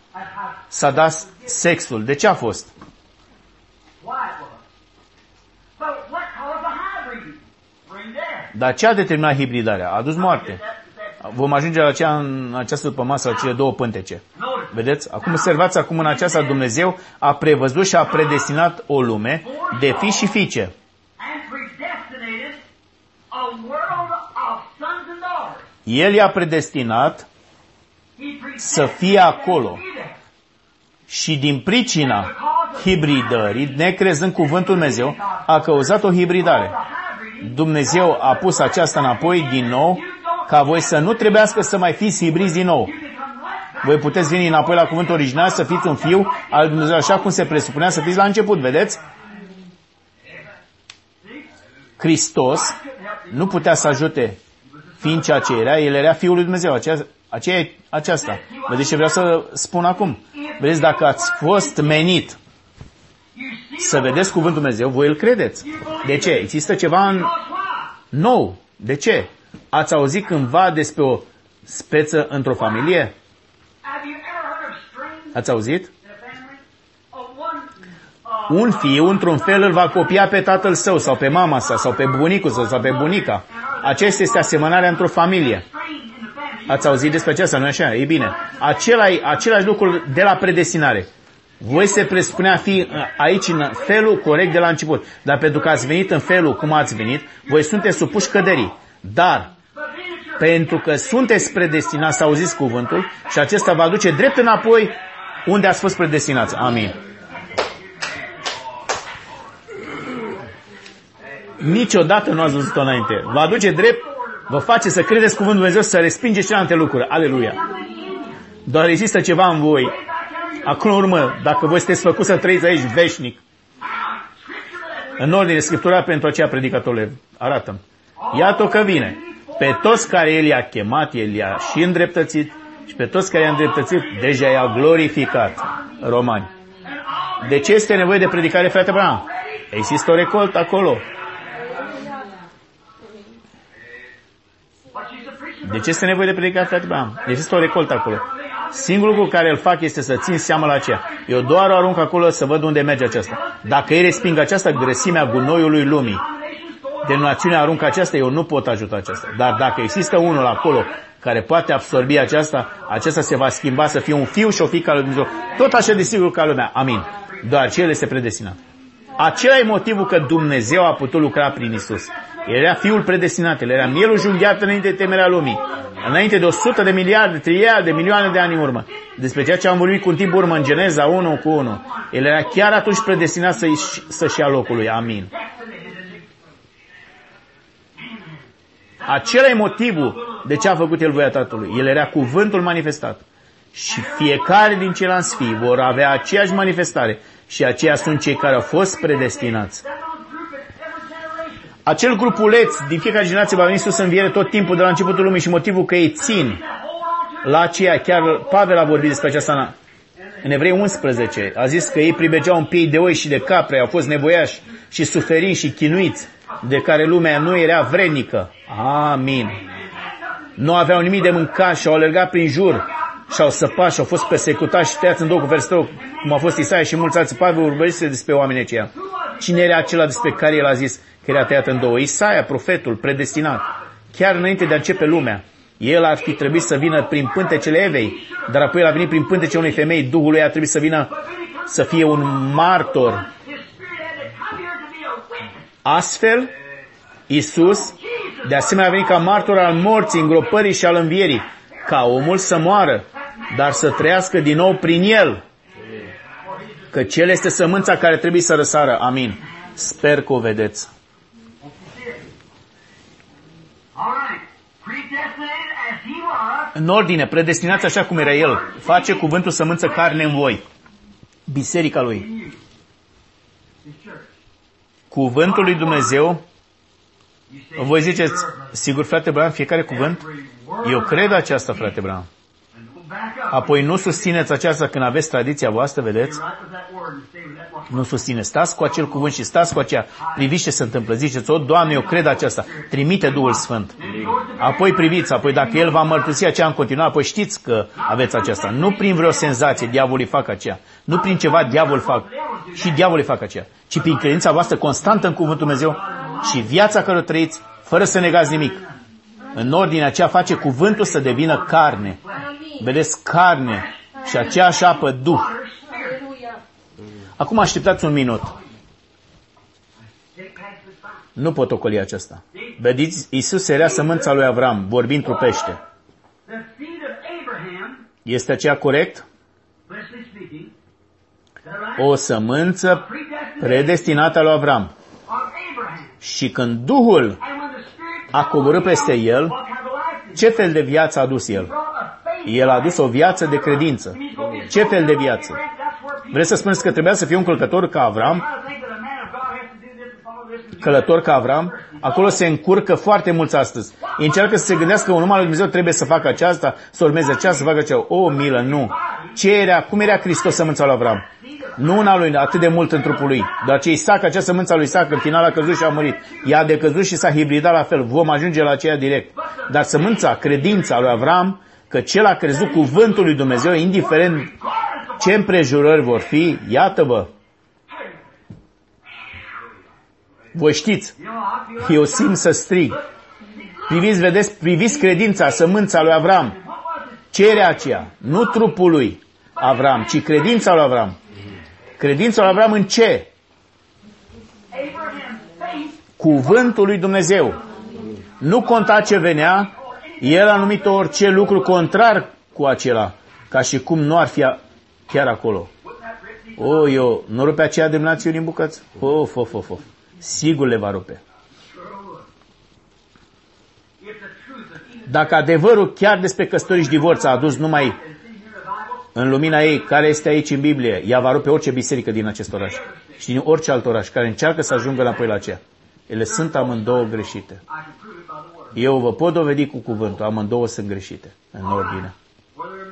A: s-a dat sexul. De ce a fost?
B: Why it was. But what caused the hybrid? Bring death.
A: Dar ce a determinat hibridarea? A adus moarte.
B: That, that,
A: Vom ajunge la aceea în această după masă, la cele două pântece.
B: notice.
A: Vedeți? Acum observați acum în aceasta Dumnezeu a prevăzut și a predestinat o lume de fi și fiice.
B: and predestinated a world of sons and daughters.
A: El i-a predestinat
B: He
A: să
B: predestinated
A: fie acolo.
B: them to be there.
A: Și din pricina hibridării, necrezând cuvântul Dumnezeu, a cauzat o hibridare.
B: The hybrid
A: Dumnezeu a pus aceasta înapoi din nou, ca voi să nu trebuiască să mai fiți hibrizi din nou.
B: you can come right back.
A: Voi puteți veni înapoi la cuvântul original să fiți un fiu al Dumnezeu așa cum se presupunea să fiți la început, vedeți? Hristos nu putea să ajute fiind ceea ce era, el era Fiul lui Dumnezeu, aceea, aceea, aceasta. Vedeți ce vreau să spun acum? Vedeți, dacă ați fost menit
B: You see
A: să vedeți cuvântul Dumnezeu, voi îl credeți. De ce? Există ceva în
B: because why?
A: nou. De ce? Ați auzit cândva despre o speță într-o familie?
B: Have you ever heard of strings
A: Ați auzit?
B: in a family? Of one, uh,
A: Un fiu, într-un fel, îl va copia pe tatăl său, sau pe mama sa, sau pe bunicul său, sau pe bunica. Aceasta este asemănarea într-o familie.
B: string in the family.
A: Ați auzit despre aceasta, nu așa? Ei bine, același, același lucru de la predestinare. Voi se presupunea a fi uh, aici în felul corect de la început. Dar pentru că ați venit în felul cum ați venit, voi sunteți supuși căderii. Dar,
B: But being that you're
A: pentru că sunteți predestinați să auziți cuvântul și acesta va duce drept înapoi unde ați fost predestinați. Amin. Niciodată nu ați văzut-o înainte. Vă aduce drept, vă face să credeți cuvântul Dumnezeu, să respingeți celelalte lucruri. Aleluia. Doar există ceva în voi. Acum în urmă, dacă voi sunteți făcuți să trăiți aici veșnic, în ordine Scriptura pentru aceea predicatorule, arată Iată că vine. Pe toți care El i-a chemat, El i-a și îndreptățit și pe toți care i-a îndreptățit, deja i-a glorificat. Romani. De ce este nevoie de predicare, frate Abraham? Există o recoltă acolo.
B: what you preaching
A: De ce este nevoie de predicare, frate Abraham? Există o recoltă acolo. Singurul lucru care îl fac este să țin seama la aceea. Eu doar o arunc acolo să văd unde merge aceasta. Dacă ei resping aceasta, grăsimea gunoiului lumii, denominațiunea aruncă aceasta, eu nu pot ajuta aceasta. Dar dacă există unul acolo care poate absorbi aceasta, acesta se va schimba să fie un fiu și o fiică al lui Dumnezeu. Tot așa de sigur ca lumea. Amin. Doar ce el este predestinat. Acela e motivul că Dumnezeu a putut lucra prin Isus. El era fiul predestinat, el era mielul junghiat înainte de temerea lumii. Înainte de 100 de miliarde, triliarde, de milioane de ani în urmă. Despre ceea ce am vorbit cu un timp urmă în Geneza 1 cu 1. El era chiar atunci predestinat să-și, să-și ia locul lui. Amin. Acela e motivul de ce a făcut el voia Tatălui. El era cuvântul manifestat. Și fiecare din ceilalți fii vor avea aceeași manifestare. Și aceia sunt cei care au fost predestinați.
B: that those group in every generation.
A: Acel grupuleț din fiecare generație va veni sus în viere tot timpul de la începutul lumii și motivul că ei țin
B: That hold on to
A: la aceea, chiar Pavel a vorbit despre aceasta în- în Evrei 11, a zis că ei pribegeau în piei de oi și de capre, au fost nevoiași și suferiți și chinuiți, de care lumea nu era vrednică. Amin. Nu aveau nimic de mâncat și au alergat prin jur și au săpat și au fost persecutați și tăiați în două cu versetul, cum a fost Isaia și mulți alții. Pavel urmărise despre oamenii aceia. Cine era acela despre care el a zis că era tăiat în două? Isaia, profetul, predestinat. Chiar înainte de a începe lumea. El ar fi trebuit să vină prin pântecele Evei, dar apoi el a venit prin pântecele unei femei. Duhul lui a trebuit să vină să fie un martor. Astfel, Isus, de asemenea, a venit ca martor al morții, îngropării și al învierii, ca omul să moară, dar să trăiască din nou prin el. Că cel este sămânța care trebuie să răsară. Amin. Sper că o vedeți.
B: All right. Predestinated as he was,
A: În ordine, predestinați așa cum era el. Face cuvântul sămânță carne în voi. Biserica lui.
B: His church.
A: Cuvântul lui Dumnezeu,
B: You say,
A: voi ziceți, sigur frate Bram, fiecare cuvânt?
B: every word
A: Eu cred aceasta, frate Bram. Apoi nu susțineți aceasta când aveți tradiția voastră, vedeți?
B: Right with that word and stay with that word.
A: Nu susține. Stați cu acel cuvânt și stați cu aceea. Priviți ce se întâmplă. Ziceți, o, Doamne, eu cred aceasta. Trimite Duhul Sfânt. Apoi priviți, apoi dacă El va mărturisi aceea în continuare, apoi știți că aveți aceasta. Nu prin vreo senzație diavolii fac aceea. Nu prin ceva diavol fac. Și diavolii fac aceea. Ci prin credința voastră constantă în Cuvântul Dumnezeu și viața care o trăiți, fără să negați nimic. În ordine aceea face cuvântul să devină carne. Vedeți, carne. și aceeași apă Duh.
B: water spirit.
C: Aleluia.
A: Acum așteptați un minut.
B: It passes by.
A: Nu pot ocoli aceasta. Vedeți, Iisus era sămânța lui Avram, vorbind trupește.
B: The seed of Abraham,
A: Este aceea corect?
B: fleshly speaking, is that right?
A: O sămânță
B: Predestined
A: predestinată lui Avram.
B: of Abraham.
A: Și când Duhul
B: And when the Spirit
A: a coborât peste el,
B: what kind of life did
A: ce fel de viață a adus el?
B: brought a faith
A: El a adus o viață de credință. Ce fel de viață? Vreți să spuneți că trebuia să fie un călcător ca Avram, călător ca Avram? Acolo se încurcă foarte mulți astăzi. Ei încearcă să se gândească că un om al lui Dumnezeu trebuie să facă aceasta, să urmeze aceasta, să facă aceasta. O, milă, nu. Ce era, cum era Hristos sămânța lui Avram? Nu una lui atât de mult în trupul lui. Doar ce Isaac, acea sămânța lui Isaac, în final a căzut și a murit. Ea a decăzut și s-a hibridat la fel. Vom ajunge la aceea direct. Dar sămânța, credința lui Avram, că cel a crezut cuvântul lui Dumnezeu, indiferent ce împrejurări vor fi, iată-vă. Voi știți, eu simt să strig. Priviți, vedeți, priviți credința, sămânța lui Avram. Ce era aceea? Nu trupul lui Avram, ci credința lui Avram. Credința lui Avram în ce? Cuvântul lui Dumnezeu. Nu conta ce venea, el a numit orice lucru contrar cu acela, ca și cum nu ar fi a- chiar acolo. O, eu, nu rupe aceea de națiuni în bucăți? Of, of, of, of. Sigur le va rupe. Dacă adevărul chiar despre căsătorii și divorț a adus numai în lumina ei, care este aici în Biblie, ea va rupe orice biserică din acest oraș și din orice alt oraș care încearcă să ajungă înapoi la aceea. Ele sunt amândouă greșite. Eu vă pot dovedi cu cuvântul, amândouă sunt greșite, în ordine.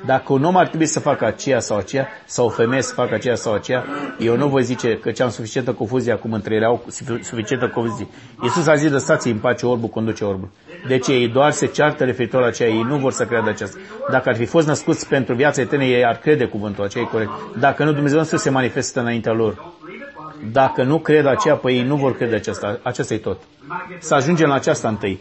A: Dacă un om ar trebui să facă aceea sau aceea, sau o femeie să facă aceea sau aceea, eu nu voi zice că am suficientă confuzie acum între ele, au suficientă confuzie. Iisus a zis, lăsați în pace, orbul conduce orbul. Deci ei doar se ceartă referitor la aceea, ei nu vor să creadă aceasta. Dacă ar fi fost născuți pentru viața eternă, ei ar crede cuvântul, aceea e corect. Dacă nu, Dumnezeu nu se manifestă înaintea lor. Dacă nu cred aceea, păi ei nu vor crede aceasta. Aceasta e tot. Să ajungem la aceasta întâi.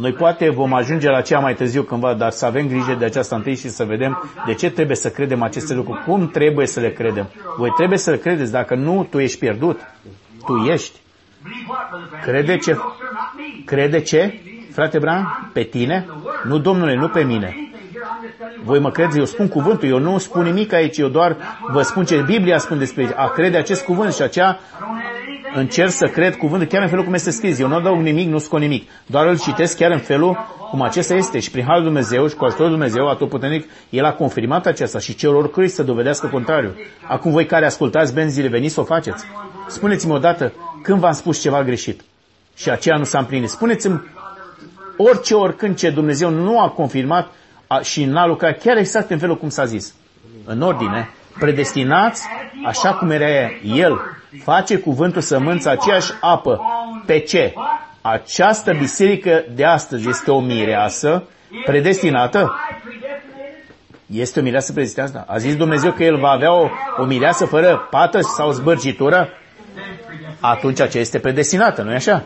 A: Noi poate vom ajunge la aceea mai târziu cândva, dar să avem grijă de aceasta întâi și să vedem de ce trebuie să credem aceste lucruri, cum trebuie să le credem. Voi trebuie să le credeți, dacă nu, tu ești pierdut. Tu ești. Crede ce? Crede ce? Frate Bran, pe tine? Nu, domnule, nu pe mine. Voi mă credeți, eu spun cuvântul, eu nu spun nimic aici, eu doar vă spun ce Biblia spune despre a crede acest cuvânt și aceea încerc să cred cuvântul chiar în felul cum este scris. Eu nu adaug nimic, nu scot nimic. Doar îl citesc chiar în felul cum acesta este. Și prin Harul Dumnezeu și cu ajutorul Dumnezeu atotputernic, El a confirmat aceasta și celor oricărui să dovedească contrariu. Acum voi care ascultați benzile, veniți să o faceți. Spuneți-mi odată când v-am spus ceva greșit și aceea nu s-a împlinit. Spuneți-mi orice, oricând ce Dumnezeu nu a confirmat a, și n-a lucrat chiar exact în felul cum s-a zis. În ordine, predestinați așa cum era El. Face cuvântul sămânța aceeași apă. Pe ce? Această biserică de astăzi este o mireasă predestinată? Este o mireasă predestinată? A zis Dumnezeu că El va avea o, o mireasă fără pată sau zbârgitură? Atunci aceea este predestinată, nu-i așa?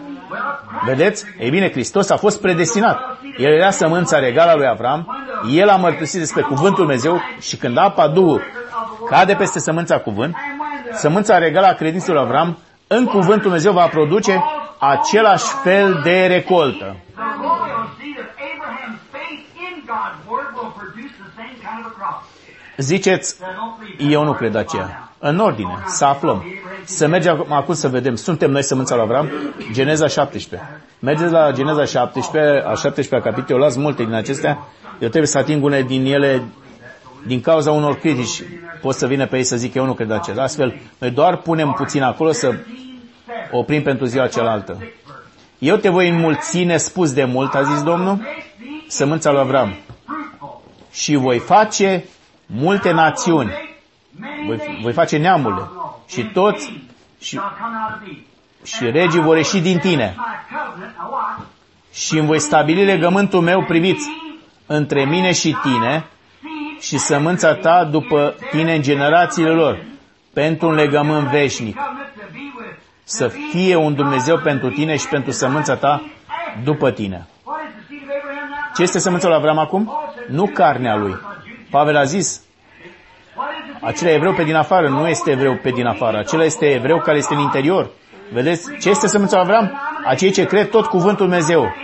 A: Vedeți? Ei bine, Hristos a fost predestinat. El era sămânța regală a lui Avram, el a mărturisit despre cuvântul Dumnezeu și când apa Duhul cade peste sămânța cuvânt, sămânța regală a credinței lui Avram, în cuvântul Dumnezeu va produce același fel de recoltă. Ziceți, eu nu cred aceea. În ordine, să aflăm. Să mergem acum să vedem. Suntem noi sămânța lui Avram? Geneza 17. Mergeți la Geneza 17, a 17 capitol, las multe din acestea. Eu trebuie să ating une din ele din cauza unor critici. Pot să vină pe ei să zic eu nu cred aceea. Astfel, noi doar punem puțin acolo să oprim pentru ziua cealaltă. Eu te voi înmulți nespus de mult, a zis Domnul, sămânța lui Avram. Și voi face multe națiuni. Voi, voi face neamurile. Și toți și, și regii vor ieși din tine. Și îmi voi stabili legământul meu, priviți, între mine și tine și sămânța ta după tine în generațiile lor, pentru un legământ veșnic. Să fie un Dumnezeu pentru tine și pentru sămânța ta după tine. Ce este sămânța lui Avram acum? Nu carnea lui. Pavel a zis, Acela evreu pe din afară nu este evreu pe din afară. Acela este evreu care este în interior. Vedeți? Ce este sămânța lui Avram? Acei ce cred tot cuvântul Dumnezeu.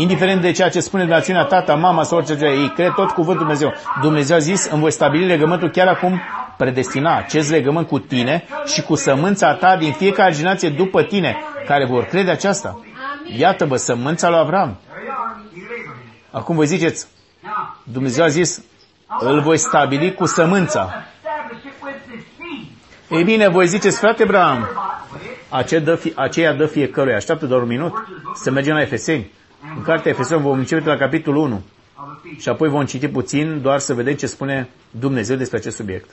A: Indiferent de ceea ce spune națiunea tata, mama sau orice, ei cred tot cuvântul Dumnezeu. Dumnezeu a zis, îmi voi stabili legământul chiar acum, predestina acest legământ cu tine și cu sămânța ta din fiecare generație după tine, care vor crede aceasta. Iată-vă, sămânța lui Avram. Acum voi ziceți, Dumnezeu a zis, îl voi stabili cu sămânța. Ei bine, voi ziceți, frate Abraham, aceea dă, fie, aceea dă fiecăruia. Așteaptă doar un minut să mergem la Efeseni. În cartea Efeseni vom începe la capitolul 1 și apoi vom citi puțin doar să vedem ce spune Dumnezeu despre acest subiect.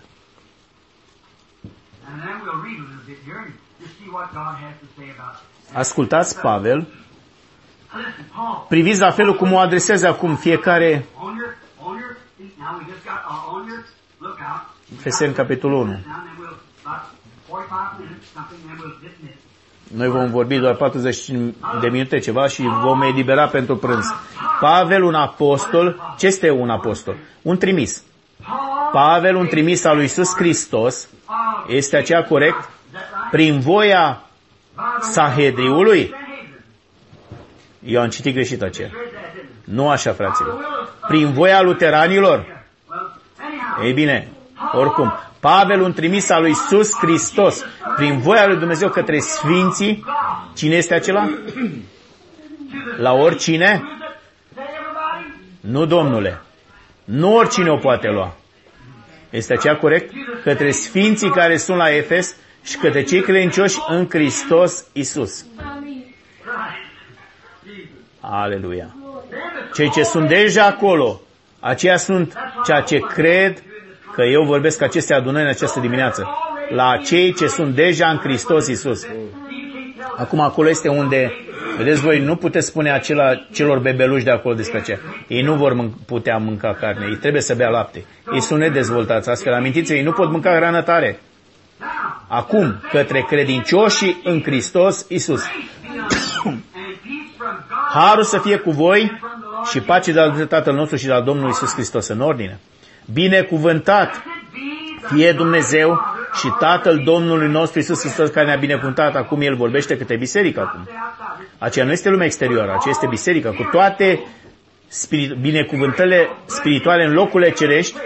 A: Ascultați Pavel, priviți la felul cum o adresează acum fiecare. Efeseni capitolul 1. Noi vom vorbi doar 40 de minute ceva și vom elibera pentru prânz. Pavel, un apostol, ce este un apostol? Un trimis. Pavel, un trimis al lui Iisus Hristos, este aceea corect? Prin voia Sahedriului? Eu am citit greșit aceea. Nu așa, fraților. Prin voia luteranilor? Ei bine, oricum, Pavel, un trimis al lui Iisus Hristos, prin voia lui Dumnezeu către Sfinții, cine este acela? La oricine? Nu, domnule. Nu oricine o poate lua. Este aceea corect? Către Sfinții care sunt la Efes și către cei credincioși în Hristos Iisus. Aleluia. Cei ce sunt deja acolo, aceia sunt ceea ce cred că eu vorbesc aceste adunări în această dimineață. La cei ce sunt deja în Hristos Iisus. Acum acolo este unde, vedeți voi, nu puteți spune acela celor bebeluși de acolo despre ce. Ei nu vor mân- putea mânca carne, ei trebuie să bea lapte. Ei sunt nedezvoltați astfel. Amintiți ei nu pot mânca hrană tare. Acum, către credincioșii în Hristos Iisus. Harul să fie cu voi și pace de al Tatăl nostru și de al Domnului Iisus Hristos în ordine. Binecuvântat fie Dumnezeu și Tatăl Domnului nostru Iisus Hristos care ne-a binecuvântat. Acum El vorbește câte biserică acum. Aceea nu este lumea exterioară, aceea este biserica cu toate spirit, binecuvântările spirituale în locurile cerești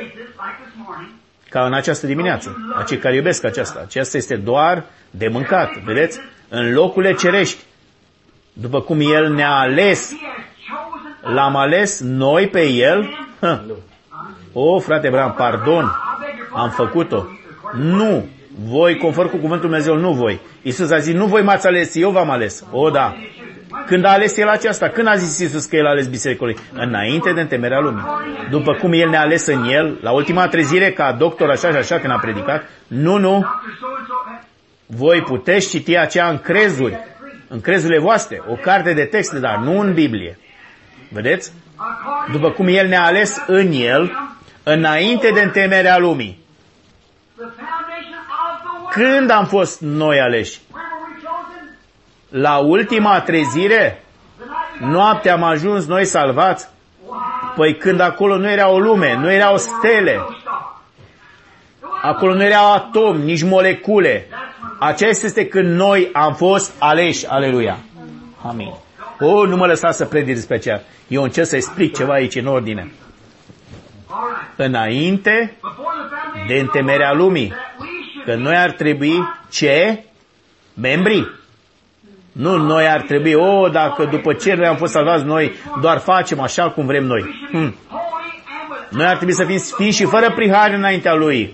A: ca în această dimineață. Acei care iubesc aceasta. Aceasta este doar de mâncat. Vedeți? În locurile cerești. După cum El ne-a ales, l-am ales noi pe El. Hă. O, frate Bram, pardon, am făcut-o. Nu, voi, conform cu cuvântul Dumnezeu, nu voi. Iisus a zis, nu voi m-ați ales, eu v-am ales. O, da. Când a ales El aceasta? Când a zis Iisus că El a ales bisericului? Înainte de întemerea lumii. După cum El ne-a ales în El, la ultima trezire, ca doctor așa și așa când a predicat, nu, nu, voi puteți citi aceea în crezuri, în crezurile voastre, o carte de texte, dar nu în Biblie. Vedeți? După cum El ne-a ales în El, înainte de întemerea lumii. Când am fost noi aleși? La ultima trezire? Noaptea am ajuns noi salvați? Păi când acolo nu era o lume, nu erau stele, acolo nu erau atomi, nici molecule. Acesta este când noi am fost aleși. Aleluia. Amin. O, nu mă lăsa să predic despre aceea. Eu încerc să explic ceva aici în ordine. Înainte de întemerea lumii, că noi ar trebui ce? Membrii. Nu noi ar trebui, o, dacă după ce noi am fost salvați, noi doar facem așa cum vrem noi. Hm. Noi ar trebui să fim sfinți și fără prihare înaintea Lui,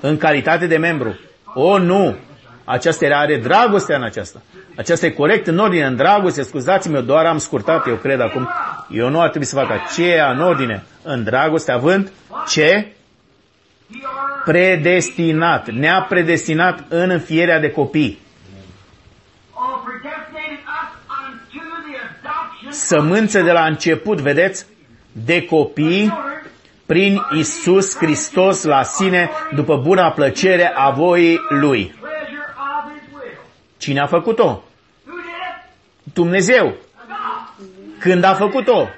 A: în calitate de membru. O, nu! Aceasta era, are dragostea în aceasta. Aceasta e corect în ordine, în dragoste, scuzați-mă, doar am scurtat, eu cred acum. Eu nu ar trebui să fac aceea în ordine, în dragoste, având ce? Predestinat. Ne-a predestinat în înfierea de copii. Sămânță de la început, vedeți? De copii prin Isus Hristos la sine, după buna plăcere a voii Lui. Cine a făcut-o? Dumnezeu. Când a făcut-o?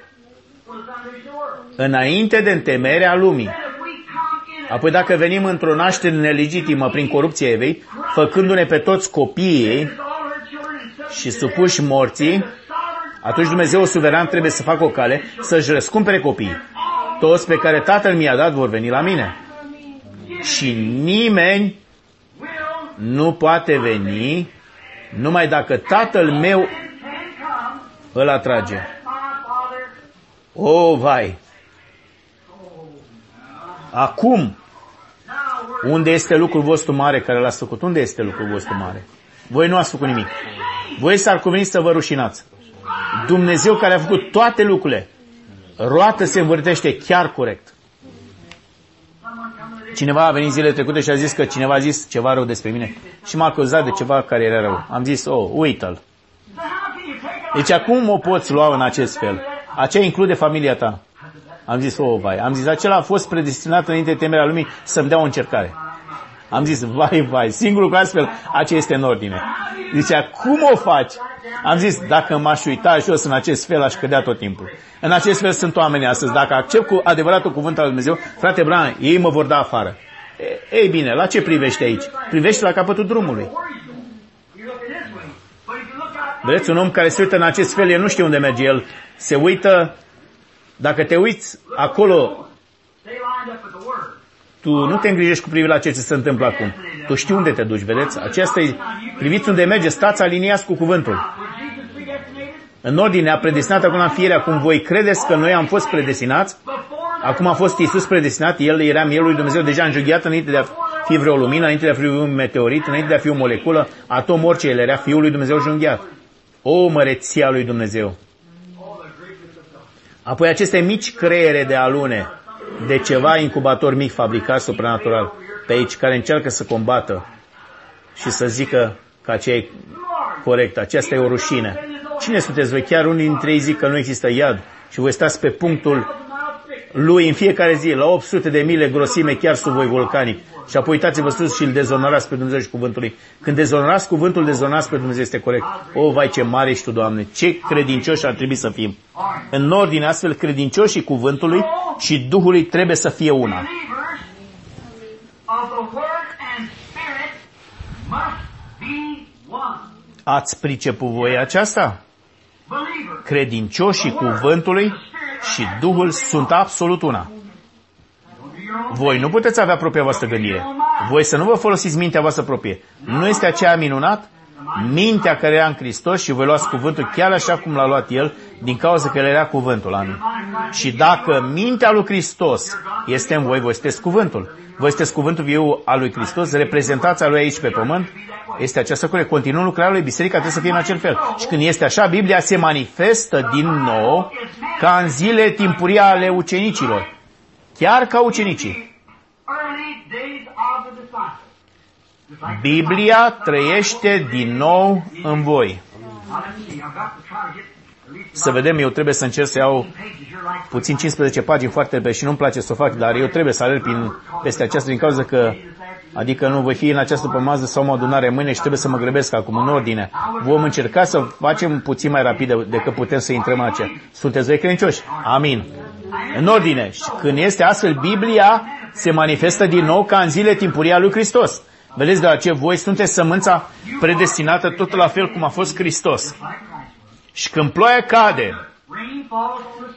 A: Înainte de întemerea lumii. Apoi dacă venim într-o naștere nelegitimă prin corupție evei, făcându-ne pe toți copiii ei și supuși morții, atunci Dumnezeu suveran trebuie să facă o cale să-și răscumpere copiii. Toți pe care Tatăl mi-a dat vor veni la mine. Și nimeni nu poate veni numai dacă Tatăl meu îl atrage. O, vai! Acum, unde este lucrul vostru mare care l-ați făcut? Unde este lucrul vostru mare? Voi nu ați făcut nimic. Voi s-ar cuveni să vă rușinați. Dumnezeu care a făcut toate lucrurile, roată se învârtește chiar corect. Cineva a venit zilele trecute și a zis că cineva a zis ceva rău despre mine și m-a acuzat de ceva care era rău. Am zis, oh, uită-l. Deci acum o poți lua în acest fel. Aceea include familia ta. Am zis, oh, vai. Am zis, acela a fost predestinat înainte de temerea lumii să-mi dea o încercare. Am zis, vai, vai, singurul că astfel, aceea este în ordine. Zicea, cum o faci? Am zis, dacă m-aș uita jos în acest fel, aș cădea tot timpul. În acest fel sunt oameni astăzi. Dacă accept cu adevăratul cuvânt al Lui Dumnezeu, frate Bran, ei mă vor da afară. Ei bine, la ce privește aici? Privește la capătul drumului. Vedeți, un om care se uită în acest fel, el nu știe unde merge. El se uită, dacă te uiți acolo, tu nu te îngrijești cu privire la ce se întâmplă acum. Tu știi unde te duci, vedeți? Aceasta e, priviți unde merge, stați aliniați cu cuvântul. În ordinea predestinată acum în fierea, cum voi credeți că noi am fost predestinați, acum a fost Iisus predestinat, El era mielul lui Dumnezeu deja înjughiat înainte de a fi vreo lumină, înainte de a fi un meteorit, înainte de a fi o moleculă, atom orice, El era Fiul lui Dumnezeu înjunghiat. O măreția lui Dumnezeu! Apoi aceste mici creiere de alune, de ceva incubator mic fabricat supranatural pe aici, care încearcă să combată și să zică că aceea e corect, aceasta e o rușine. Cine sunteți voi? Chiar unii dintre ei zic că nu există iad și voi stați pe punctul lui în fiecare zi, la 800 de mile grosime, chiar sub voi vulcanic. Și apoi uitați-vă sus și îl dezonorați pe Dumnezeu și cuvântul lui. Când dezonorați cuvântul, dezonorați pe Dumnezeu, este corect. O, vai ce mare ești tu, Doamne, ce credincioși ar trebui să fim. În ordine, astfel, credincioșii cuvântului și Duhului trebuie să fie una. Ați priceput voi aceasta? Credincioșii cuvântului și Duhul sunt absolut una. Voi nu puteți avea propria voastră gândire. Voi să nu vă folosiți mintea voastră proprie. Nu este aceea minunat? Mintea care era în Hristos și voi luați cuvântul chiar așa cum l-a luat El, din cauza că El era cuvântul. Amin. Și dacă mintea lui Hristos este în voi, voi sunteți cuvântul. Voi sunteți cuvântul viu al lui Hristos, reprezentația lui aici pe pământ, este aceasta corect. Continuă lucrarea lui, biserica trebuie să fie în acel fel. Și când este așa, Biblia se manifestă din nou ca în zile timpurii ale ucenicilor. Chiar ca ucenicii. Biblia trăiește din nou în voi. Să vedem, eu trebuie să încerc să iau puțin 15 pagini foarte repede și nu-mi place să o fac, dar eu trebuie să alerg prin, peste aceasta din cauza că Adică nu voi fi în această pămază sau o adunare mâine și trebuie să mă grăbesc acum în ordine. Vom încerca să facem puțin mai rapid decât putem să intrăm în aceea. Sunteți voi credincioși? Amin. În ordine. Și când este astfel, Biblia se manifestă din nou ca în zile timpurii a lui Hristos. Vedeți de ce voi sunteți sămânța predestinată tot la fel cum a fost Hristos. Și când ploaia cade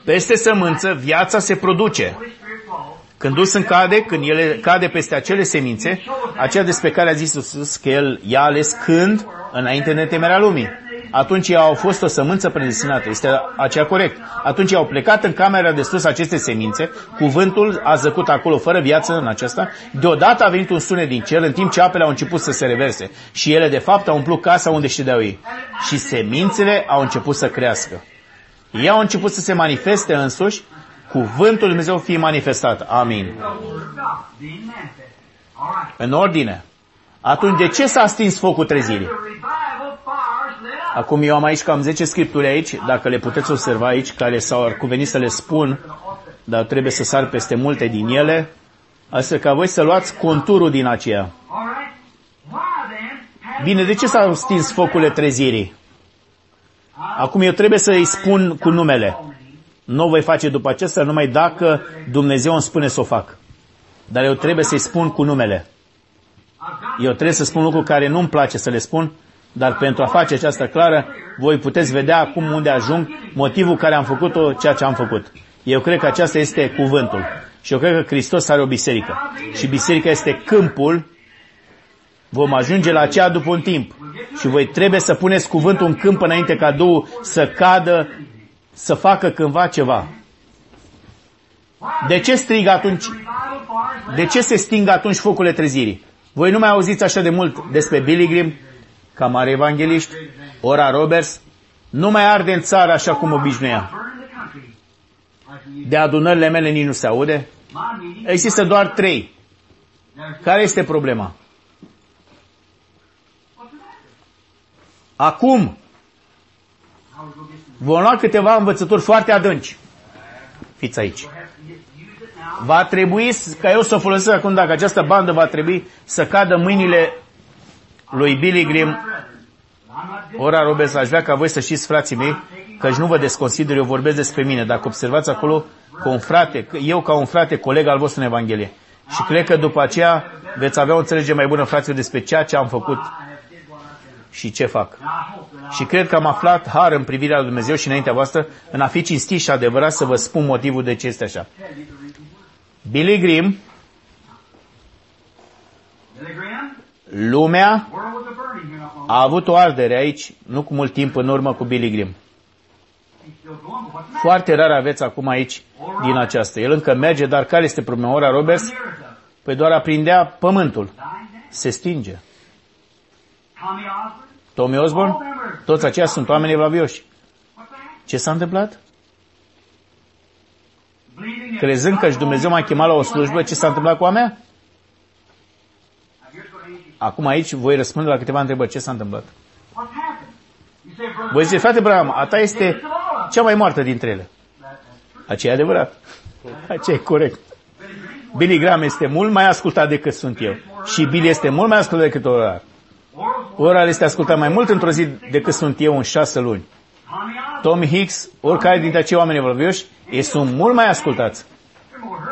A: peste sămânță, viața se produce. Când Duhul cade, când ele cade peste acele semințe, aceea despre care a zis Iisus că El i-a ales când, înainte de temerea lumii. Atunci ei au fost o sămânță predestinată, este aceea corect. Atunci au plecat în camera de sus aceste semințe, cuvântul a zăcut acolo fără viață în aceasta, deodată a venit un sunet din cer în timp ce apele au început să se reverse și ele de fapt au umplut casa unde ședeau ei. Și semințele au început să crească. Ei au început să se manifeste însuși cuvântul Lui Dumnezeu fie manifestat. Amin. În ordine. Atunci de ce s-a stins focul trezirii? Acum eu am aici cam 10 scripturi aici, dacă le puteți observa aici, care s-au ar cuvenit să le spun, dar trebuie să sar peste multe din ele, astfel ca voi să luați conturul din aceea. Bine, de ce s-au stins focurile trezirii? Acum eu trebuie să îi spun cu numele. Nu o voi face după acesta numai dacă Dumnezeu îmi spune să o fac. Dar eu trebuie să-i spun cu numele. Eu trebuie să spun lucruri care nu-mi place să le spun, dar pentru a face aceasta clară, voi puteți vedea acum unde ajung, motivul care am făcut-o, ceea ce am făcut. Eu cred că aceasta este cuvântul. Și eu cred că Hristos are o biserică. Și biserica este câmpul. Vom ajunge la aceea după un timp. Și voi trebuie să puneți cuvântul în câmp înainte ca Duhul să cadă, să facă cândva ceva. De ce strig atunci? De ce se sting atunci focurile trezirii? Voi nu mai auziți așa de mult despre Billy Graham, ca mare evangeliști, ora Roberts, nu mai arde în țară așa cum obișnuia. De adunările mele nici nu se aude. Există doar trei. Care este problema? Acum vom lua câteva învățături foarte adânci. Fiți aici. Va trebui ca eu să folosesc acum, dacă această bandă va trebui să cadă mâinile lui Billy Graham, ora Robert, aș vrea ca voi să știți, frații mei, căci nu vă desconsider, eu vorbesc despre mine. Dacă observați acolo, ca un frate, eu ca un frate, coleg al vostru în Evanghelie. Și cred că după aceea veți avea o înțelegere mai bună, fraților, despre ceea ce am făcut și ce fac. Și cred că am aflat har în privirea lui Dumnezeu și înaintea voastră în a fi cinstit și adevărat să vă spun motivul de ce este așa. Billy Graham, lumea a avut o ardere aici, nu cu mult timp în urmă cu Billy Graham. Foarte rar aveți acum aici din aceasta. El încă merge, dar care este problema? Ora Roberts? Păi doar aprindea pământul. Se stinge. Tommy Osborne? Toți aceia sunt oameni evlavioși. Ce s-a întâmplat? Crezând că și Dumnezeu m-a chemat la o slujbă, ce s-a întâmplat cu a mea? Acum aici voi răspunde la câteva întrebări. Ce s-a întâmplat? Voi zice, frate Abraham, a ta este cea mai moartă dintre ele. Aceea e adevărat. Aceea e corect. Billy Graham este mult mai ascultat decât sunt eu. Și Billy este mult mai ascultat decât Oral. Oral este ascultat mai mult într-o zi decât sunt eu în șase luni. Tommy Hicks, oricare dintre acei oameni evoluioși, ei sunt mult mai ascultați.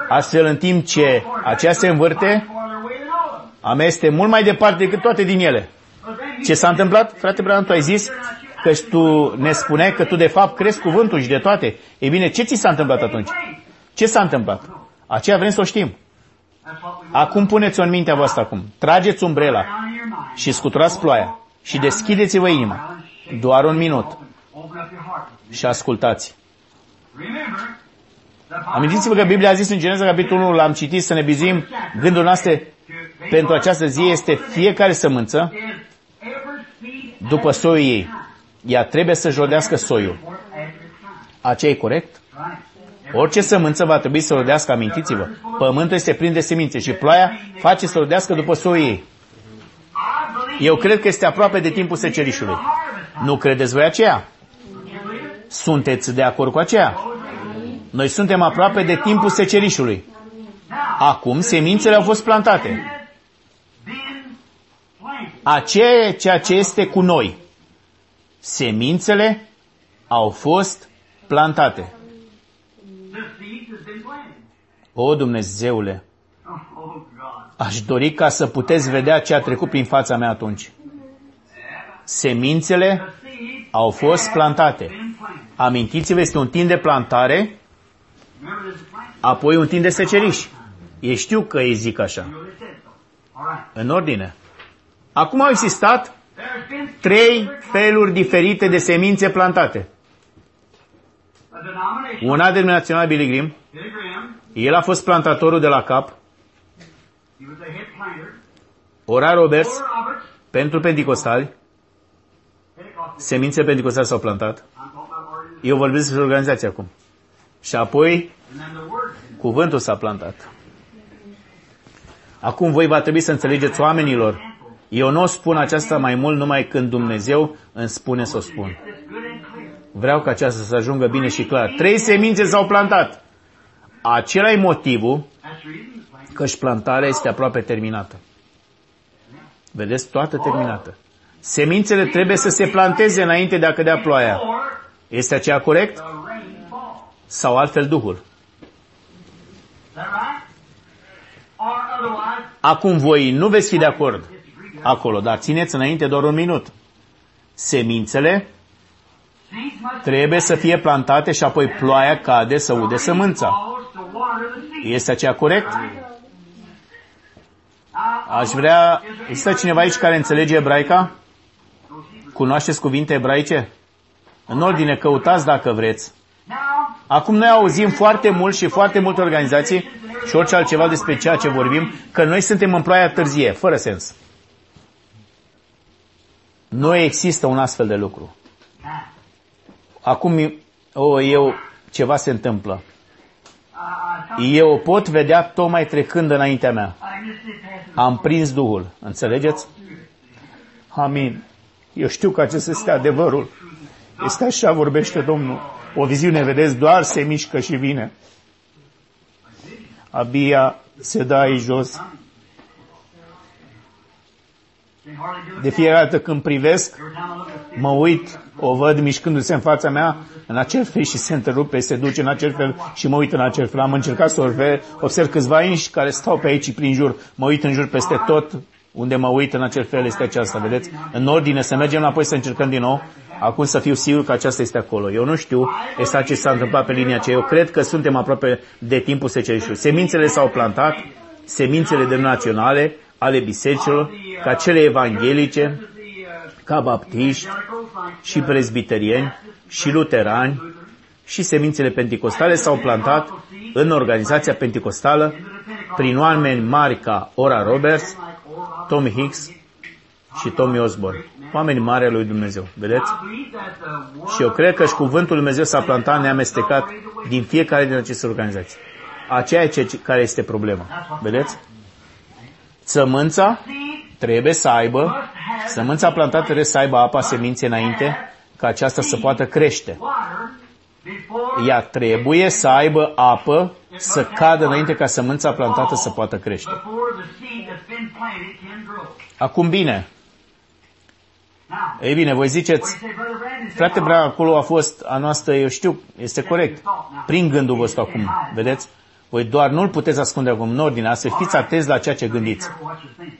A: Astfel, în timp ce aceea se învârte, a mea este mult mai departe decât toate din ele. Ce s-a întâmplat? Frate Branham, tu ai zis că tu ne spuneai că tu de fapt crezi cuvântul și de toate. Ei bine, ce ți s-a întâmplat atunci? Ce s-a întâmplat? Aceea vrem să o știm. Acum puneți-o în mintea voastră acum. Trageți umbrela și scuturați ploaia și deschideți-vă inima. Doar un minut. Și ascultați. Amintiți-vă că Biblia a zis în Geneza capitolul 1, l-am citit, să ne bizuim gândul noastre pentru această zi este fiecare sămânță după soiul ei. Ea trebuie să jodească soiul. Aceea e corect? Orice sămânță va trebui să rodească, amintiți-vă. Pământul este plin de semințe și ploaia face să rodească după soiul ei. Eu cred că este aproape de timpul secerișului. Nu credeți voi aceea? Sunteți de acord cu aceea? Noi suntem aproape de timpul secerișului. Acum semințele au fost plantate. Aceea ceea ce este cu noi. Semințele au fost plantate. O, Dumnezeule, aș dori ca să puteți vedea ce a trecut prin fața mea atunci. Semințele au fost plantate. Amintiți-vă, este un timp de plantare, apoi un timp de seceriș. E știu că îi zic așa. În ordine. Acum au existat trei feluri diferite de semințe plantate. Una denominațională Billy Graham, el a fost plantatorul de la cap, Ora Roberts, pentru pentecostali, semințe pentecostali s-au plantat. Eu vorbesc despre organizație acum. Și apoi, cuvântul s-a plantat. Acum voi va trebui să înțelegeți oamenilor. Eu nu o spun aceasta mai mult numai când Dumnezeu îmi spune să o spun. Vreau ca aceasta să ajungă bine și clar. Trei semințe s-au plantat. Acela e motivul că și plantarea este aproape terminată. Vedeți, toată terminată. Semințele trebuie să se planteze înainte de a cădea ploaia. Este aceea corect? Sau altfel Duhul?
B: or otherwise,
A: Acum voi nu veți fi de acord acolo, dar țineți înainte doar un minut. Semințele
B: seeds must
A: trebuie să fie plantate și apoi ploaia cade să ude sămânța.
B: falls to water the seed.
A: Este aceea corect?
B: Now,
A: Aș vrea... Există cineva aici care înțelege ebraica? Cunoașteți cuvinte ebraice? În ordine, căutați dacă vreți.
B: now,
A: Acum noi auzim foarte mult și foarte multe organizații și orice altceva despre ceea ce vorbim, că noi suntem în ploaia târzie, fără sens. Nu există un astfel de lucru. Acum, o, eu, ceva se întâmplă.
B: I, I,
A: Eu o pot vedea tocmai trecând înaintea mea.
B: I just sit passing
A: Am prins Duhul. Înțelegeți? Amin. Eu știu că acesta este adevărul. Este așa, vorbește Domnul. O viziune, vedeți, doar se mișcă și vine. Abia se dă aici jos. De fiecare dată când privesc,
B: Every time I look at it,
A: mă uit, o văd mișcându-se în fața mea, în acel fel și se întrerupe, se duce în acel fel și mă uit în acel fel. Am încercat să observ, observ câțiva inși care stau pe aici prin jur. Mă uit în jur peste tot, unde mă uit în acel fel este aceasta, vedeți? În ordine să mergem înapoi să încercăm din nou, acum să fiu sigur că aceasta este acolo. Eu nu știu exact ce s-a întâmplat pe linia aceea. Eu cred că suntem aproape de timpul secerișului. Semințele s-au plantat, semințele denominaționale ale bisericilor, ca cele evanghelice,
B: the uh,
A: ca baptiști,
B: Pentecostals like
A: și presbiterieni, și luterani, și semințele pentecostale s-au plantat în organizația pentecostală prin oameni mari ca Ora Roberts, Tommy Hicks și Tommy Osborne. Oameni mari ai lui Dumnezeu. Vedeți?
B: Și believe that the word
A: Și eu cred că și cuvântul lui Dumnezeu s-a plantat neamestecat din fiecare din aceste organizații. Aceea e ce, care este problema. Vedeți? Sămânța trebuie să aibă, sămânța plantată trebuie să aibă apa seminței înainte ca aceasta să poată crește.
B: water before
A: Ea trebuie să aibă apă să cadă înainte ca sămânța plantată să poată crește.
B: before the seed that's been planted can grow.
A: Acum bine,
B: Now,
A: ei bine, voi ziceți,
B: you say, Brother Brandon, said,
A: frate Brea, acolo a fost a noastră, eu știu, este corect. Prin gândul vostru acum, vedeți? Voi doar nu-l puteți ascunde acum în ordine, să fiți atenți la ceea ce gândiți.
B: careful what you're thinking.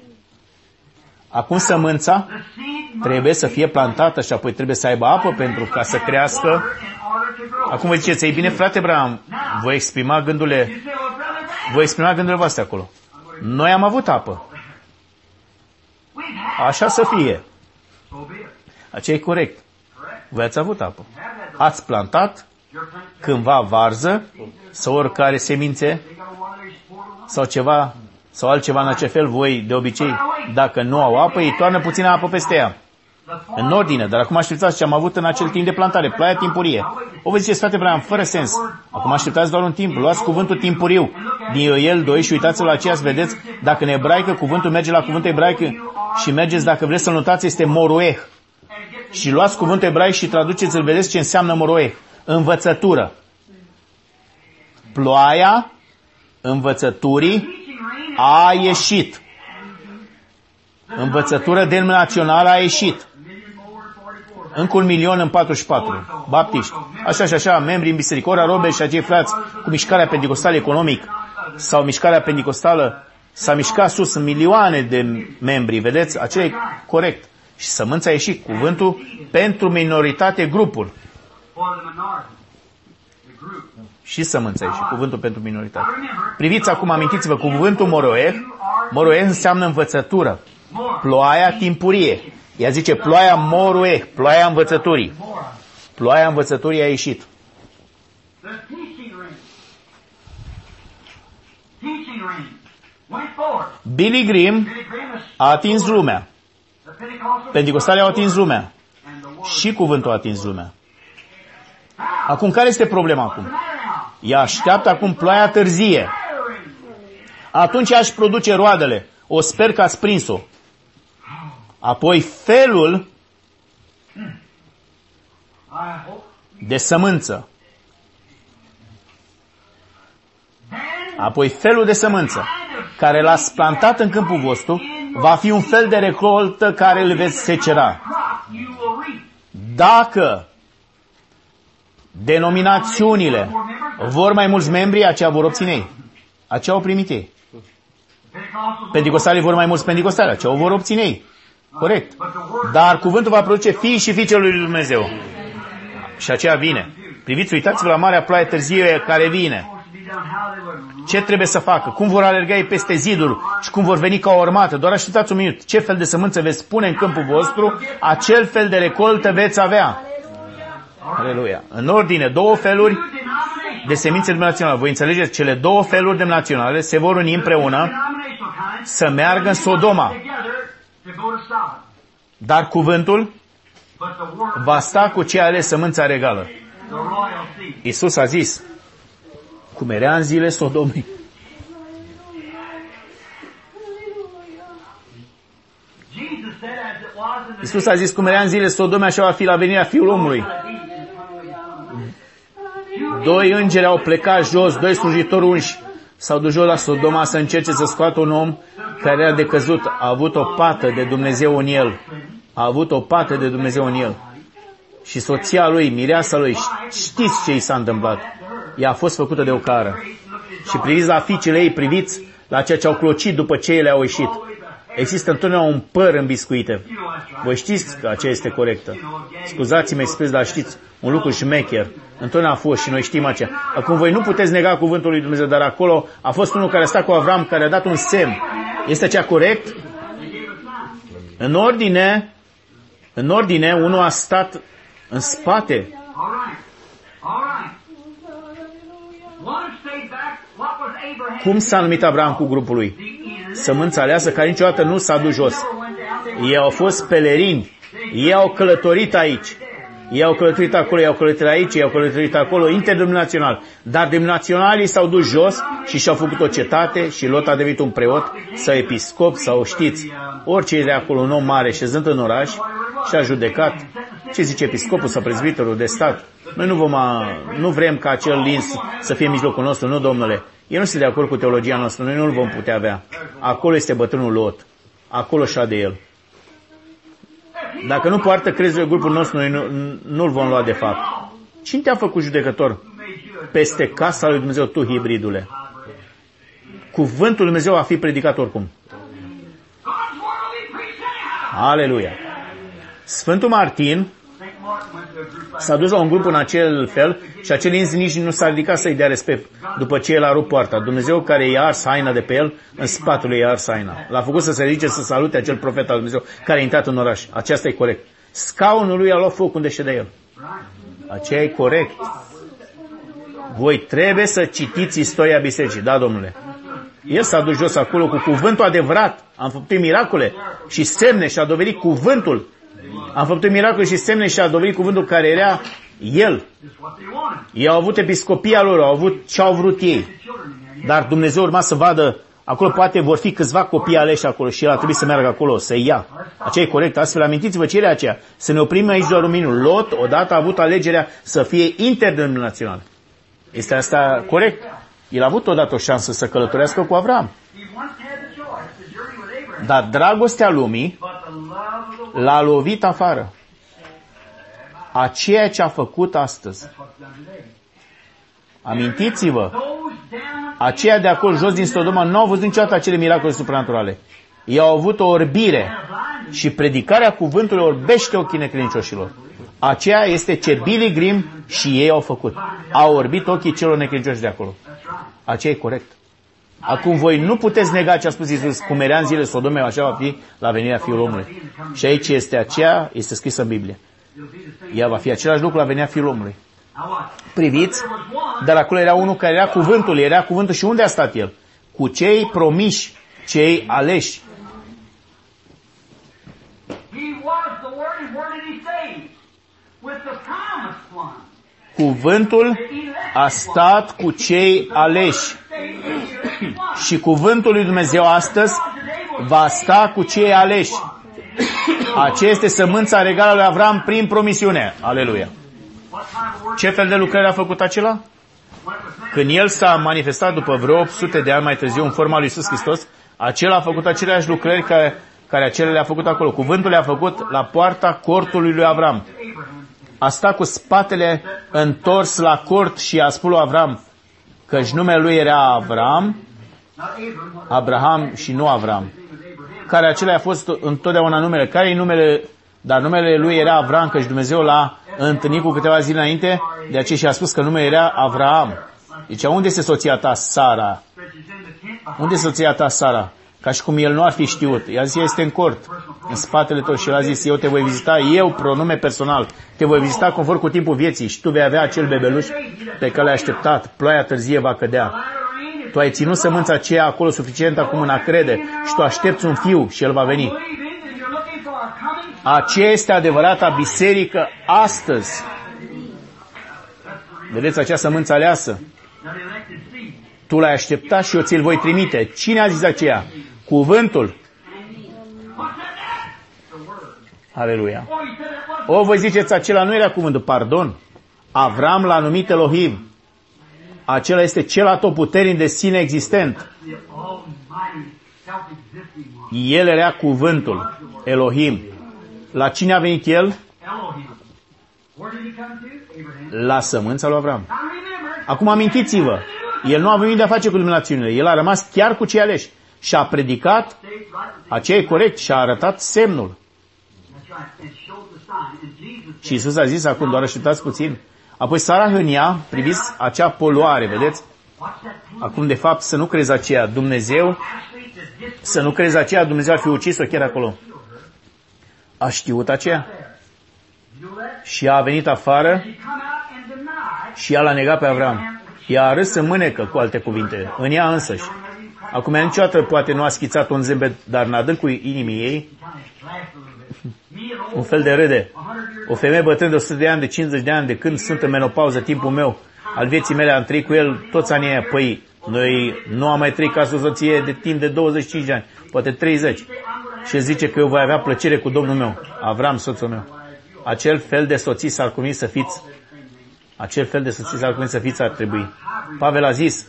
A: Acum sămânța
B: The seed must
A: trebuie să fie plantată și apoi trebuie să aibă apă pentru ca să crească.
B: water in order to grow.
A: Acum vă ziceți, ei bine, frate Bram, voi exprima gândurile,
B: You say, well, Brother Brandon,
A: voi exprima gândurile voastre acolo. Noi am avut apă.
B: we've had
A: Așa să fie.
B: so be it.
A: Aceea e corect.
B: Correct.
A: Voi ați avut apă.
B: You have had the
A: Ați plantat
B: your plant.
A: cândva varză sau oricare semințe
B: They got a water they support on.
A: sau ceva sau altceva în acel fel, voi de obicei, dacă nu au apă, ei toarnă puțină apă peste ea.
B: The
A: În ordine, dar acum așteptați ce am avut în acel timp de plantare, ploaia timpurie. O vă ziceți, frate Bram, fără sens. Acum așteptați doar un timp, luați cuvântul timpuriu din el 2 și uitați-vă la aceea să vedeți dacă în ebraică cuvântul merge la cuvântul ebraic și mergeți, dacă vreți să-l notați, este moroeh. Și luați cuvântul ebraic și traduceți-l, vedeți ce înseamnă moroeh. Învățătură. Ploaia învățăturii
B: teaching rain
A: a ieșit. Învățătură denominațională a ieșit.
B: million more 44.
A: Încă un milion în 44. Baptiști. Așa și așa, membri în biserică. Ora Robe și acei frați cu mișcarea pentecostală economic sau mișcarea pentecostală s-a mișcat sus în milioane de membri, vedeți? Acela e corect. Și sămânța a ieșit cuvântul pentru minoritate grupul.
B: For the minority. The group.
A: Și sămânța a ieșit cuvântul pentru minoritate.
B: Now remember,
A: Priviți acum, amintiți-vă, cuvântul moroeh, moroeh înseamnă învățătură.
B: more.
A: Ploaia timpurie. Ea zice ploaia morueh, ploaia învățăturii.
B: More.
A: Ploaia învățăturii a ieșit.
B: The teaching rain. Teaching rain. Went forth.
A: Billy Graham
B: Billy Graham is
A: a atins lumea.
B: the Pentecostal.
A: Pentecostalii au atins lumea.
B: And the word.
A: Și cuvântul a atins lumea.
B: Now,
A: Acum, care este problema acum?
B: What's the matter now?
A: Ea așteaptă acum ploaia târzie.
B: Gathering.
A: Atunci ea își produce roadele. O sper că ați prins-o. Apoi felul
B: I hope.
A: de sămânță.
B: Then,
A: Apoi felul de sămânță care l-ați plantat în câmpul vostru va fi un fel de recoltă care îl veți secera.
B: crop you will reap.
A: Dacă denominațiunile vor mai mulți membri, aceea vor obține ei. Aceea au primit ei. Pentecostalii vor mai mulți pentecostali, ce o vor obține ei. Corect. Dar cuvântul va produce fii și fiicelui lui Dumnezeu. Și aceea vine. Priviți, uitați-vă la marea ploaie târzie care vine. Ce trebuie să facă? Cum vor alerga ei peste ziduri și cum vor veni ca o armată? Doar așteptați un minut. Ce fel de sămânță veți pune în câmpul vostru, acel fel de recoltă veți avea. Aleluia. În ordine, două feluri de semințe naționale. Voi înțelegeți? Cele două feluri de naționale se vor uni împreună să meargă în Sodoma. Dar cuvântul va sta cu ce ales sămânța regală. Iisus a zis, cum era în zile Sodomei. Iisus a zis, cum era în zile Sodomei, așa va fi la venirea Fiul omului. Doi îngeri au plecat jos, doi slujitori unși s-au dus jos la Sodoma să încerce să scoată un om care era decăzut, a avut o pată de Dumnezeu în el. A avut o pată de Dumnezeu în el. Și soția lui, mireasa lui, știți ce i s-a întâmplat. Ea a fost făcută de o cară. Și priviți la fiicele ei, priviți la ceea ce au clocit după ce ele au ieșit. Există întotdeauna un păr în biscuite. Voi știți că aceea este corectă. Scuzați-mă expres, dar știți, un lucru șmecher. Întotdeauna a fost și noi știm aceea. Acum voi nu puteți nega cuvântul lui Dumnezeu, dar acolo a fost unul care a stat cu Avram, care a dat un semn. Este cea corect? În ordine, în ordine, unul a stat în spate. Cum s-a numit Abraham cu grupul lui? Sămânța aleasă care niciodată nu s-a dus jos. Ei au fost pelerini. Ei au călătorit aici. Ei au călătorit acolo, ei au călătorit aici, ei au călătorit acolo, interdenominațional. Dar denominaționalii s-au dus jos și și-au făcut o cetate și Lot a devenit un preot sau episcop sau știți, orice e de acolo, un om mare șezând în oraș și a judecat. Ce zice episcopul sau prezbiterul de stat? Noi nu, vom a, nu vrem ca acel lins să fie în mijlocul nostru, nu, domnule. El nu este de acord cu teologia noastră, noi nu-l vom putea avea. Acolo este bătrânul Lot. Acolo de el. Dacă nu poartă crezul grupul nostru, noi nu, nu-l vom lua de fapt. Cine te-a făcut judecător peste casa lui Dumnezeu, tu, hibridule? Cuvântul lui Dumnezeu va fi predicat oricum. Aleluia! Sfântul Martin S-a dus la un grup în acel fel și acel inz nici nu s-a ridicat să-i dea respect după ce el a rupt poarta. Dumnezeu care i-a ars haina de pe el, în spatele i-a ars haina. L-a făcut să se ridice să salute acel profet al Dumnezeu care a intrat în oraș. Aceasta e corect. Scaunul lui a luat foc unde ședea el. Aceea e corect. Voi trebuie să citiți istoria bisericii. Da, domnule. El s-a dus jos acolo cu cuvântul adevărat. Am făcut miracole și semne și a dovedit cuvântul am făcut miracol și semne și a dovedit cuvântul care era El. Ei au avut episcopia lor, au avut ce au vrut ei. Dar Dumnezeu urma să vadă, acolo poate vor fi câțiva copii aleși acolo și el a trebuit să meargă acolo, să ia. Aceea e corect. Astfel, amintiți-vă ce era aceea. Să ne oprim aici doar un minut. Lot, odată a avut alegerea să fie interdenominațional. Este asta corect? El a avut odată o șansă să călătorească cu Avram. Dar dragostea lumii l-a lovit afară. A ceea ce a făcut astăzi. Amintiți-vă, aceia de acolo jos din Sodoma nu au văzut niciodată acele miracole supranaturale. Ei au avut o orbire și predicarea cuvântului orbește ochii necredincioșilor. Aceea este ce Billy Grimm și ei au făcut. Au orbit ochii celor necredincioși de acolo. Aceea e corect. Acum voi nu puteți nega ce a spus Iisus, cum era în zile Sodomei, așa va fi la venirea Fiului Omului. Și aici este aceea, este scrisă în Biblie. Ea va fi același lucru la venirea Fiului Omului. Priviți, dar acolo era unul care era cuvântul, era cuvântul și unde a stat el? Cu cei promiși, cei aleși. Cuvântul a stat cu cei aleși. Și cuvântul lui Dumnezeu astăzi va sta cu cei aleși. Aceea este sămânța regală lui Avram prin promisiune. Aleluia. Ce fel de lucrări a făcut acela? Când el s-a manifestat după vreo 800 de ani mai târziu în forma lui Iisus Hristos, acela a făcut aceleași lucrări care, care acele le-a făcut acolo. Cuvântul le-a făcut la poarta cortului lui Avram. A stat cu spatele întors la cort și a spus lui Avram, căci numele lui era Avram
B: Not Abram. What
A: Abraham și nu Avram,
B: his name was Abraham.
A: care acela a fost întotdeauna numele. Care e numele? Dar numele lui era Avram, căci Dumnezeu l-a întâlnit cu câteva zile înainte, de aceea și-a spus că numele era Avram. Deci unde este soția ta, Sara?
B: Stretches in the tent behind.
A: Unde este soția ta, Sara? Ca și cum el nu ar fi știut. I-a zis, ea este în cort, în spatele tău și el a zis, eu te voi vizita, eu, pronume personal, te voi vizita conform cu timpul vieții și tu vei avea acel bebeluș pe care l-ai așteptat. Ploaia târzie va cădea.
B: Light or rain, if
A: Tu ai ținut sămânța aceea acolo suficient acum în a crede și tu aștepți un fiu și el va veni.
B: you believe in, and you're looking for a coming
A: Aceea este adevărata biserică astăzi. Vedeți acea sămânță aleasă?
B: That elected seed.
A: Tu l-ai așteptat și eu ți-l voi trimite. Cine a zis aceea? Cuvântul.
B: What's that? The word.
A: Aleluia.
B: Oh, you said that was
A: O, voi ziceți, acela nu era cuvântul, pardon. Avram l-a numit Elohim. Acela este cel atotputernic de sine existent.
B: the almighty, self-existing one.
A: El era cuvântul, Elohim. La cine a venit el?
B: Elohim. Where did he come to? Abraham.
A: La sămânța lui Avram.
B: Now remember,
A: Acum amintiți-vă, el nu a venit de a face cu luminațiunile, el a rămas chiar cu cei aleși și a predicat,
B: stays right with the
A: aceea e corect, și a arătat semnul.
B: That's right. It shows the sign. And Jesus
A: Și Iisus a zis acum, doar așteptați puțin. Apoi Sara hânia, priviți acea poluare, vedeți?
B: Watch that thing.
A: Acum, de fapt, să nu crezi aceea. Dumnezeu,
B: Actually, the dis-
A: să nu crezi aceea, Dumnezeu ar fi ucis-o chiar acolo. A știut aceea
B: You know that?
A: și a venit afară
B: He come out and denied.
A: și ea l-a negat pe Avram. Ea a râs în mânecă, cu alte cuvinte, în ea însăși. Acum, ea niciodată poate nu a schițat un zâmbet, dar în adâncul inimii ei,
B: Kind of laughed a little bit. Me and
A: un
B: old
A: fel de râde.
B: 100 years
A: O femeie bătrână de 100 de ani, de 50 de ani, de când sunt în menopauză, timpul meu, al vieții mele, am trăit cu el toți anii aia. Păi, noi nu am mai trăit ca soție de timp de 25 de ani, poate 30. Și zice că eu voi avea plăcere cu Domnul meu, Avram, soțul meu. Acel fel de soții s-ar cuveni să fiți, acel fel de soții s-ar cuveni să fiți ar trebui. Pavel a zis,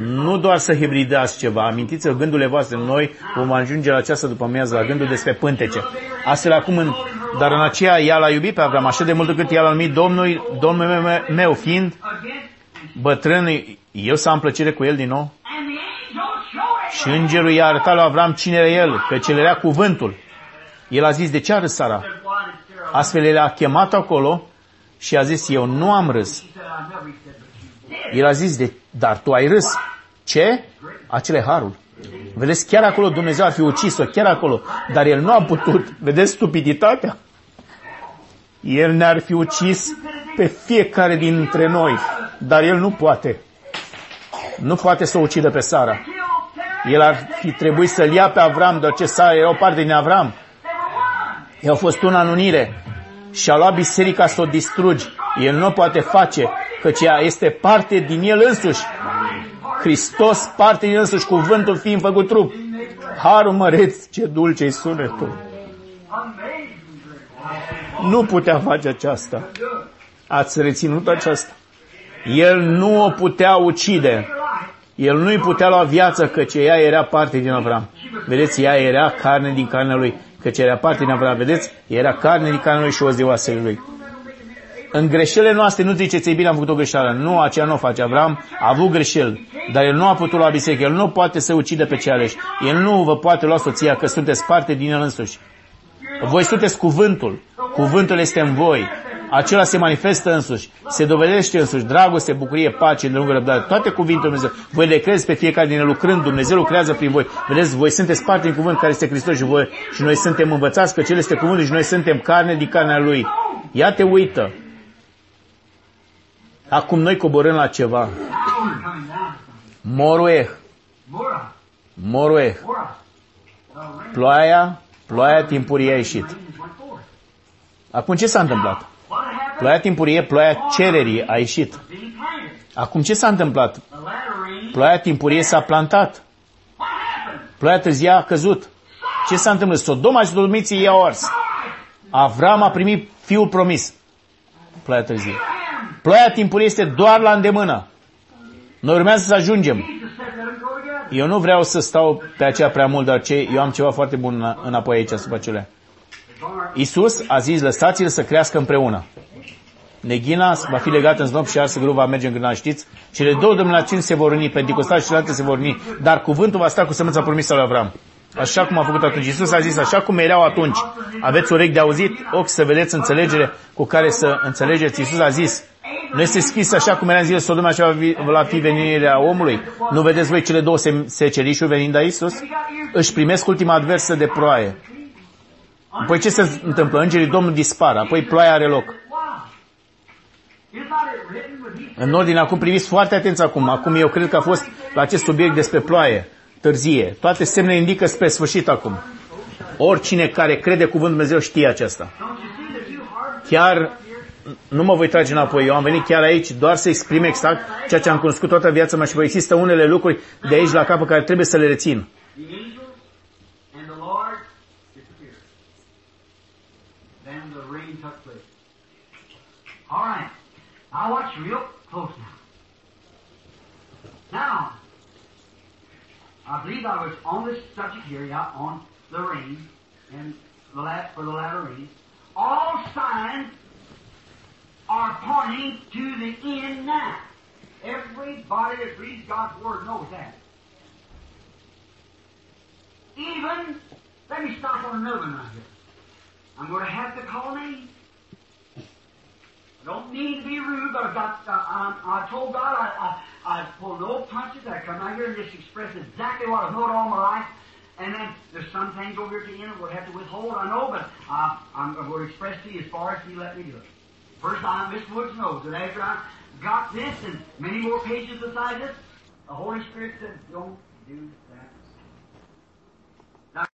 A: nu doar să hibridați ceva, amintiți-vă gândurile voastre, noi vom ajunge la această după amiază, la gândul despre pântece. Astfel acum, în, dar în aceea ea l-a iubit pe Avram așa de mult încât ea l-a numit Domnul, Domnul meu, meu fiind
B: against
A: bătrân, eu să am plăcere cu el din nou.
B: and the angel showed
A: Și îngerul i-a arătat lui Avram cine era el, că cel era cuvântul. El a zis, de ce a râs Sara?
B: Why did Sarah?
A: Astfel el a chemat acolo și a zis, eu nu am râs.
B: He said, I never. He said, but you did.
A: El a zis, de, dar tu ai râs. Ce? Acele harul. Vedeți, chiar acolo Dumnezeu ar fi ucis-o, chiar acolo. Dar el nu a putut. Vedeți stupiditatea? El ne-ar fi ucis pe fiecare dintre noi. Dar el nu poate. Nu poate să o ucidă pe Sara.
B: Killed Sarah.
A: El ar fi trebuit să-l ia pe Avram, deoarece Sara era o parte din Avram.
B: They were one.
A: Ei au fost una în unire și a luat biserica să o distrugi. El nu o poate face, căci ea este parte din el însuși. Hristos parte din el însuși, cuvântul fiind făcut trup. Harul măreț, ce dulce-i sunetul.
B: Amazing grace.
A: Nu putea face aceasta. Ați reținut aceasta. El nu o putea ucide. El nu-i putea lua viață, căci ea era parte din Avram. Vedeți, ea era carne din carnea lui, căci era parte din Avram. Vedeți, era carne din carnea lui și o de oasele lui. În greșelile noastre nu ziceți, ei bine, am făcut o greșeală. Nu, aceea nu o face. Avram a avut greșeli, dar el nu a putut lua biserică. El nu poate să ucide pe cei aleși. El nu vă poate lua soția, că sunteți parte din el însuși. Voi sunteți cuvântul. Cuvântul este în voi. Acela se manifestă însuși. Se dovedește însuși. Dragoste, bucurie, pace, îndelungă răbdare. Toate cuvintele Dumnezeu. Voi le credeți pe fiecare din ele lucrând. Dumnezeu lucrează prin voi. Vedeți, voi sunteți parte din cuvânt care este Hristos și voi. Și noi suntem învățați că Cel este cuvântul și noi suntem carne din carnea Lui. Ia te uită. Acum noi coborâm la ceva.
B: Coming down.
A: Morueh.
B: Mora.
A: Morueh.
B: Mora. Uh, rain.
A: Ploaia, ploaia timpurie a ieșit.
B: Rain went forth.
A: Acum ce s-a întâmplat?
B: What had happened?
A: Ploaia timpurie, ploaia cererii a ieșit.
B: Being planted.
A: Acum ce s-a întâmplat?
B: The latter rain.
A: Ploaia timpurie s-a plantat.
B: What happened?
A: Ploaia târzia a căzut. Ce s-a întâmplat? Sodoma și Sodomiții i-au ars. Avram a primit fiul promis. Ploaia târzie. Ploaia timpurie este doar la îndemână. Noi urmează să ajungem.
B: Jesus said, let them go together.
A: Eu nu vreau să stau pe aceea prea mult, dar ce, eu am ceva foarte bun în- înapoi aici asupra acelea. Isus a zis, lăsați-l să crească împreună.
B: Neghina va fi legată în znop și arsă grâu va merge în grânal, știți? Cele două denominațiuni se vor uni, Pentecostal și celelalte se vor uni, dar cuvântul va sta cu sămânța promisă lui Avram. Așa cum a făcut atunci. Iisus a zis, așa cum erau atunci. Aveți urechi de auzit, ochi să vedeți înțelegere cu care să înțelegeți. Iisus a zis, nu este scris așa cum era în zilele Sodoma, așa va fi venirea omului. Nu vedeți voi cele două secerișuri venind la Iisus? Își primesc ultima adversă de ploaie. Apoi ce se întâmplă? Îngerii Domnului dispar, apoi ploaia are loc. În ordine, acum priviți foarte atenți acum. Acum eu cred că a fost la acest subiect despre ploaie târzie. Toate semnele indică spre sfârșit acum. Oricine care crede cuvântul Dumnezeu știe aceasta. Chiar nu mă voi trage înapoi. Eu am venit chiar aici doar să exprim exact ceea ce am cunoscut toată viața mea și vă există unele lucruri de aici la capăt care trebuie să le rețin. All right. Now watch real close now. Now, I believe I was on this subject here, yeah, on the rain, and the last, for the latter rain. All signs are pointing to the end now. Everybody that reads God's Word knows that. Even, let me stop on another one right here. I'm going to have to call names. I don't mean to be rude, but I've got, uh, I, told God I, I, I pull no punches. I come out here and just express exactly what I've known all my life. And then there's some things over here at the end we'll have to withhold, I know, but uh, I'm going to express to you as far as He let me do it. First, I, Miss Woods knows that after I got this and many more pages beside this, the Holy Spirit said, don't do.